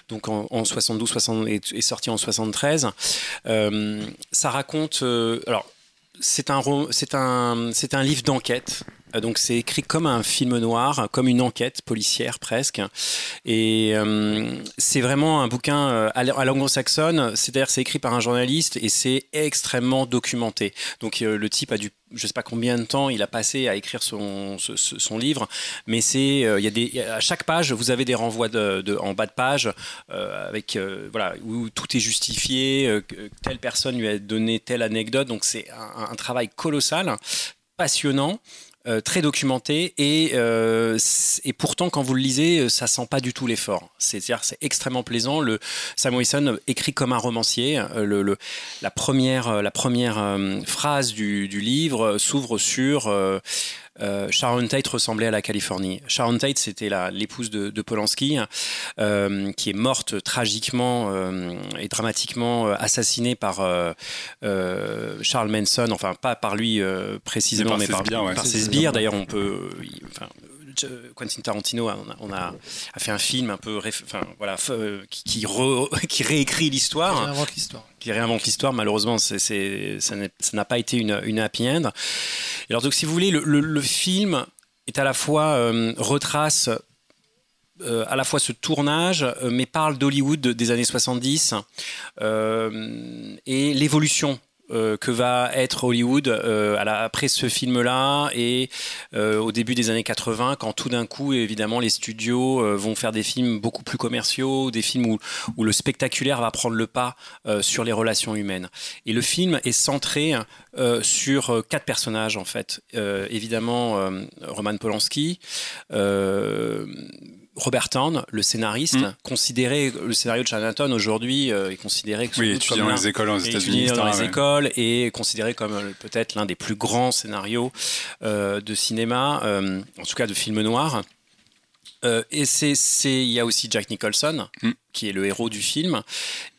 donc en, en 72, 60 et, sorti en 73. Euh, ça raconte, alors c'est un, c'est un, c'est un livre d'enquête. Euh, donc c'est écrit comme un film noir, comme une enquête policière presque. Et euh, c'est vraiment un bouquin euh, à l'anglo-saxonne, c'est-à-dire c'est écrit par un journaliste et c'est extrêmement documenté. Donc le type a dû je sais pas combien de temps il a passé à écrire son, livre, mais c'est y a des à chaque page vous avez des renvois en bas de page avec voilà où tout est justifié, telle personne lui a donné telle anecdote, donc c'est un travail colossal, passionnant. Euh, très documenté et, euh, et pourtant quand vous le lisez euh, ça sent pas du tout l'effort. C'est-à-dire c'est extrêmement plaisant. Le Sam Wilson écrit comme un romancier le, le la première la première phrase du, du livre s'ouvre sur euh, Sharon Tate ressemblait à la Californie. Sharon Tate, c'était l'épouse de, de, Polanski, euh, qui est morte tragiquement euh, et dramatiquement assassinée par Charles Manson, enfin pas par lui précisément, mais par, ses sbires. D'ailleurs, on peut, enfin, Quentin Tarantino on a, a, fait un film un peu enfin, voilà, qui, qui, qui réécrit l'histoire. Qui réinvente l'histoire. Qui réinvente l'histoire. Malheureusement, c'est, ça n'a pas été une, une happy end. Alors, donc, si vous voulez, le, le, film est à la fois euh, retrace euh, à la fois ce tournage, euh, mais parle d'Hollywood des années 70 euh, et l'évolution euh, que va être Hollywood euh, après ce film-là et euh, au début des années 80, quand tout d'un coup, évidemment, les studios vont faire des films beaucoup plus commerciaux, des films où, le spectaculaire va prendre le pas sur les relations humaines. Et le film est centré sur quatre personnages, en fait. évidemment, Roman Polanski. Robert Town, le scénariste, mm. considéré le scénario de Chinatown aujourd'hui euh, est considéré oui, comme dans les écoles aux États-Unis, dans les écoles et considéré comme euh, peut-être l'un des plus grands scénarios euh, de cinéma, en tout cas de film noir. Et c'est, il y a aussi Jack Nicholson, mm. Qui est le héros du film,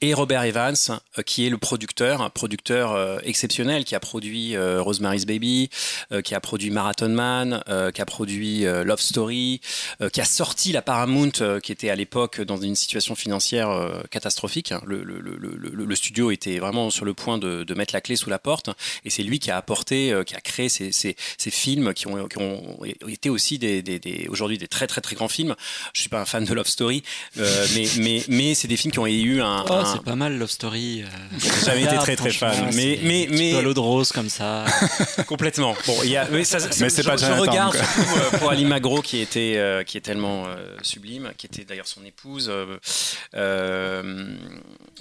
et Robert Evans, euh, qui est le producteur, un producteur euh, exceptionnel, qui a produit euh, Rosemary's Baby, qui a produit Marathon Man, qui a produit Love Story, qui a sorti la Paramount, qui était à l'époque dans une situation financière catastrophique. Le, le, le, le, studio était vraiment sur le point de, de, mettre la clé sous la porte, et c'est lui qui a apporté, qui a créé ces, ces, ces films qui ont, qui ont, été aussi des, des, des aujourd'hui des très très très grands films. Je suis pas un fan de Love Story, mais, mais c'est des films qui ont eu un. Oh, un... c'est pas mal Love Story. Euh, J'ai jamais été très très fan. Mais, mais, mais. l'eau de rose comme ça. Complètement. Bon, il y a. Mais, ça, mais c'est pas Je, je regarde surtout euh, pour Ali Magro qui était, euh, qui est tellement euh, sublime, qui était d'ailleurs son épouse.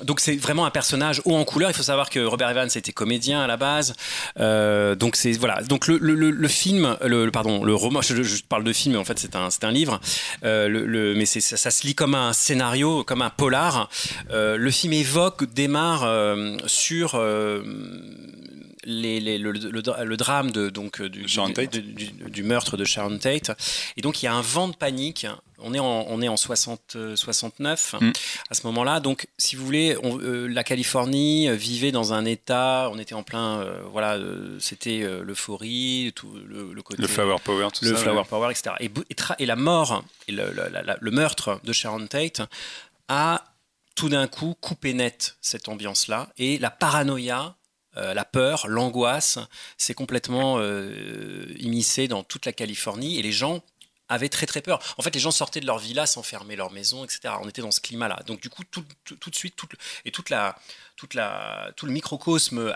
Donc c'est vraiment un personnage haut en couleur. Il faut savoir que Robert Evans était comédien à la base. donc c'est voilà. Donc le, le, le, le film, le, pardon, le roman. Je, je, parle de film, mais en fait c'est un, c'est un livre. Euh, mais ça, ça, se lit comme un scénario, comme un polar. Euh, le film évoque, démarre euh, sur les, les, le, le, le, drame de, donc, du, du, du, du, meurtre de Sharon Tate. Et donc il y a un vent de panique. On est en, on est en 60, 69 mm. à ce moment-là. Donc, si vous voulez, on, euh, la Californie vivait dans un état. On était en plein, euh, voilà, euh, c'était l'euphorie, tout le, le, côté, le flower power, tout le ça, flower ouais. power, etc. Et, et, et, la mort et le, la, le meurtre de Sharon Tate a tout d'un coup coupé net cette ambiance-là et la paranoïa la peur, l'angoisse, c'est complètement immiscé dans toute la Californie et les gens avaient très très peur. En fait, les gens sortaient de leur villa, s'enfermaient leur maison, etc. On était dans ce climat-là. Donc du coup, tout, de suite, tout, et toute la, toute la, tout le microcosme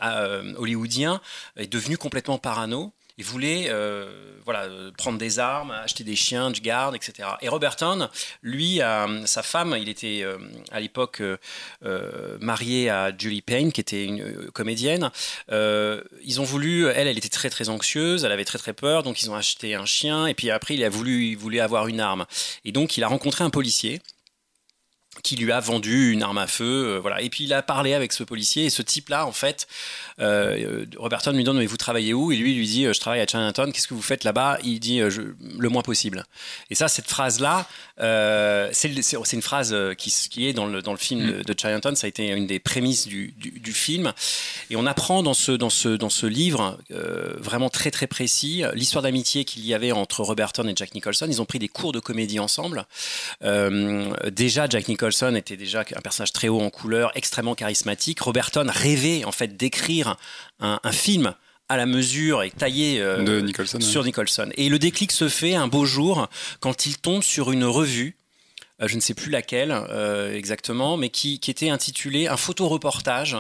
hollywoodien est devenu complètement parano. Il voulait euh, voilà, prendre des armes, acheter des chiens du garde, etc. Et Roberton, lui, sa femme, il était euh, à l'époque euh, marié à Julie Payne, qui était une comédienne. ils ont voulu, elle, elle était très très anxieuse, elle avait très très peur, donc ils ont acheté un chien. Et puis après, il a voulu, il voulait avoir une arme. Et donc, il a rencontré un policier qui lui a vendu une arme à feu, euh, voilà. Et puis il a parlé avec ce policier et ce type-là, en fait, euh, Roberton lui demande mais vous travaillez où? Et lui lui dit je travaille à Chinatown. Qu'est-ce que vous faites là-bas? Il dit le moins possible. Et ça, cette phrase-là, euh, c'est une phrase qui, qui, est dans le, dans le film de, de, Chinatown. Ça a été une des prémices du, du, film. Et on apprend dans ce dans ce dans ce livre vraiment très très précis l'histoire d'amitié qu'il y avait entre Roberton et Jack Nicholson. Ils ont pris des cours de comédie ensemble. déjà, Jack Nicholson était déjà un personnage très haut en couleur, extrêmement charismatique. Roberton rêvait en fait d'écrire un, film à la mesure et taillé euh, sur Nicholson. Et le déclic se fait un beau jour quand il tombe sur une revue euh, je ne sais plus laquelle euh, exactement, mais qui, était intitulée, un photoreportage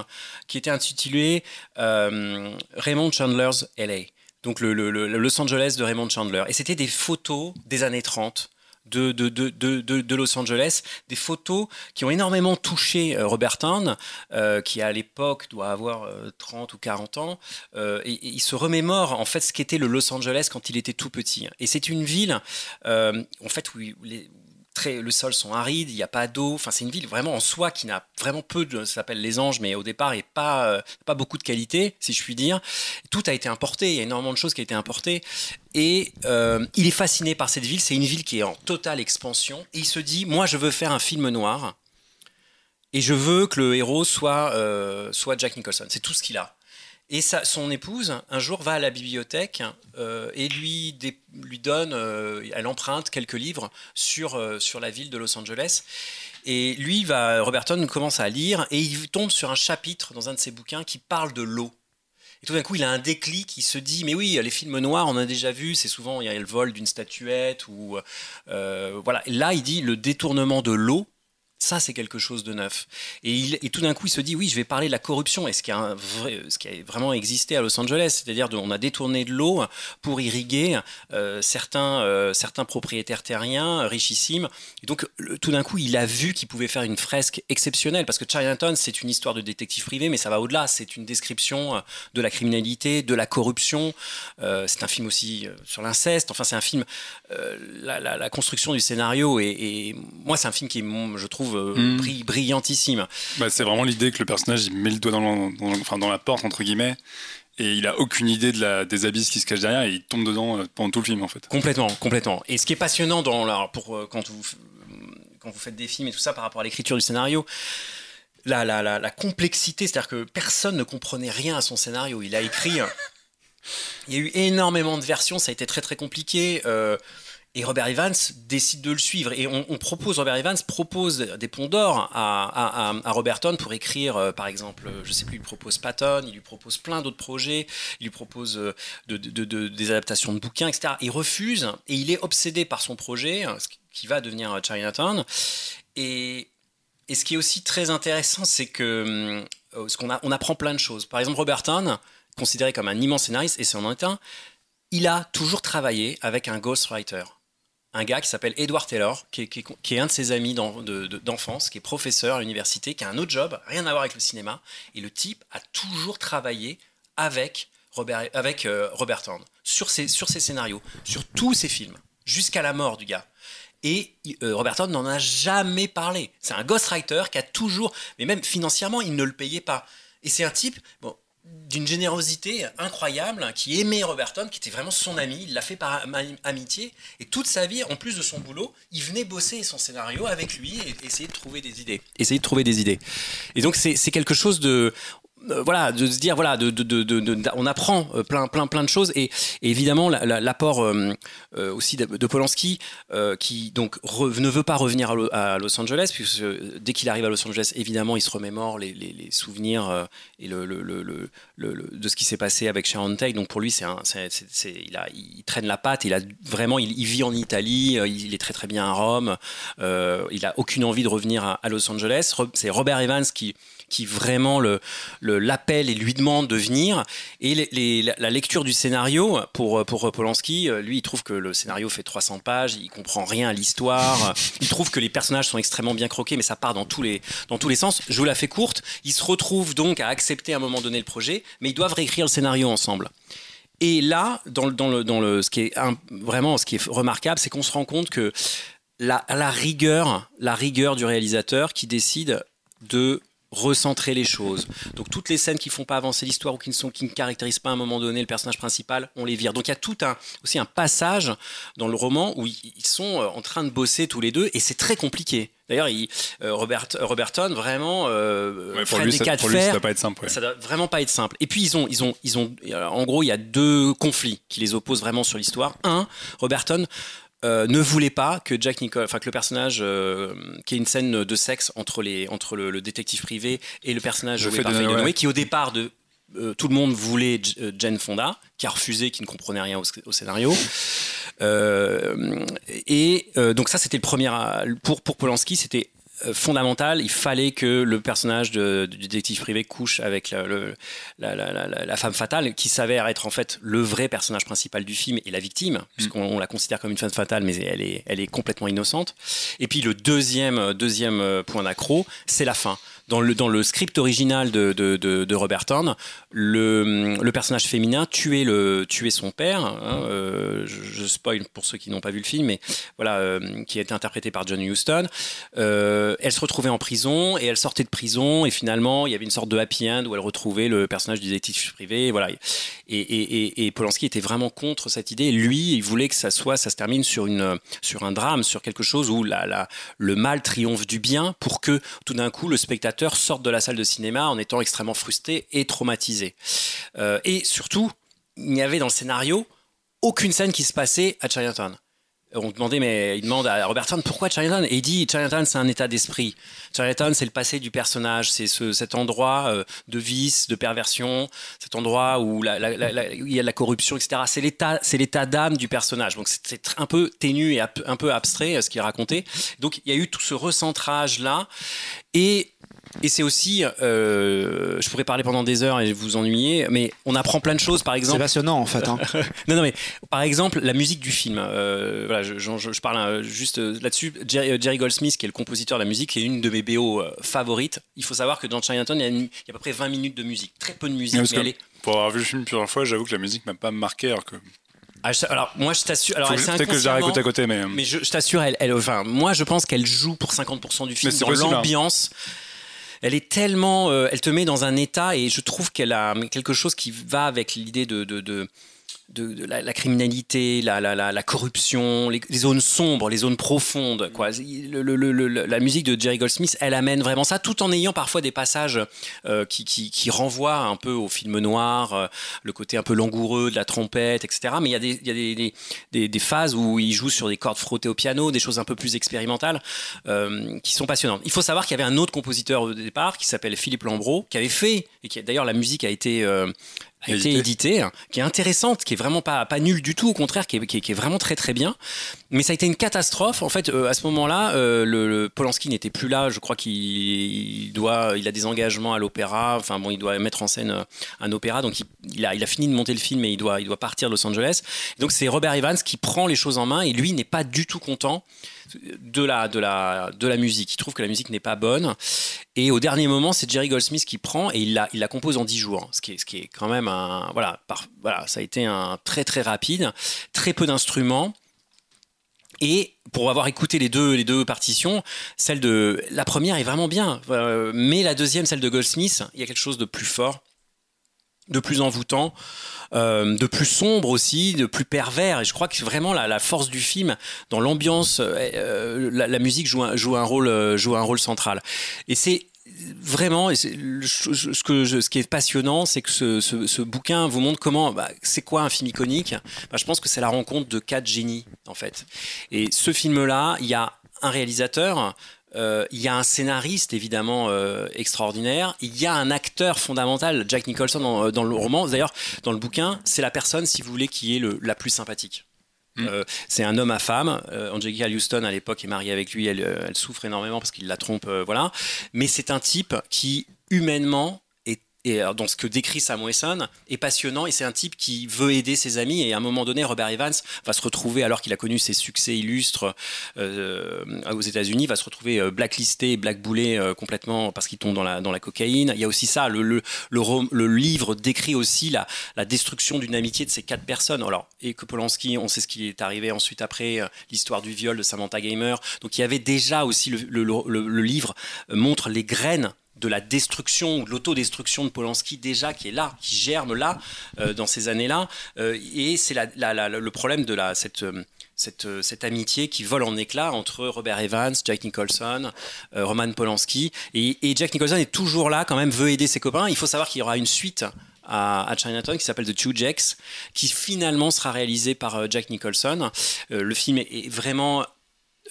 qui était intitulé Raymond Chandler's LA. Donc le, Los Angeles de Raymond Chandler. Et c'était des photos des années 30 de, de, de, de, Los Angeles, des photos qui ont énormément touché euh, Robert Town, euh, qui à l'époque doit avoir 30 euh, ou 40 ans, et, il se remémore en fait ce qu'était le Los Angeles quand il était tout petit. Et c'est une ville, en fait, où, les, très, le sol sont arides, il n'y a pas d'eau. Enfin, c'est une ville vraiment en soi qui n'a vraiment peu de. Ça s'appelle les Anges, mais au départ, a pas, euh, pas beaucoup de qualité, si je puis dire. Tout a été importé. Il y a énormément de choses qui ont été importées. Et euh, il est fasciné par cette ville. C'est une ville qui est en totale expansion. Et il se dit Moi, je veux faire un film noir. Et je veux que le héros soit, euh, soit Jack Nicholson. C'est tout ce qu'il a. Et son épouse, un jour, va à la bibliothèque euh, et lui, lui donne, euh, elle emprunte quelques livres sur, euh, sur la ville de Los Angeles. Et lui, va, Roberton commence à lire et il tombe sur un chapitre dans un de ses bouquins qui parle de l'eau. Et tout d'un coup, il a un déclic, il se dit, mais oui, les films noirs, on a déjà vu, c'est souvent, il y a le vol d'une statuette, ou... voilà. Là, il dit, le détournement de l'eau, ça, c'est quelque chose de neuf. Et, tout d'un coup, il se dit, oui, je vais parler de la corruption et ce qui a, ce qui a vraiment existé à Los Angeles. C'est-à-dire, on a détourné de l'eau pour irriguer euh, certains, euh, certains propriétaires terriens richissimes. Et donc, tout d'un coup, il a vu qu'il pouvait faire une fresque exceptionnelle. Parce que Chinatown, c'est une histoire de détective privé, mais ça va au-delà. C'est une description euh, de la criminalité, de la corruption. c'est un film aussi sur l'inceste. Enfin, c'est un film. La, construction du scénario. Et moi, c'est un film qui, je trouve, euh, hmm. brillantissime. Bah, c'est vraiment l'idée que le personnage il met le doigt dans, enfin, dans la porte, entre guillemets, et il a aucune idée de la, des abysses qui se cachent derrière et il tombe dedans euh, pendant tout le film en fait. Complètement, complètement. Et ce qui est passionnant dans pour euh, quand vous quand vous faites des films et tout ça par rapport à l'écriture du scénario. La, la, la, complexité, c'est-à-dire que personne ne comprenait rien à son scénario. Il a écrit, il y a eu énormément de versions, ça a été très très compliqué. Et Robert Evans décide de le suivre. Et on, propose, Robert Evans propose des ponts d'or à, à, à, Roberton pour écrire, euh, par exemple, je ne sais plus, il lui propose Patton, il lui propose plein d'autres projets, il lui propose euh, de, des adaptations de bouquins, etc. Il refuse et il est obsédé par son projet, hein, qui va devenir Chinatown. Et, et ce qui est aussi très intéressant, c'est que euh, ce qu'on on apprend plein de choses. Par exemple, Roberton, considéré comme un immense scénariste, et c'est en un, il a toujours travaillé avec un ghostwriter un gars qui s'appelle Edward Taylor, qui est, un de ses amis d'enfance, qui est professeur à l'université, qui a un autre job, rien à voir avec le cinéma. Et le type a toujours travaillé avec Robert, avec, euh, Robert sur ses, scénarios, sur tous ses films, jusqu'à la mort du gars. Et euh, Robert n'en a jamais parlé. C'est un ghostwriter qui a toujours, mais même financièrement, il ne le payait pas. Et c'est un type, bon, d'une générosité incroyable, qui aimait Roberton, qui était vraiment son ami, il l'a fait par amitié, et toute sa vie, en plus de son boulot, il venait bosser son scénario avec lui et essayer de trouver des idées. Essayer de trouver des idées. Et donc c'est quelque chose de... voilà, de se dire voilà, on apprend plein plein plein de choses. Et, évidemment l'apport aussi de, Polanski qui donc ne veut pas revenir à, Los Angeles puisque dès qu'il arrive à Los Angeles évidemment il se remémore les, souvenirs et le, le, le, de ce qui s'est passé avec Sharon Tate. Donc pour lui c'est il, traîne la patte. Il a vraiment il, vit en Italie il est très très bien à Rome. Il a aucune envie de revenir à Los Angeles. C'est Robert Evans qui qui vraiment l'appelle le, et lui demande de venir. Et la, lecture du scénario pour, pour Polanski, euh, lui, il trouve que le scénario fait 300 pages, il comprend rien à l'histoire, il trouve que les personnages sont extrêmement bien croqués, mais ça part dans tous les, dans tous les sens. Je vous la fais courte, ils se retrouvent donc à accepter à un moment donné le projet, mais ils doivent réécrire le scénario ensemble. Et là, dans le, dans le, dans le, ce qui est vraiment ce qui est remarquable, c'est qu'on se rend compte que la, la, rigueur, la rigueur du réalisateur qui décide de recentrer les choses. Donc toutes les scènes qui font pas avancer l'histoire ou qui ne sont qui ne caractérisent pas à un moment donné le personnage principal, on les vire. Donc il y a tout un aussi un passage dans le roman où ils sont euh, en train de bosser tous les deux et c'est très compliqué. D'ailleurs, euh, Robert, Roberton vraiment euh, pour, lui, ça, pour lui, ça doit pas être simple. Ça doit vraiment pas être simple. Et puis ils ont, ils ont, ils ont, en gros, il y a deux conflits qui les opposent vraiment sur l'histoire. Un, Roberton euh, ne voulait pas que Jack Nicholson, enfin que le personnage, euh, qui est une scène de sexe entre, les, entre le, détective privé et le personnage joué par Faye qui au départ de euh, tout le monde voulait Jane Fonda, qui a refusé, qui ne comprenait rien au, scénario. et donc ça, c'était le premier. Pour, pour Polanski, c'était euh, fondamental. Il fallait que le personnage de, du détective privé couche avec la, la, femme fatale, qui s'avère être en fait le vrai personnage principal du film et la victime, mm. puisqu'on la considère comme une femme fatale, mais elle est, elle est complètement innocente. Et puis le deuxième, deuxième point d'accro, c'est la fin dans le, script original de, de, de, Robert Thorne, le, personnage féminin tuait, le, tuait son père. Hein, euh, je, spoil pour ceux qui n'ont pas vu le film, mais voilà, euh, qui a été interprété par John Huston. Euh, elle se retrouvait en prison et elle sortait de prison et finalement il y avait une sorte de happy end où elle retrouvait le personnage du détective privé. Voilà. Et, et, et, Polanski était vraiment contre cette idée. Lui, il voulait que ça soit, ça se termine sur, une, sur un drame, sur quelque chose où la, la, le mal triomphe du bien pour que tout d'un coup le spectateur sortent de la salle de cinéma en étant extrêmement frustrés et traumatisés. Euh, et surtout, il n'y avait dans le scénario aucune scène qui se passait à Chinatown on demandait, mais il demande à Robertson pourquoi Chinatown? Et il dit Chinatown, c'est un état d'esprit. Chinatown, c'est le passé du personnage, c'est ce, cet endroit euh, de vice, de perversion, cet endroit où, il y a de la corruption, etc. C'est l'état, c'est l'état d'âme du personnage. Donc c'est un peu ténu et un peu abstrait euh, ce qu'il racontait. Donc il y a eu tout ce recentrage là, et et c'est aussi, euh, je pourrais parler pendant des heures et vous ennuyer, mais on apprend plein de choses, par exemple. C'est passionnant en fait. Hein. non, non, mais par exemple, la musique du film. Euh, voilà, je, je, parle euh, juste là-dessus. Jerry, Goldsmith, qui est le compositeur de la musique, qui est une de mes BO favorites. Il faut savoir que dans Chinatown, il y, a il y a à peu près 20 minutes de musique. Très peu de musique. mais Pour avoir vu le film plusieurs fois, j'avoue que la musique m'a pas marqué alors que. Ah, alors moi je t'assure alors peut-être que je la réécoute à côté mais mais je, t'assure elle, elle, enfin moi je pense qu'elle joue pour 50% du film dans hein. Elle est tellement, euh, elle te met dans un état et je trouve qu'elle a quelque chose qui va avec l'idée de, la, criminalité, la, la, corruption, les, zones sombres, les zones profondes. Quoi. la musique de Jerry Goldsmith, elle amène vraiment ça, tout en ayant parfois des passages euh, qui, qui, renvoient un peu au film noir, euh, le côté un peu langoureux de la trompette, etc. Mais il y a, des, y a des, des, phases où il joue sur des cordes frottées au piano, des choses un peu plus expérimentales, euh, qui sont passionnantes. Il faut savoir qu'il y avait un autre compositeur au départ qui s'appelle Philippe Lambro, qui avait fait, et qui d'ailleurs la musique a été a été édité, hein, qui est intéressante, qui est vraiment pas, pas nulle du tout, au contraire, qui est, qui, est, vraiment très très bien. Mais ça a été une catastrophe. En fait, euh, à ce moment-là, euh, le, Polanski n'était plus là. Je crois qu'il doit, il a des engagements à l'opéra. Enfin bon, il doit mettre en scène euh, un opéra. Donc il, a, il a fini de monter le film et il doit, il doit partir de Los Angeles. Donc c'est Robert Evans qui prend les choses en main et lui n'est pas du tout content de la, de la, de la musique. Il trouve que la musique n'est pas bonne. Et au dernier moment, c'est Jerry Goldsmith qui prend et il la, il la compose en 10 jours. Ce qui est, ce qui est quand même un. Voilà, voilà, ça a été un très très rapide, très peu d'instruments. Et pour avoir écouté les deux, les deux partitions, celle de la première est vraiment bien, euh, mais la deuxième, celle de Goldsmith, il y a quelque chose de plus fort, de plus envoûtant. Euh, de plus sombre aussi, de plus pervers. Et je crois que vraiment la, la force du film, dans l'ambiance, euh, la, musique joue un, rôle, central. Et c'est vraiment, et ce, qui est passionnant, c'est que ce, ce, bouquin vous montre comment, bah, c'est quoi un film iconique? Bah, je pense que c'est la rencontre de quatre génies, en fait. Et ce film-là, il y a un réalisateur, euh, il y a un scénariste évidemment euh, extraordinaire. Il y a un acteur fondamental, Jack Nicholson dans, dans le roman. D'ailleurs, dans le bouquin, c'est la personne, si vous voulez, qui est le, la plus sympathique. Mm. Euh, c'est un homme à femme. Euh, Angelica Houston, à l'époque, est mariée avec lui. Elle, euh, elle souffre énormément parce qu'il la trompe. voilà. Mais c'est un type qui, humainement, et dans ce que décrit Sam Wesson est passionnant et c'est un type qui veut aider ses amis et à un moment donné Robert Evans va se retrouver alors qu'il a connu ses succès illustres euh, aux États-Unis va se retrouver euh, blacklisté blackboulé euh, complètement parce qu'il tombe dans la, dans la cocaïne. Il y a aussi ça le, le, le, livre décrit aussi la, la destruction d'une amitié de ces quatre personnes. Alors et que Polanski on sait ce qui est arrivé ensuite après l'histoire du viol de Samantha Gamer. Donc il y avait déjà aussi le, le livre montre les graines de la destruction ou de l'autodestruction de Polanski déjà qui est là, qui germe là euh, dans ces années-là. Euh, et c'est le problème de la, cette, euh, cette, amitié qui vole en éclats entre Robert Evans, Jack Nicholson, Roman Polanski. Et, Jack Nicholson est toujours là, quand même, veut aider ses copains. Il faut savoir qu'il y aura une suite à, à, Chinatown qui s'appelle The Two Jacks, qui finalement sera réalisé par Jack Nicholson. le film est vraiment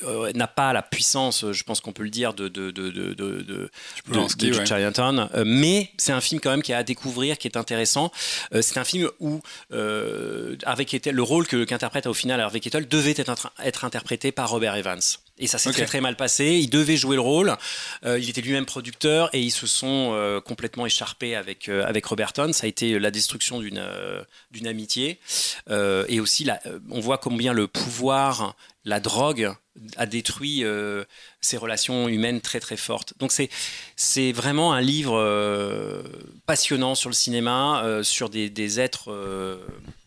euh, n'a pas la puissance, je pense qu'on peut le dire, de, de, de, de, de, euh, mais c'est un film quand même qui est à découvrir, qui est intéressant. Euh, c'est un film où Harvey Kettel, le rôle qu'interprète au final Harvey Kettel devait être, être interprété par Robert Evans. Et ça s'est très très mal passé. Il devait jouer le rôle. il était lui-même producteur et ils se sont complètement écharpés avec, avec Roberton. Ça a été la destruction d'une d'une amitié. et aussi, on voit combien le pouvoir la drogue a détruit euh, ces relations humaines très très fortes. Donc c'est c'est vraiment un livre euh, passionnant sur le cinéma, euh, sur des, êtres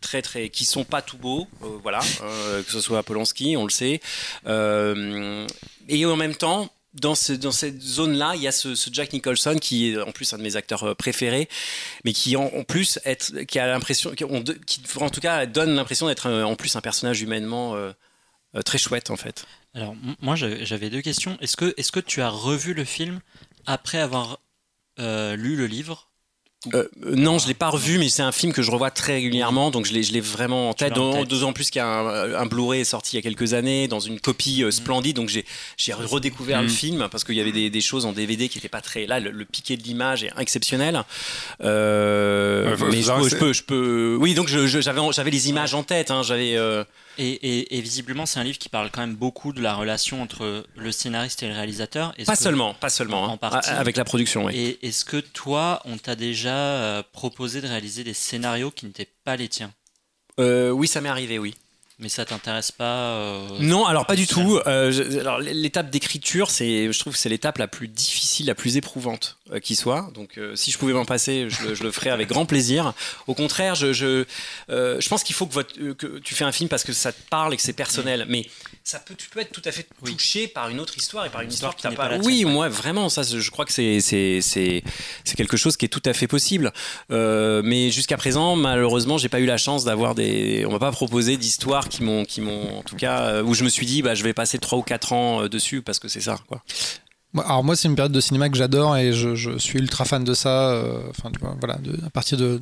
très très qui sont pas tout beaux, voilà, que ce soit Polanski, on le sait, et en même temps. Dans, dans cette zone-là, il y a ce, Jack Nicholson qui est en plus un de mes acteurs préférés, mais qui en, plus être, qui a l'impression, en tout cas donne l'impression d'être en plus un personnage humainement euh, très chouette en fait. Alors moi j'avais deux questions. Est-ce que, est que tu as revu le film après avoir euh, lu le livre? Euh, non, je l'ai pas revu, mais c'est un film que je revois très régulièrement, donc je l'ai, je l'ai vraiment en tête. Deux ans plus qu'un un, Blu-ray sorti il y a quelques années dans une copie splendide, donc j'ai, j'ai redécouvert le mm. film parce qu'il y avait des, des, choses en DVD qui n'étaient pas très. Là, le, piqué de l'image est exceptionnel. mais je peux, je, peux, Oui, donc j'avais, j'avais les images en tête. Hein, j'avais. Et, visiblement, c'est un livre qui parle quand même beaucoup de la relation entre le scénariste et le réalisateur. pas seulement, pas seulement, hein. partie, avec la production. Oui. Et est-ce que toi, on t'a déjà euh, proposé de réaliser des scénarios qui n'étaient pas les tiens? Euh, Oui, ça m'est arrivé, oui. Mais ça t'intéresse pas euh, Non, alors pas du tout. Euh, alors l'étape d'écriture, c'est, je trouve, que c'est l'étape la plus difficile, la plus éprouvante euh, qui soit. Donc, si je pouvais m'en passer, je, le ferais avec grand plaisir. Au contraire, je, je, je pense qu'il faut que, votre, que tu fais un film parce que ça te parle et que c'est personnel. Mais ça peut, tu peux être tout à fait touché par une autre histoire et par une, histoire, qui n'a pas. oui, moi vraiment, ça, je crois que c'est, c'est, c'est, c'est quelque chose qui est tout à fait possible. mais jusqu'à présent, malheureusement, j'ai pas eu la chance d'avoir des. On m'a pas proposé d'histoire qui m'ont, qui m'ont, en tout cas, euh, où je me suis dit, bah, je vais passer 3 ou 4 ans euh, dessus parce que c'est ça, quoi. Alors moi, c'est une période de cinéma que j'adore et je, je, suis ultra fan de ça. Euh, enfin, voilà, de, à partir de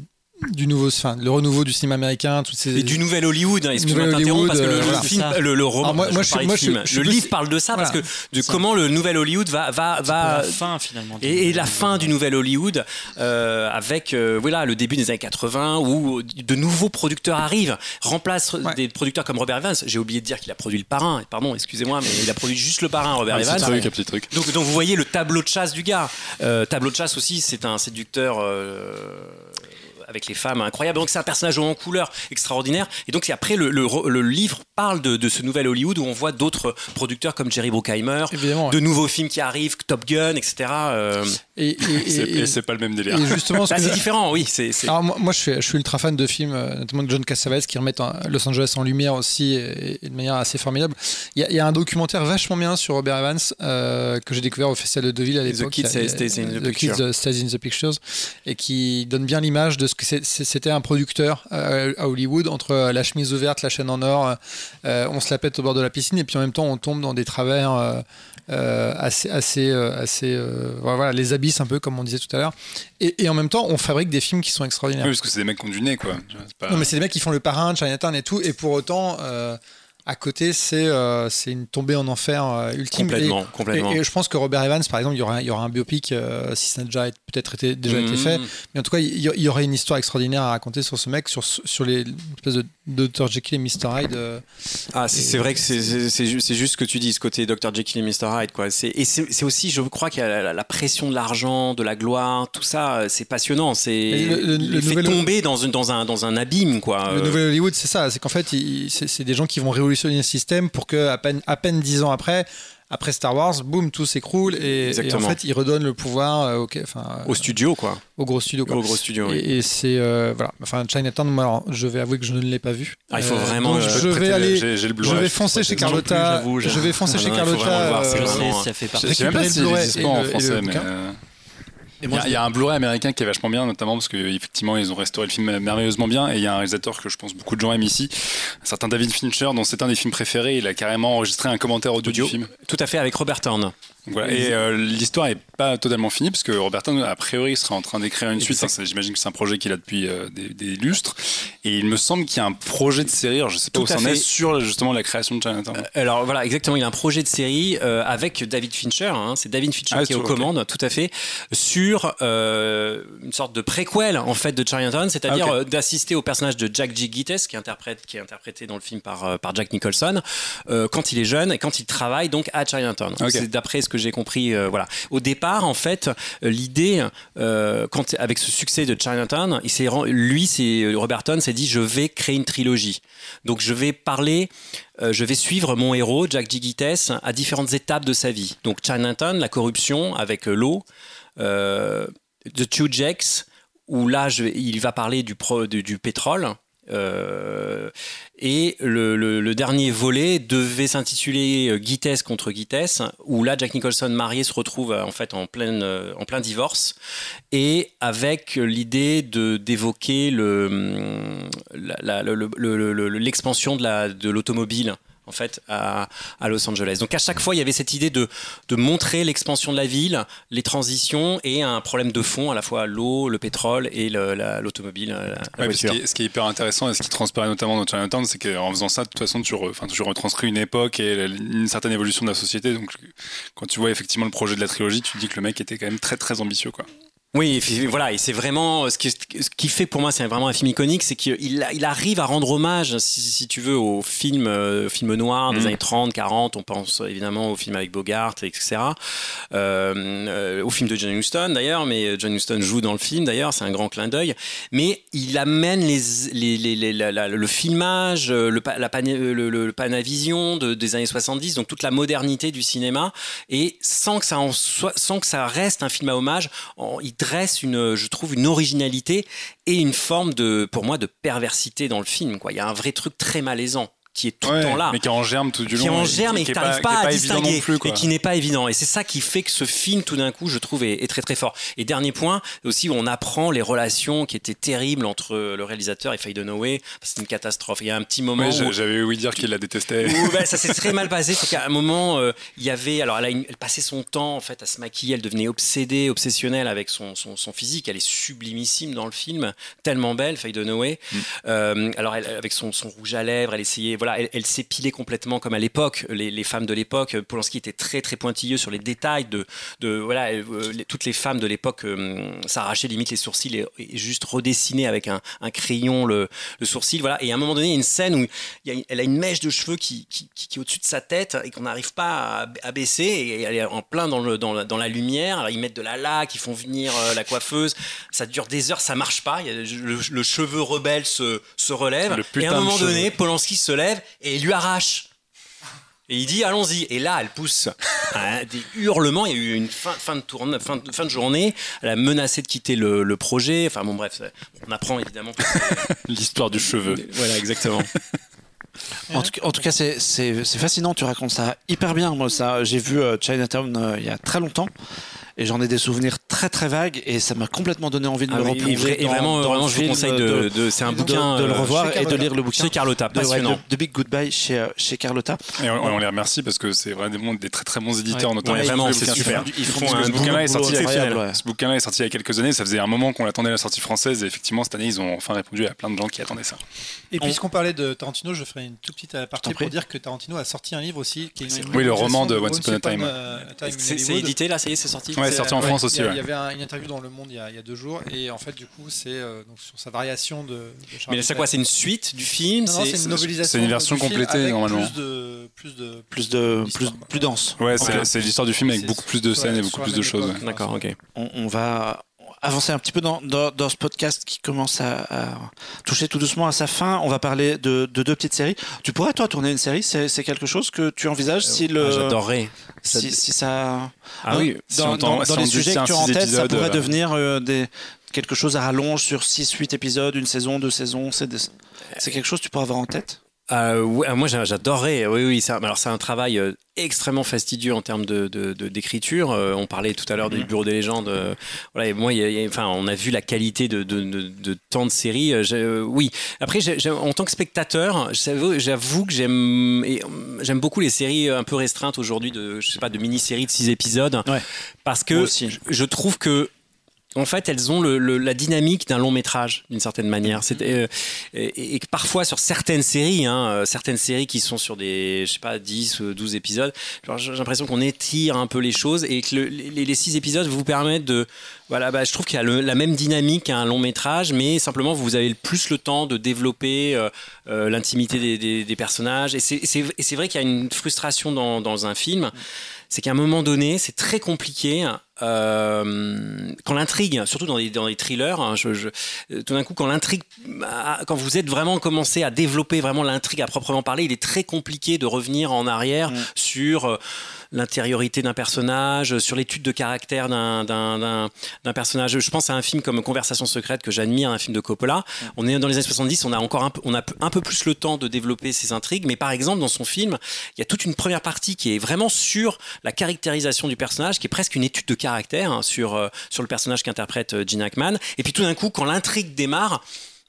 du nouveau, enfin, le renouveau du cinéma américain, toutes ces... et du nouvel Hollywood. Hein, excuse-moi parce que le, euh, film, le, le, roman, moi, moi, je, moi, film. le livre parle de ça parce que de comment le nouvel Hollywood va va va la fin finalement et, et la fin du nouvel Hollywood euh, avec euh, voilà le début des années 80 où de nouveaux producteurs arrivent, remplacent des producteurs comme Robert Evans. J'ai oublié de dire qu'il a produit le Parrain. Pardon, excusez-moi, mais il a produit juste le Parrain, Robert Evans. Truc, petit truc. Donc, donc vous voyez le tableau de chasse du gars. Euh, tableau de chasse aussi, c'est un séducteur avec les femmes incroyable. Donc c'est un personnage en couleur extraordinaire. Et donc après le, le, livre parle de, de, ce nouvel Hollywood où on voit d'autres producteurs comme Jerry Bruckheimer, de nouveaux films qui arrivent, Top Gun, etc. Euh. Et, c'est pas le même délire. justement, c'est différent, oui. c'est Alors moi, je, suis, je suis ultra fan de films, euh, notamment de John Cassavetes qui remettent Los Angeles en lumière aussi et, de manière assez formidable. Il y, a, un documentaire vachement bien sur Robert Evans euh, que j'ai découvert au Festival de Deauville à l'époque. The Kids Stays in the, Stays in the Pictures et qui donne bien l'image de ce que c'était un producteur à Hollywood entre la chemise ouverte, la chaîne en or, on se la pète au bord de la piscine et puis en même temps on tombe dans des travers assez, assez, assez voilà, les abysses un peu comme on disait tout à l'heure. Et, en même temps on fabrique des films qui sont extraordinaires. Oui, parce que c'est des mecs qui ont du nez quoi. Non mais c'est des mecs qui font le parrain, Chinatown et tout, et pour autant à côté, c'est euh, une tombée en enfer euh, ultime. Complètement, et, complètement. Et, je pense que Robert Evans, par exemple, il y aura, il y aura un biopic, euh, si ça n'a déjà peut-être été, déjà été fait. Mm. Mais en tout cas, il y, aurait une histoire extraordinaire à raconter sur ce mec, sur, sur les espèces de Dr. Jekyll et Mr. Hyde. ah, c'est vrai que c'est juste ce que tu dis, ce côté Dr. Jekyll et Mr. Hyde. Quoi. Et c'est aussi, je crois qu'il y a la, pression de l'argent, de la gloire, tout ça, c'est passionnant. C'est le, le, fait tomber dans, une, dans, un, dans un abîme. Quoi. Le nouvel Hollywood, c'est ça. C'est qu'en fait, c'est des gens qui vont révolutionner révolutionner le système pour que à peine, à peine dix ans après, après Star Wars, boum, tout s'écroule et, en fait, il redonne le pouvoir euh, au, enfin, au studio, quoi. Au gros studio, quoi. Au gros studio, oui. Et, c'est euh, voilà. Enfin, Chinatown, moi, je vais avouer que je ne l'ai pas vu. Ah, il faut euh, vraiment. je, vais aller. je vais foncer chez Carlotta. Je vais foncer chez Carlotta. Je sais, ça fait partie. Je sais même pas si en français, mais. Il y, a un Blu-ray américain qui est vachement bien, notamment parce qu'effectivement, ils ont restauré le film merveilleusement bien. Et il y a un réalisateur que je pense beaucoup de gens aiment ici, un certain David Fincher, dont c'est un des films préférés. Il a carrément enregistré un commentaire audio, du film. Tout à fait, avec Robert Thorne. Et euh, l'histoire est pas totalement finie parce que Roberto a priori sera en train d'écrire une suite. J'imagine que c'est un projet qu'il a depuis euh, des, lustres. Et il me semble qu'il y a un projet de série. Alors je sais pas où ça en est sur justement la création de Chinatown. Euh, alors voilà, exactement. Il a un projet de série avec David Fincher. Hein. c'est David Fincher ah, qui est aux commandes, tout à fait, sur une sorte de préquel en fait de Chinatown, c'est-à-dire ah, d'assister au personnage de Jack G. Gittes qui interprète, qui est interprété dans le film par par Jack Nicholson quand il est jeune et quand il travaille donc à Chinatown. C'est d'après ce que j'ai compris. Euh, voilà. Au départ, en fait, euh, l'idée, euh, quand avec ce succès de Chinatown, il lui, c'est Roberton s'est dit, je vais créer une trilogie. Donc, je vais parler, je vais suivre mon héros, Jack Gigites, à différentes étapes de sa vie. Donc, Chinatown, la corruption avec l'eau, The Two Jacks, où là, il va parler du pétrole. Euh, et le, dernier volet devait s'intituler euh, Guitesse contre Guitesse, où là Jack Nicholson marié se retrouve euh, en fait en, pleine, en plein divorce, et avec l'idée de d'évoquer l'expansion de l'automobile en fait à, Los Angeles. Donc à chaque fois, il y avait cette idée de, de montrer l'expansion de la ville, les transitions et un problème de fond, à la fois l'eau, le pétrole et l'automobile. ce, qui est, hyper intéressant et ce qui transparaît notamment dans Chinatown, c'est qu'en faisant ça, de toute façon, tu, tu retranscris une époque et une certaine évolution de la société. Donc quand tu vois effectivement le projet de la trilogie, tu te dis que le mec était quand même très très ambitieux. quoi. Oui, voilà, et c'est vraiment ce qui, ce qui fait pour moi, c'est vraiment un film iconique, c'est qu'il il arrive à rendre hommage, si, tu veux, aux films, euh, films noirs des mm. années 30, 40. On pense évidemment aux films avec Bogart, etc. Euh, euh, au film de John Huston d'ailleurs, mais John Huston joue dans le film d'ailleurs, c'est un grand clin d'œil. Mais il amène les, les, les, le filmage, le, la le, le, panavision de, des années 70, donc toute la modernité du cinéma, et sans que ça, en soit, sans que ça reste un film à hommage, il dresse une, je trouve, une originalité et une forme de, pour moi, de perversité dans le film. Quoi. Il y a un vrai truc très malaisant qui est tout le temps là. Mais qui est en germe tout du long. Qui est en germe et, que tu n'arrives pas, à distinguer. et qui n'est pas évident. Et c'est ça qui fait que ce film, tout d'un coup, je trouve, est, très très fort. Et dernier point, aussi, on apprend les relations qui étaient terribles entre le réalisateur et Faye Dunaway. C'est une catastrophe. Il y a un petit moment. J'avais ouï dire qu'il la détestait. Ben, ça s'est très mal passé. C'est qu'à un moment, euh, il y avait. Alors, elle, passait son temps, en fait, à se maquiller. Elle devenait obsédée, obsessionnelle avec son, son, physique. Elle est sublimissime dans le film. Tellement belle, Faye Dunaway. Mm. Euh, alors, elle, avec son, son rouge à lèvres, elle essayait voilà, elle, s'est pilée complètement comme à l'époque. Les, femmes de l'époque, Polanski était très très pointilleux sur les détails de, de voilà, euh, toutes les femmes de l'époque euh, s'arrachaient limite les sourcils et, juste redessinaient avec un, crayon le, sourcil. Voilà. Et à un moment donné, il y a une scène où elle a une mèche de cheveux qui, qui, est au-dessus de sa tête et qu'on n'arrive pas à, baisser et elle est en plein dans, le, dans, la, lumière. ils mettent de la laque, ils font venir euh, la coiffeuse. Ça dure des heures, ça marche pas. le, cheveu rebelle se, se relève. Et à un moment donné, Polanski se lève et il lui arrache. Et il dit allons-y. Et là, elle pousse des hurlements. Il y a eu une fin, fin de, tourne, fin, fin, de journée. Elle a menacé de quitter le, projet. Enfin bon, bref, on apprend évidemment l'histoire du cheveu. Voilà, exactement. En tout, cas, c'est fascinant. Tu racontes ça hyper bien. Moi, ça, j'ai vu euh, Chinatown euh, il y a très longtemps et j'en ai des souvenirs très très très vague et ça m'a complètement donné envie de Ah me oui, replonger. et dans- vraiment, dans vraiment, le je vous conseille de, de- c'est un de- bouquin de, le euh, revoir et de lire le bouquin. chez Carlotta, de, ouais, passionnant. de- de Big Goodbye chez, euh, chez Carlotta. Et on, on les remercie parce que c'est vraiment des très très bons éditeurs, Ouais. notamment Ouais, vraiment, le c'est bouquin. super. Ils font un bouquin-là est sorti il y a- incroyable, ouais. Ce bouquin-là est sorti il y a quelques années. Ça faisait un moment qu'on attendait la sortie française et effectivement cette année ils ont enfin répondu à plein de gens qui attendaient ça. Et On- puisqu'on parlait de Tarantino, je ferai une toute petite prie. pour dire que Tarantino a sorti un livre aussi. Qui est une Oui, le roman de Once Upon a Time. C'est édité là, ça y est, c'est sorti Ouais, C'est- sorti en France il y aussi, ouais. Il y avait un- une interview dans Le Monde il y a, il y a deux jours et en fait du coup c'est euh, donc sur sa variation de. de Charles Mais c'est quoi C'est une suite du film? C'est une novelisation. c'est une version complétée, normalement. Plus de plus de Plus de plus, dense. Ouais, c'est l'histoire du film avec beaucoup plus de scènes et beaucoup plus de choses. D'accord, ok. On va avancer un petit peu dans, dans, dans ce podcast qui commence à, à toucher tout doucement à sa fin. On va parler de, de deux petites séries. Tu pourrais toi tourner une série? C'est quelque chose que tu envisages si le Ah, J'adorerais. Si, si ça Ah oui, si dans, si dans on les sujets que tu as en tête, ça pourrait euh, devenir euh, des, quelque chose à rallonge sur 6-8 épisodes, une saison, deux saisons. C'est des- c'est quelque chose que tu pourrais avoir en tête? Euh, ouais, moi j'a- j'adorerais, oui, oui. ça- alors c'est un travail euh, extrêmement fastidieux en termes de de- de- d'écriture. Euh, on parlait tout à l'heure du Bureau des légendes. euh, voilà, et moi, il y a- il y a- enfin, on a vu la qualité de, de, de, de tant de séries. j'ai- euh, oui. Après, j'ai- j'ai- en tant que spectateur, j'avoue j'avoue que j'aime et, j'aime beaucoup les séries un peu restreintes aujourd'hui de je sais pas de mini-séries de six épisodes, Ouais. parce que je trouve que en fait, elles ont le- le- la dynamique d'un long métrage, d'une certaine manière. C'est, euh, et, et que parfois, sur certaines séries, hein, euh, certaines séries qui sont sur des, je sais pas, 10 ou 12 épisodes, j'ai l'impression qu'on étire un peu les choses et que le- les, les 6 épisodes vous permettent de. Voilà, bah, je trouve qu'il y a la même dynamique qu'un long métrage, mais simplement, vous avez le plus le temps de développer euh, l'intimité des, des- des personnages. Et c'est, et vrai qu'il y a une frustration dans, dans un film c'est qu'à un moment donné, c'est très compliqué. Euh, quand l'intrigue, surtout dans les, dans les thrillers, hein, je, je- tout d'un coup, quand l'intrigue, ah, quand vous êtes vraiment commencé à développer vraiment l'intrigue à proprement parler, il est très compliqué de revenir en arrière Mm. sur euh, l'intériorité d'un personnage, sur l'étude de caractère d'un- personnage. Je pense à un film comme Conversation secrète que j'admire, un film de Coppola. On est dans les années 70, on a encore un peu, on a un peu plus le temps de développer ces intrigues, mais par exemple dans son film, il y a toute une première partie qui est vraiment sur la caractérisation du personnage, qui est presque une étude de caractère hein, sur, euh, sur le personnage qu'interprète euh, Gene Hackman. Et puis tout d'un coup, quand l'intrigue démarre,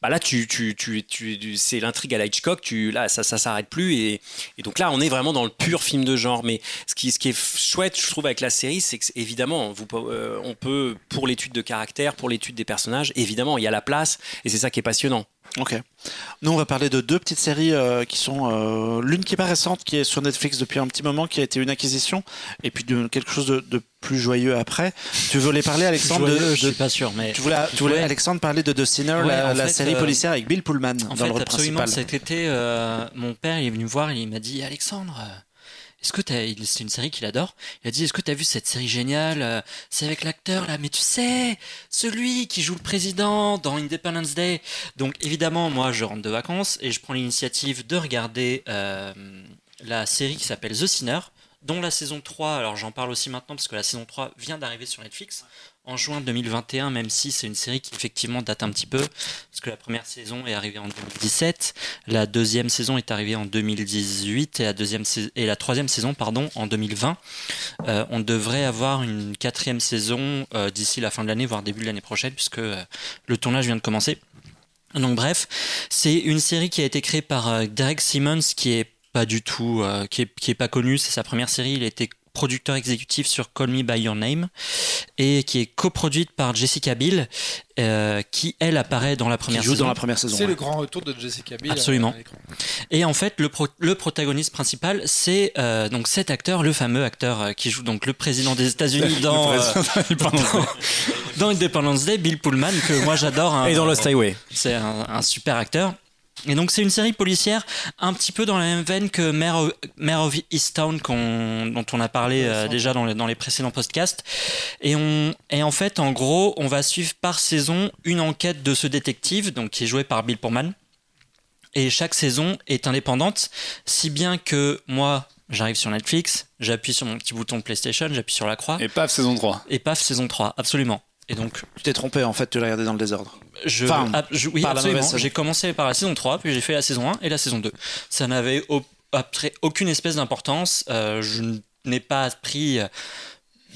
bah là, tu, tu, tu, tu- c'est l'intrigue à la Hitchcock, tu, là, ça, ça s'arrête plus. Et, et donc là, on est vraiment dans le pur film de genre. Mais ce qui, ce qui est chouette, je trouve, avec la série, c'est que, évidemment, vous, euh, on peut, pour l'étude de caractère, pour l'étude des personnages, évidemment, il y a la place. Et c'est ça qui est passionnant. Ok. Nous, on va parler de deux petites séries euh, qui sont euh, l'une qui est pas récente, qui est sur Netflix depuis un petit moment, qui a été une acquisition, et puis de quelque chose de, de plus joyeux après. Tu voulais parler, Alexandre, de, Joyeux, je de- suis pas sûr, mais tu voulais, tu voulais, Ouais. Alexandre, parler de The Sinner, Ouais, la, en la fait, série euh, policière avec Bill Pullman En dans fait, le rôle absolument, principal. cet été, euh, mon père il est venu me voir et il m'a dit Alexandre, euh, est-ce que t'as. C'est une série qu'il adore. Il a dit Est-ce que t'as vu cette série géniale euh, C'est avec l'acteur là, mais tu sais, celui qui joue le président dans Independence Day. Donc évidemment, moi je rentre de vacances et je prends l'initiative de regarder euh, la série qui s'appelle The Sinner, dont la saison 3, alors j'en parle aussi maintenant parce que la saison 3 vient d'arriver sur Netflix en juin 2021, même si c'est une série qui effectivement date un petit peu, parce que la première saison est arrivée en 2017, la deuxième saison est arrivée en 2018 et la, deuxième et la troisième saison pardon, en 2020. Euh, on devrait avoir une quatrième saison euh, d'ici la fin de l'année, voire début de l'année prochaine, puisque euh, le tournage vient de commencer. Donc bref, c'est une série qui a été créée par Derek Simmons, qui est pas du tout, qui, est, qui est pas connu. C'est sa première série. Il a été producteur exécutif sur Call Me by Your Name et qui est coproduite par Jessica Biel, euh, qui elle apparaît dans la Qui première joue saison. dans la première saison. C'est ouais. le grand retour de Jessica Biel. Absolument. à l'écran. Et en fait, le, pro- le protagoniste principal, c'est euh, donc cet acteur, le fameux acteur euh, qui joue donc le président des États-Unis dans, euh, dans, dans Independence Day, Bill Pullman, que moi j'adore. hein. Et dans Lost Highway. C'est un, un super acteur. Et donc c'est une série policière un petit peu dans la même veine que Mare of, Mare of Easttown qu'on- dont on a parlé euh, déjà dans les, dans les précédents podcasts. Et, on, et en fait, en gros, on va suivre par saison une enquête de ce détective, donc qui est joué par Bill Pullman. Et chaque saison est indépendante, si bien que moi, j'arrive sur Netflix, j'appuie sur mon petit bouton PlayStation, j'appuie sur la croix, Et paf, saison 3. et paf, saison 3, absolument. Et donc, Tu t'es trompé, en fait, tu l'as regardé dans le désordre. Je, Enfin, ah, je- oui, absolument. J'ai commencé par la saison 3, puis j'ai fait la saison 1 et la saison 2. Ça n'avait aucune espèce d'importance. Euh, je n'ai pas pris euh,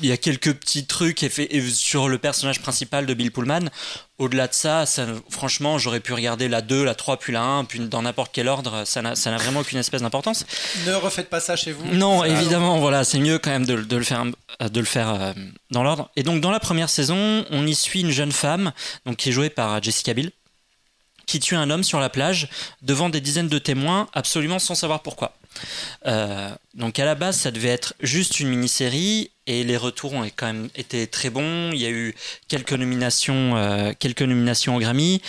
il y a quelques petits trucs sur le personnage principal de Bill Pullman. Au-delà de ça, ça franchement, j'aurais pu regarder la 2, la 3, puis la 1, puis dans n'importe quel ordre, ça n'a vraiment aucune espèce d'importance. Ne refaites pas ça chez vous. Non, évidemment, voilà, c'est mieux quand même de, le faire, de le faire euh, dans l'ordre. Et donc, dans la première saison, on y suit une jeune femme, donc qui est jouée par Jessica Biel, qui tue un homme sur la plage devant des dizaines de témoins, absolument sans savoir pourquoi. Euh, donc à la base, ça devait être juste une mini-série et les retours ont quand même été très bons. Il y a eu quelques nominations, euh, quelques nominations au Grammy.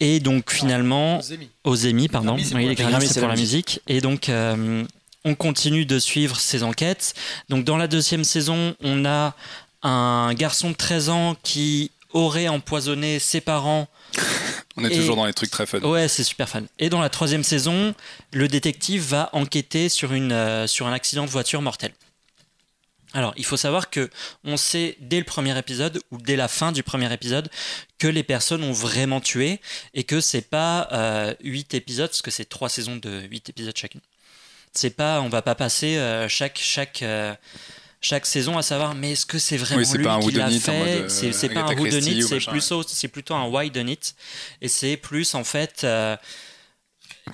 Et donc finalement, aux Emmy, pardon, les Grammy c'est pour la musique. Et donc euh, on continue de suivre ces enquêtes. Donc dans la deuxième saison, on a un garçon de 13 ans qui aurait empoisonné ses parents on est toujours dans les trucs très fun. Ouais, c'est super fun. Et dans la troisième saison, le détective va enquêter sur, une, euh, sur un accident de voiture mortel. Alors, il faut savoir que on sait dès le premier épisode ou dès la fin du premier épisode que les personnes ont vraiment tué et que c'est pas euh, 8 épisodes, parce que c'est 3 saisons de 8 épisodes chacune. C'est pas, on va pas passer euh, chaque chaque euh, chaque saison à savoir mais est-ce que c'est vraiment lui qui l'a fait euh, c'est pas un whodunit c'est plutôt c'est plutôt un why it et c'est plus en fait euh,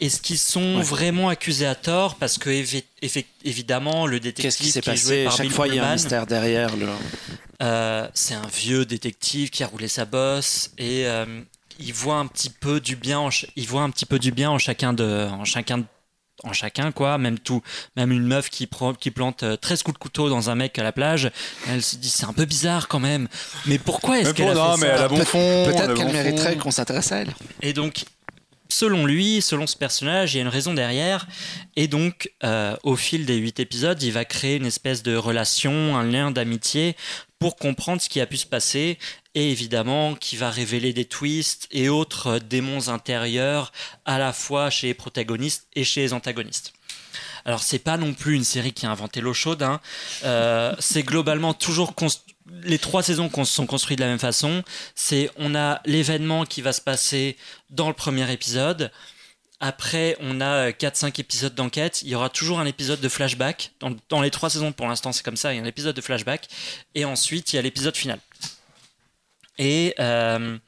est-ce qu'ils sont vraiment accusés à tort parce que évidemment le détective Qu'est-ce qui s'est passé? Chaque fois il y a un mystère derrière le. Euh, c'est un vieux détective qui a roulé sa bosse et il voit un petit peu du bien en il voit un petit peu du bien en chacun de en chacun de en chacun quoi. Même tout même une meuf qui qui plante 13 euh, coups de couteau dans un mec à la plage elle se dit c'est un peu bizarre quand même. Mais pourquoi est-ce qu'elle a fait mais ça peut-être qu'elle mériterait qu'on s'intéresse à elle. Et donc selon lui, selon ce personnage, il y a une raison derrière. Et donc, euh, au fil des huit épisodes, il va créer une espèce de relation, un lien d'amitié pour comprendre ce qui a pu se passer et évidemment qui va révéler des twists et autres démons intérieurs à la fois chez les protagonistes et chez les antagonistes. Alors c'est pas non plus une série qui a inventé l'eau chaude, hein. euh, c'est globalement toujours les trois saisons sont construites de la même façon. C'est on a l'événement qui va se passer dans le premier épisode. Après, on a 4-5 épisodes d'enquête. Il y aura toujours un épisode de flashback. Dans, les trois saisons, pour l'instant, c'est comme ça. Il y a un épisode de flashback. Et ensuite, il y a l'épisode final. Et euh,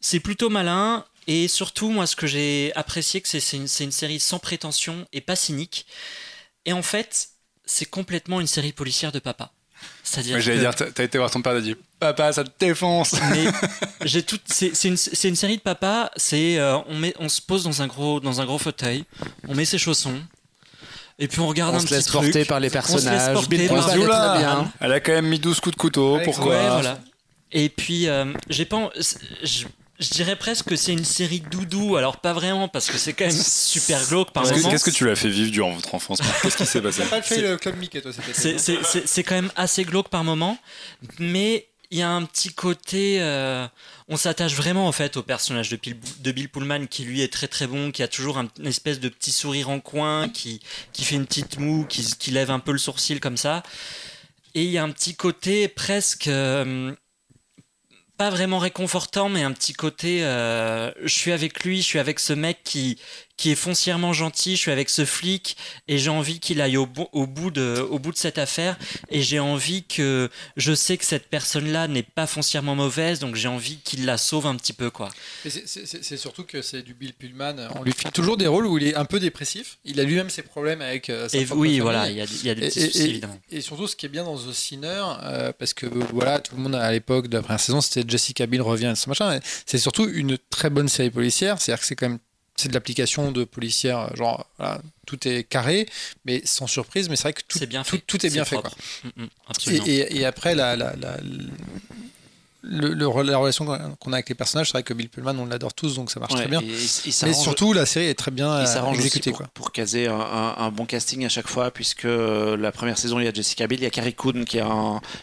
c'est plutôt malin. Et surtout, moi, ce que j'ai apprécié, que c'est une, série sans prétention et pas cynique. Et en fait, c'est complètement une série policière de papa. C'est-à-dire. J'allais dire, t'as été voir ton père, t'as dit, papa, ça te défonce. Mais j'ai tout. C'est une, une, série de papa. C'est euh, on met, on se pose dans un gros, dans un gros fauteuil, on met ses chaussons, et puis on regarde on un se petit laisse porter par les personnages. Porter par... Elle a quand même mis 12 coups de couteau. Pourquoi ouais, voilà. Et puis, euh, j'ai pas. Je, dirais presque que c'est une série doudou, alors pas vraiment, parce que c'est quand même super glauque par moment. Qu'est-ce que tu l'as fait vivre durant votre enfance Qu'est-ce qui s'est passé T'as pas fait le Club Mickey, toi, C'est quand même assez glauque par moment, mais il y a un petit côté. Euh, on s'attache vraiment en fait au personnage de, de, Bill Pullman qui lui est très très bon, qui a toujours un, une espèce de petit sourire en coin, qui, qui fait une petite moue, qui, qui lève un peu le sourcil comme ça. Et il y a un petit côté presque. Euh, pas vraiment réconfortant, mais un petit côté. Euh, je suis avec lui, je suis avec ce mec qui qui est foncièrement gentil. Je suis avec ce flic et j'ai envie qu'il aille au, au, bout de au bout de cette affaire. Et j'ai envie que je sais que cette personne-là n'est pas foncièrement mauvaise, donc j'ai envie qu'il la sauve un petit peu, quoi. C'est surtout que c'est du Bill Pullman. On lui fait toujours des rôles où il est un peu dépressif. Il a lui-même ses problèmes avec. Euh, sa et oui, voilà, il y a, y a des petits soucis, évidemment. Et surtout, ce qui est bien dans The Sinner, euh, parce que voilà, tout le monde à l'époque de la première saison, c'était Jessica Biel revient, ce machin. C'est surtout une très bonne série policière. C'est-à-dire que c'est quand même c'est de l'application de policière, genre tout est carré, mais sans surprise, mais c'est vrai que tout, est bien fait, tout, est bien fait. Quoi. Mm, mm, et, et, après, la, la, le, la relation qu'on a avec les personnages, c'est vrai que Bill Pullman, on l'adore tous, donc ça marche très bien. Mais surtout, la série est très bien exécutée. Pour, quoi. pour caser un, bon casting à chaque fois, puisque euh, la première saison, il y a Jessica Biel, il y a Carrie Coon qui,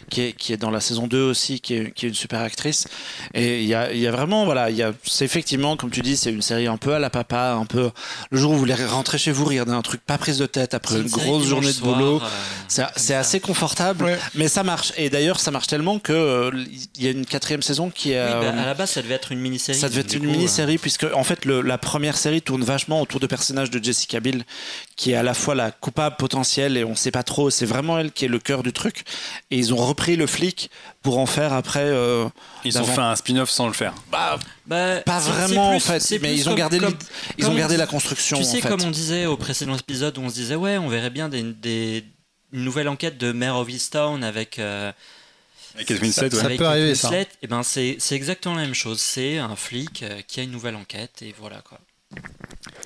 qui, est, qui est dans la saison 2 aussi, qui est, qui est une super actrice. Et il y a, il y a vraiment, voilà, il y a, c'est effectivement, comme tu dis, c'est une série un peu à la papa, un peu le jour où vous voulez rentrer chez vous, regarder un truc pas prise de tête après une, grosse journée de boulot. Euh, c'est assez confortable, mais ça marche. Et d'ailleurs, ça marche tellement qu'il euh, il y a une quatrième saison qui est. Oui, bah, euh, à la base, ça devait être une mini-série. ça devait être une mini-série, puisque en fait le- la première série tourne vachement autour de personnages de Jessica Biel, qui est à la fois la coupable potentielle et on sait pas trop. C'est vraiment elle qui est le cœur du truc. Et ils ont repris le flic pour en faire après. euh, Ils ont fait un spin-off sans le faire. bah, bah, pas vraiment plus- en fait, mais ils ont comme- gardé, comme- ils ont gardé la construction. Tu sais, en fait. comme on disait au précédent épisode où on se disait, ouais, on verrait bien des, des- une nouvelle enquête de Mayor of Easttown avec. euh, Avec Kate Winslet, ça- ouais. avec peut Kate arriver, ça. Winslet. Et ben, c'est c'est exactement la même chose. C'est un flic euh, qui a une nouvelle enquête et voilà quoi.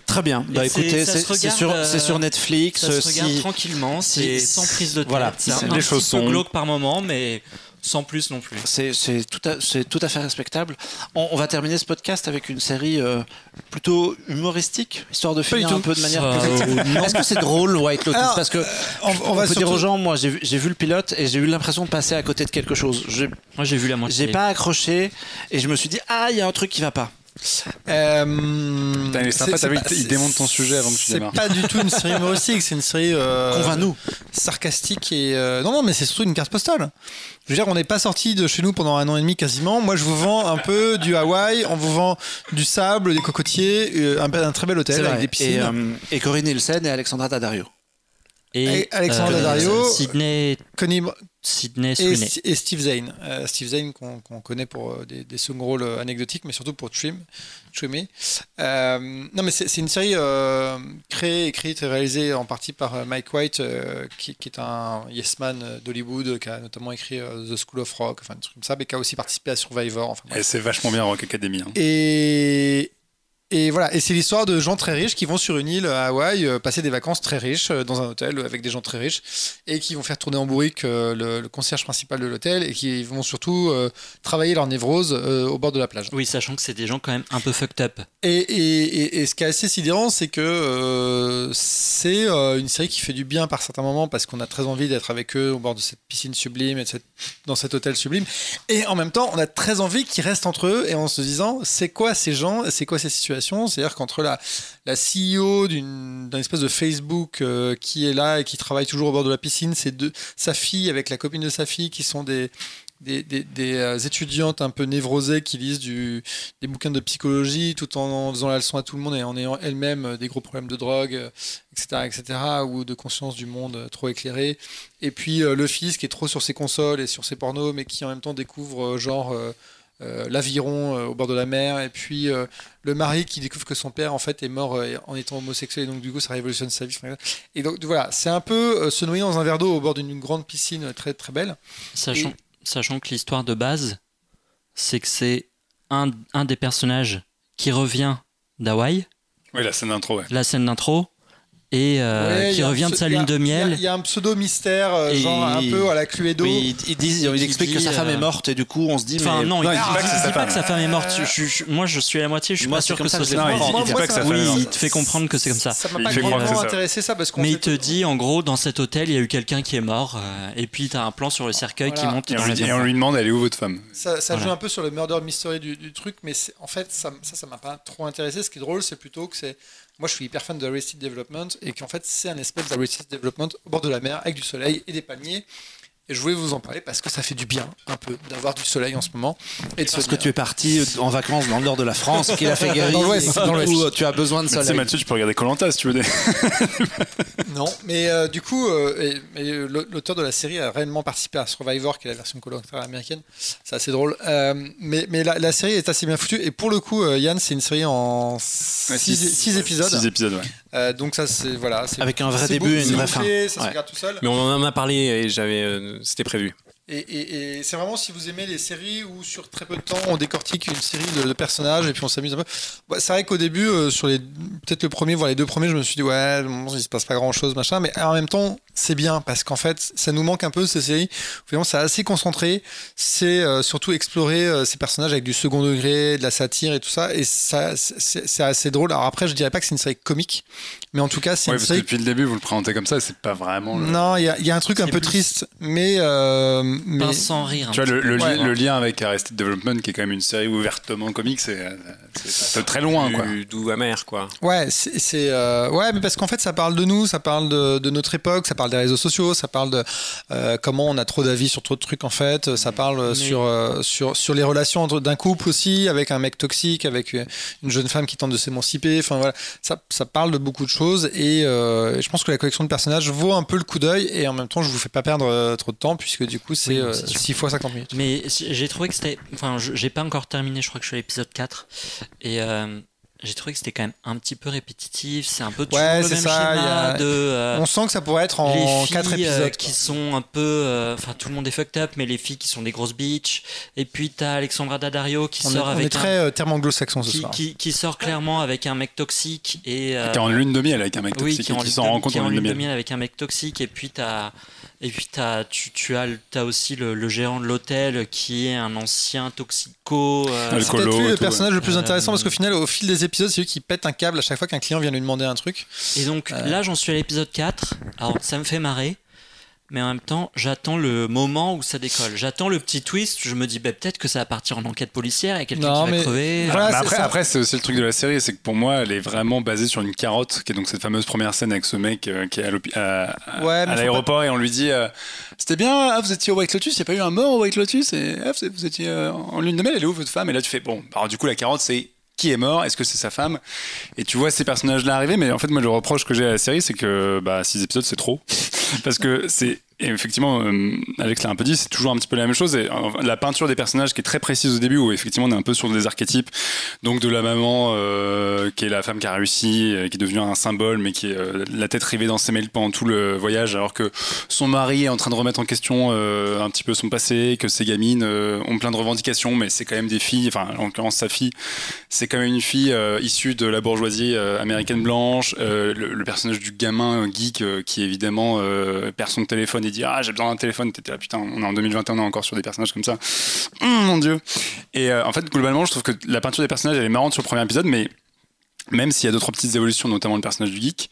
Très bien. Bah Et c'est- écoutez, ça c'est se c'est regarde, sur, euh, c'est sur Netflix. Ça se regarde si- tranquillement, si- c'est sans prise de tête. voilà, c'est un, les un choses petit peu sont- glauque par moment, mais sans plus non plus. C'est tout, à- c'est tout à fait respectable. On, on va terminer ce podcast avec une série euh, plutôt humoristique, histoire de finir un peu de manière Ça, positive. euh, Est-ce que c'est drôle, White Lotus Alors, Parce que on- on va peut dire aux gens, moi j'ai vu- le pilote et j'ai eu l'impression de passer à côté de quelque chose. J'ai Moi, j'ai vu la moitié. j'ai pas accroché et je me suis dit, ah, il y a un truc qui va pas. Euh, Putain, il est sympa, c'est- t'as vu, c'est il pas- démonte ton sujet avant que tu C'est démarres. pas du tout une série humoristique, c'est une série euh, Convainc-nous. sarcastique et euh, non non mais c'est surtout une carte postale. Je veux dire, on n'est pas sorti de chez nous pendant un an et demi quasiment. Moi, je vous vends un peu du Hawaï, on vous vend du sable, des cocotiers, euh, un, un très bel hôtel C'est avec des piscines. Et, euh, et Corinne Nielsen et Alexandra Daddario. Et Alexandre Daddario. Sydney, Connie- Sydney et, Sweeney. et Steve Zane. Euh, Steve Zane qu'on connaît pour euh, des, des second rôles euh, anecdotiques, mais surtout pour Trim. Trimmy. Euh, non, mais c'est une série euh, créée, écrite et réalisée en partie par euh, Mike White, euh, qui, qui est un yes man euh, d'Hollywood, qui a notamment écrit euh, The School of Rock, enfin des trucs comme ça, mais qui a aussi participé à Survivor. Enfin. Et c'est vachement bien Rock Academy. hein. Et, et voilà, et c'est l'histoire de gens très riches qui vont sur une île à Hawaï euh, passer des vacances très riches euh, dans un hôtel avec des gens très riches et qui vont faire tourner en bourrique euh, le, le concierge principal de l'hôtel et qui vont surtout euh, travailler leur névrose euh, au bord de la plage. Oui, sachant que c'est des gens quand même un peu fucked up. Et, et- et- et ce qui est assez sidérant, c'est que euh, c'est une série qui fait du bien par certains moments parce qu'on a très envie d'être avec eux au bord de cette piscine sublime et de cette- dans cet hôtel sublime. Et en même temps, on a très envie qu'ils restent entre eux et en se disant c'est quoi ces gens, c'est quoi ces situations C'est-à-dire qu'entre la, la CEO d'une d'un espèce de Facebook euh, qui est là et qui travaille toujours au bord de la piscine, c'est deux, sa fille avec la copine de sa fille qui sont des des, euh, étudiantes un peu névrosées qui lisent du, des bouquins de psychologie tout en, faisant la leçon à tout le monde et en ayant elles-mêmes euh, des gros problèmes de drogue, etc., etc., ou de conscience du monde trop éclairé. Et puis le fils qui est trop sur ses consoles et sur ses pornos, mais qui en même temps découvre genre l'aviron euh, au bord de la mer. Et puis euh, le mari qui découvre que son père en fait est mort euh, en étant homosexuel et donc du coup ça révolutionne sa vie. Et donc voilà, c'est un peu euh, se noyer dans un verre d'eau au bord d'une grande piscine euh, très très belle. Sachant, Et- sachant que l'histoire de base, c'est que c'est un, un des personnages qui revient d'Hawaï, Oui, la scène d'intro, ouais. la scène d'intro, et euh, Ouais, qui revient de sa lune de miel. Il y, a un pseudo mystère, euh, Et genre un peu à la cluée d'eau. Oui, ils, ils disent, ils expliquent que sa femme euh, est morte et du coup on se dit Enfin, mais non, il, il dit dit pas que sa pas femme. que sa femme est morte. Je- je- je- moi, je suis à la moitié, je suis Moi, pas sûr que ça soit Non, il dit, pas que sa femme Oui, est morte. il te fait comprendre que c'est comme ça. Ça m'a pas ça. intéressé ça parce qu'on Mais il te dit, en gros, dans cet hôtel, il y a eu quelqu'un qui est mort, et puis t'as un plan sur le cercueil qui monte Et on, lui, dit- et on l'avion. lui demande, elle est où votre femme? Ça, joue un peu sur le murder mystery du, truc, mais en fait ça ça ça m'a pas trop intéressé. Ce qui est drôle, c'est plutôt que c'est moi je suis hyper fan de Arrested Development et qu'en fait c'est un espèce d'Arrested Development au bord de la mer avec du soleil et des palmiers. Et je voulais vous en parler parce que ça fait du bien un peu d'avoir du soleil en ce moment et de se parce que dire- tu es parti en vacances dans le nord de la France, qu'il a fait guérir, Dans l'ouest, tu as besoin de Mais tu sais, soleil. Mathieu, tu peux regarder Colanta si tu veux. Des... Non, mais euh, du coup, euh, euh, l'auteur de la série a réellement participé à Survivor, qui est la version collector américaine. C'est assez drôle. Euh, mais mais la, la série est assez bien foutue. Et pour le coup, euh, Yann, c'est une série en 6 épisodes. Six épisodes, ouais. Euh, donc ça, c'est voilà. c'est- Avec un vrai début et une vraie fin. Ça se Ouais. regarde tout seul. Mais on en a parlé et j'avais, euh, c'était prévu. Et, et- et c'est vraiment si vous aimez les séries où sur très peu de temps on décortique une série de, de personnages et puis on s'amuse un peu. C'est vrai qu'au début, euh, sur les peut-être le premier, voire les deux premiers, je me suis dit ouais, bon, il se passe pas grand chose, machin. Mais en même temps, c'est bien parce qu'en fait, ça nous manque un peu ces séries. Finalement, c'est assez concentré. C'est euh, surtout explorer euh, ces personnages avec du second degré, de la satire et tout ça. Et ça, c'est assez drôle. Alors après, je dirais pas que c'est une série comique, mais en tout cas, c'est Ouais, une parce que depuis le début, vous le présentez comme ça, c'est pas vraiment. Le... non, il y, a- il y a un truc un peu plus- triste, mais, euh, mais sans rire. Tu vois, le, lien avec Arrested Development, qui est quand même une série ouvertement comique, c'est très loin, quoi. Doux amer, quoi. Ouais, c'est euh, ouais, mais parce qu'en fait, ça parle de nous, ça parle de, notre époque, ça parle des réseaux sociaux, ça parle de euh, comment on a trop d'avis sur trop de trucs, en fait. Ça parle sur, euh, sur, sur les relations d'un couple aussi, avec un mec toxique, avec une jeune femme qui tente de s'émanciper. Enfin, voilà, ça, ça parle de beaucoup de choses et je pense que la collection de personnages vaut un peu le coup d'œil et en même temps, je vous fais pas perdre trop de temps puisque du coup, c'est 6 fois 50 minutes. Mais j'ai trouvé que c'était. Enfin, j'ai pas encore terminé, je crois que je suis à l'épisode 4. Et euh, j'ai trouvé que c'était quand même un petit peu répétitif. C'est un peu toujours ouais, le même ça, schéma de. Euh, on sent que ça pourrait être en 4 euh, épisodes. qui sont un peu. Enfin, tout le monde est fucked up, mais les filles qui sont des grosses bitches. Et puis, t'as Alexandra Daddario qui sort avec. On est très terme anglo-saxon ce qui, soir. Qui, sort clairement avec un mec toxique. Et, qui est en lune de miel avec un mec toxique. qui, qui s'en rend compte en lune de miel avec un mec toxique. Et puis, t'as. Et puis as, tu, tu, as, as aussi le, gérant de l'hôtel qui est un ancien toxico. Euh, c'est peut-être lui le personnage le plus intéressant parce qu'au final, au fil des épisodes, c'est lui qui pète un câble à chaque fois qu'un client vient lui demander un truc. Et donc euh. là, j'en suis à l'épisode 4. Alors ça me fait marrer mais en même temps, j'attends le moment où ça décolle. J'attends le petit twist. Je me dis, bah, peut-être que ça va partir en enquête policière et quelqu'un qui va crever. après, après c'est aussi le truc de la série, c'est que pour moi, elle est vraiment basée sur une carotte, qui est donc cette fameuse première scène avec ce mec euh, qui est à, l'aéroport et on lui dit, euh, c'était bien, ah, vous étiez au White Lotus, il n'y a pas eu un mort au White Lotus et ah, vous étiez euh, en lune de miel, elle est où votre femme? Et là, tu fais, bon, alors du coup, la carotte, c'est qui est mort Est-ce que c'est sa femme? Et tu vois ces personnages-là arriver, mais en fait, moi, le reproche que j'ai à la série, c'est que bah, six épisodes, c'est trop. Parce que c'est et effectivement, euh, Alex l'a un peu dit, c'est toujours un petit peu la même chose. Euh, la peinture des personnages qui est très précise au début, où effectivement on est un peu sur des archétypes, donc de la maman euh, qui est la femme qui a réussi, qui est devenue un symbole, mais qui est la tête rivée dans ses mails pendant tout le voyage, alors que son mari est en train de remettre en question un petit peu son passé, que ses gamines ont plein de revendications, mais c'est quand même des filles, enfin en l'occurrence sa fille, c'est quand même une fille issue de la bourgeoisie américaine blanche. Le, le, personnage du gamin geek qui évidemment perd son téléphone dit ah j'ai besoin d'un téléphone. T'étais là putain on est en 2021 on est encore sur des personnages comme ça. Hum, mon dieu. Et euh, en fait globalement je trouve que la peinture des personnages elle est marrante sur le premier épisode mais même s'il y a d'autres petites évolutions notamment le personnage du geek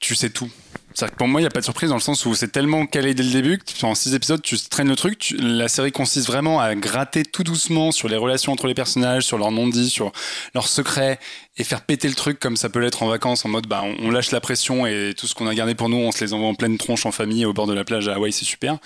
tu sais tout pour moi, il n'y a pas de surprise dans le sens où c'est tellement calé dès le début que en six épisodes, tu traînes le truc. la série consiste vraiment à gratter tout doucement sur les relations entre les personnages, sur leurs non-dits, sur leurs secrets et faire péter le truc comme ça peut l'être en vacances en mode bah on, lâche la pression et tout ce qu'on a gardé pour nous, on se les envoie en pleine tronche en famille au bord de la plage à Hawaï, c'est super.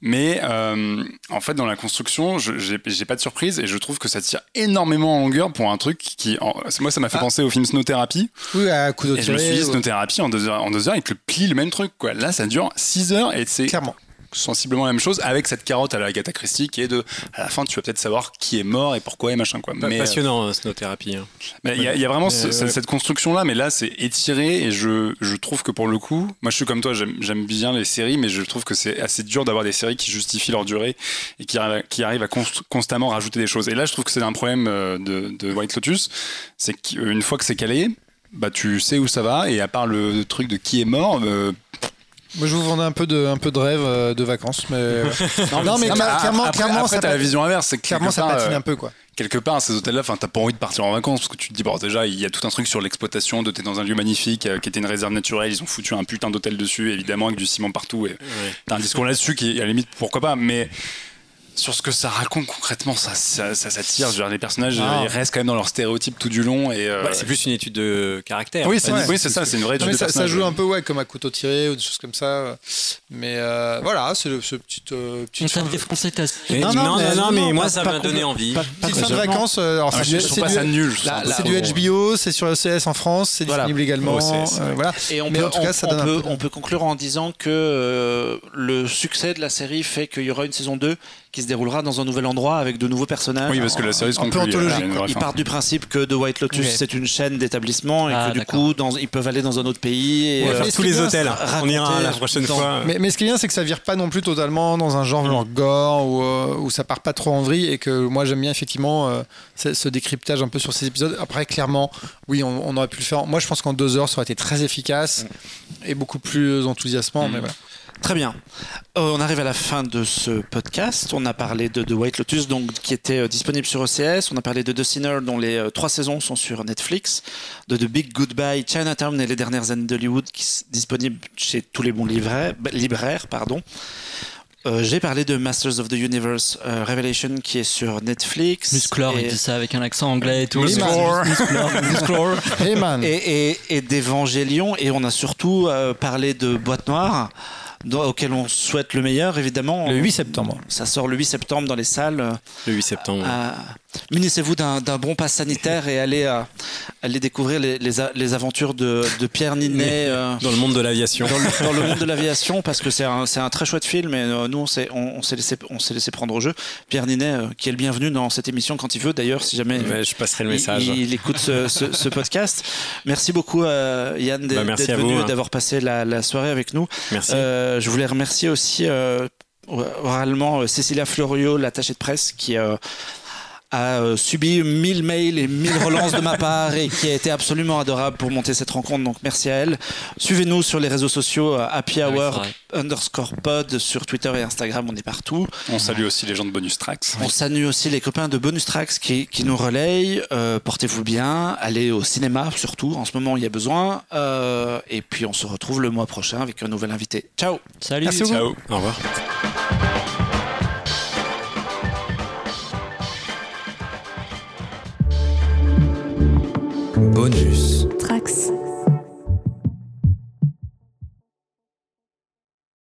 Mais euh, en fait, dans la construction, j'ai pas de surprise et je trouve que ça tire énormément en longueur pour un truc qui. moi, ça m'a fait ah. penser au film Snow Therapy. Oui, à coup Et je me suis dit, Snow Therapy, en deux heures, en deux heures, il te plie le même truc. Quoi. Là, ça dure 6 heures et c'est. Clairement sensiblement la même chose avec cette carotte à la Agatha Christie qui est de à la fin tu vas peut-être savoir qui est mort et pourquoi et machin quoi. Mais passionnant euh, Snow Therapy hein. il y, a vraiment cette construction là mais là c'est étiré et je, je, trouve que pour le coup moi je suis comme toi j'aime bien les séries mais je trouve que c'est assez dur d'avoir des séries qui justifient leur durée et qui, qui arrivent à constamment rajouter des choses. Et là je trouve que c'est un problème euh, de, de White Lotus c'est qu'une fois que c'est calé bah tu sais où ça va et à part le truc de qui est mort euh, moi, je vous vendais un peu de, un peu de rêve euh, de vacances, mais. non, mais, clairement, après, clairement, après, ça la vision inverse, c'est clairement ça patine un peu, quoi. Quelque part, ces hôtels-là, enfin, t'as pas envie de partir en vacances parce que tu te dis, bon, déjà, il y a tout un truc sur l'exploitation, de t'es dans un lieu magnifique euh, qui était une réserve naturelle, ils ont foutu un putain d'hôtel dessus, évidemment, avec du ciment partout. Et t'as un discours là-dessus qui, à la limite, pourquoi pas, mais sur ce que ça raconte concrètement, ça, ça, ça, tire. les personnages, ah. ils restent quand même dans leur stéréotype tout du long. et euh, bah, C'est plus une étude de caractère. Oui, c'est ça, c'est une vraie étude ça, ça, joue un peu ouais, comme à couteau tiré ou des choses comme ça. Mais euh, voilà, c'est ce petit. Euh, petit on t'a défoncé ta. Non, non, non, mais moi, ça m'a donné envie. Petite fin de vacances. Alors, ah, c'est du, nul. C'est du HBO, c'est sur CS en France, c'est disponible également. Voilà. Et on peut conclure en disant que le succès de la série fait qu'il y aura une saison 2 qui se déroulera dans un nouvel endroit avec de nouveaux personnages. Oui, parce que la série se conclut. Ils partent du principe que The White Lotus c'est une chaîne d'établissements et ah, que du coup dans, ils peuvent aller dans un autre pays et euh, tous les hôtels. On ira la prochaine fois. Mais, mais, ce qui est bien, c'est que ça vire pas non plus totalement dans un genre genre gore ou euh, où ça part pas trop en vrille et que moi j'aime bien effectivement euh, ce décryptage un peu sur ces épisodes. Après, clairement, oui, on, aurait pu le faire. Moi, je pense qu'en deux heures, ça aurait été très efficace et beaucoup plus enthousiasmant. Mais mm. voilà. Très bien. Euh, on arrive à la fin de ce podcast. On a parlé de The White Lotus, donc, qui était euh, disponible sur OCS. On a parlé de The Sinner, dont les euh, trois saisons sont sur Netflix. De The Big Goodbye, Chinatown et les dernières années d'Hollywood, qui sont disponibles chez tous les bons libraires. libraires pardon. Euh, j'ai parlé de Masters of the Universe euh, Revelation qui est sur Netflix. Musclor, et, il dit ça avec un accent anglais et tout. Musclor. Musclor. Hey man. et, et, et d'Evangélion. Et on a surtout euh, parlé de Boîte Noire, dans- auquel on souhaite le meilleur, évidemment. Le 8 septembre. Ça sort le 8 septembre dans les salles. Le 8 septembre. Euh, Munissez-vous d'un bon pass sanitaire et allez, euh, allez découvrir les, les, a- les aventures de, de Pierre Ninet. euh, Dans le monde de l'aviation. dans le, dans le monde de l'aviation parce que c'est un, très chouette film et euh, nous on s'est on, on s'est laissé on s'est laissé prendre au jeu Pierre Ninet qui est le bienvenu dans cette émission quand il veut d'ailleurs si jamais Ouais, je passerai le il, message. il- il écoute ce, ce- ce podcast merci beaucoup Yann d'être Bah, venu hein. et d'avoir passé la, la soirée avec nous Merci. Je voulais remercier aussi oralement Cécilia Florio l'attachée de presse qui euh, a euh, subi 1000 mails et 1000 relances de ma part et qui a été absolument adorable pour monter cette rencontre. Donc merci à elle. Suivez-nous sur les réseaux sociaux euh, Happy Ah oui, Hour underscore pod sur Twitter et Instagram, on est partout. On salue aussi les gens de Bonus Tracks. On salue aussi les copains de Bonus Tracks qui, qui nous relayent. Euh, Portez-vous bien, allez au cinéma surtout, en ce moment il y a besoin. Euh, et puis on se retrouve le mois prochain avec un nouvel invité. Ciao Salut. Merci. Ciao. Au revoir. Bonus. Trax.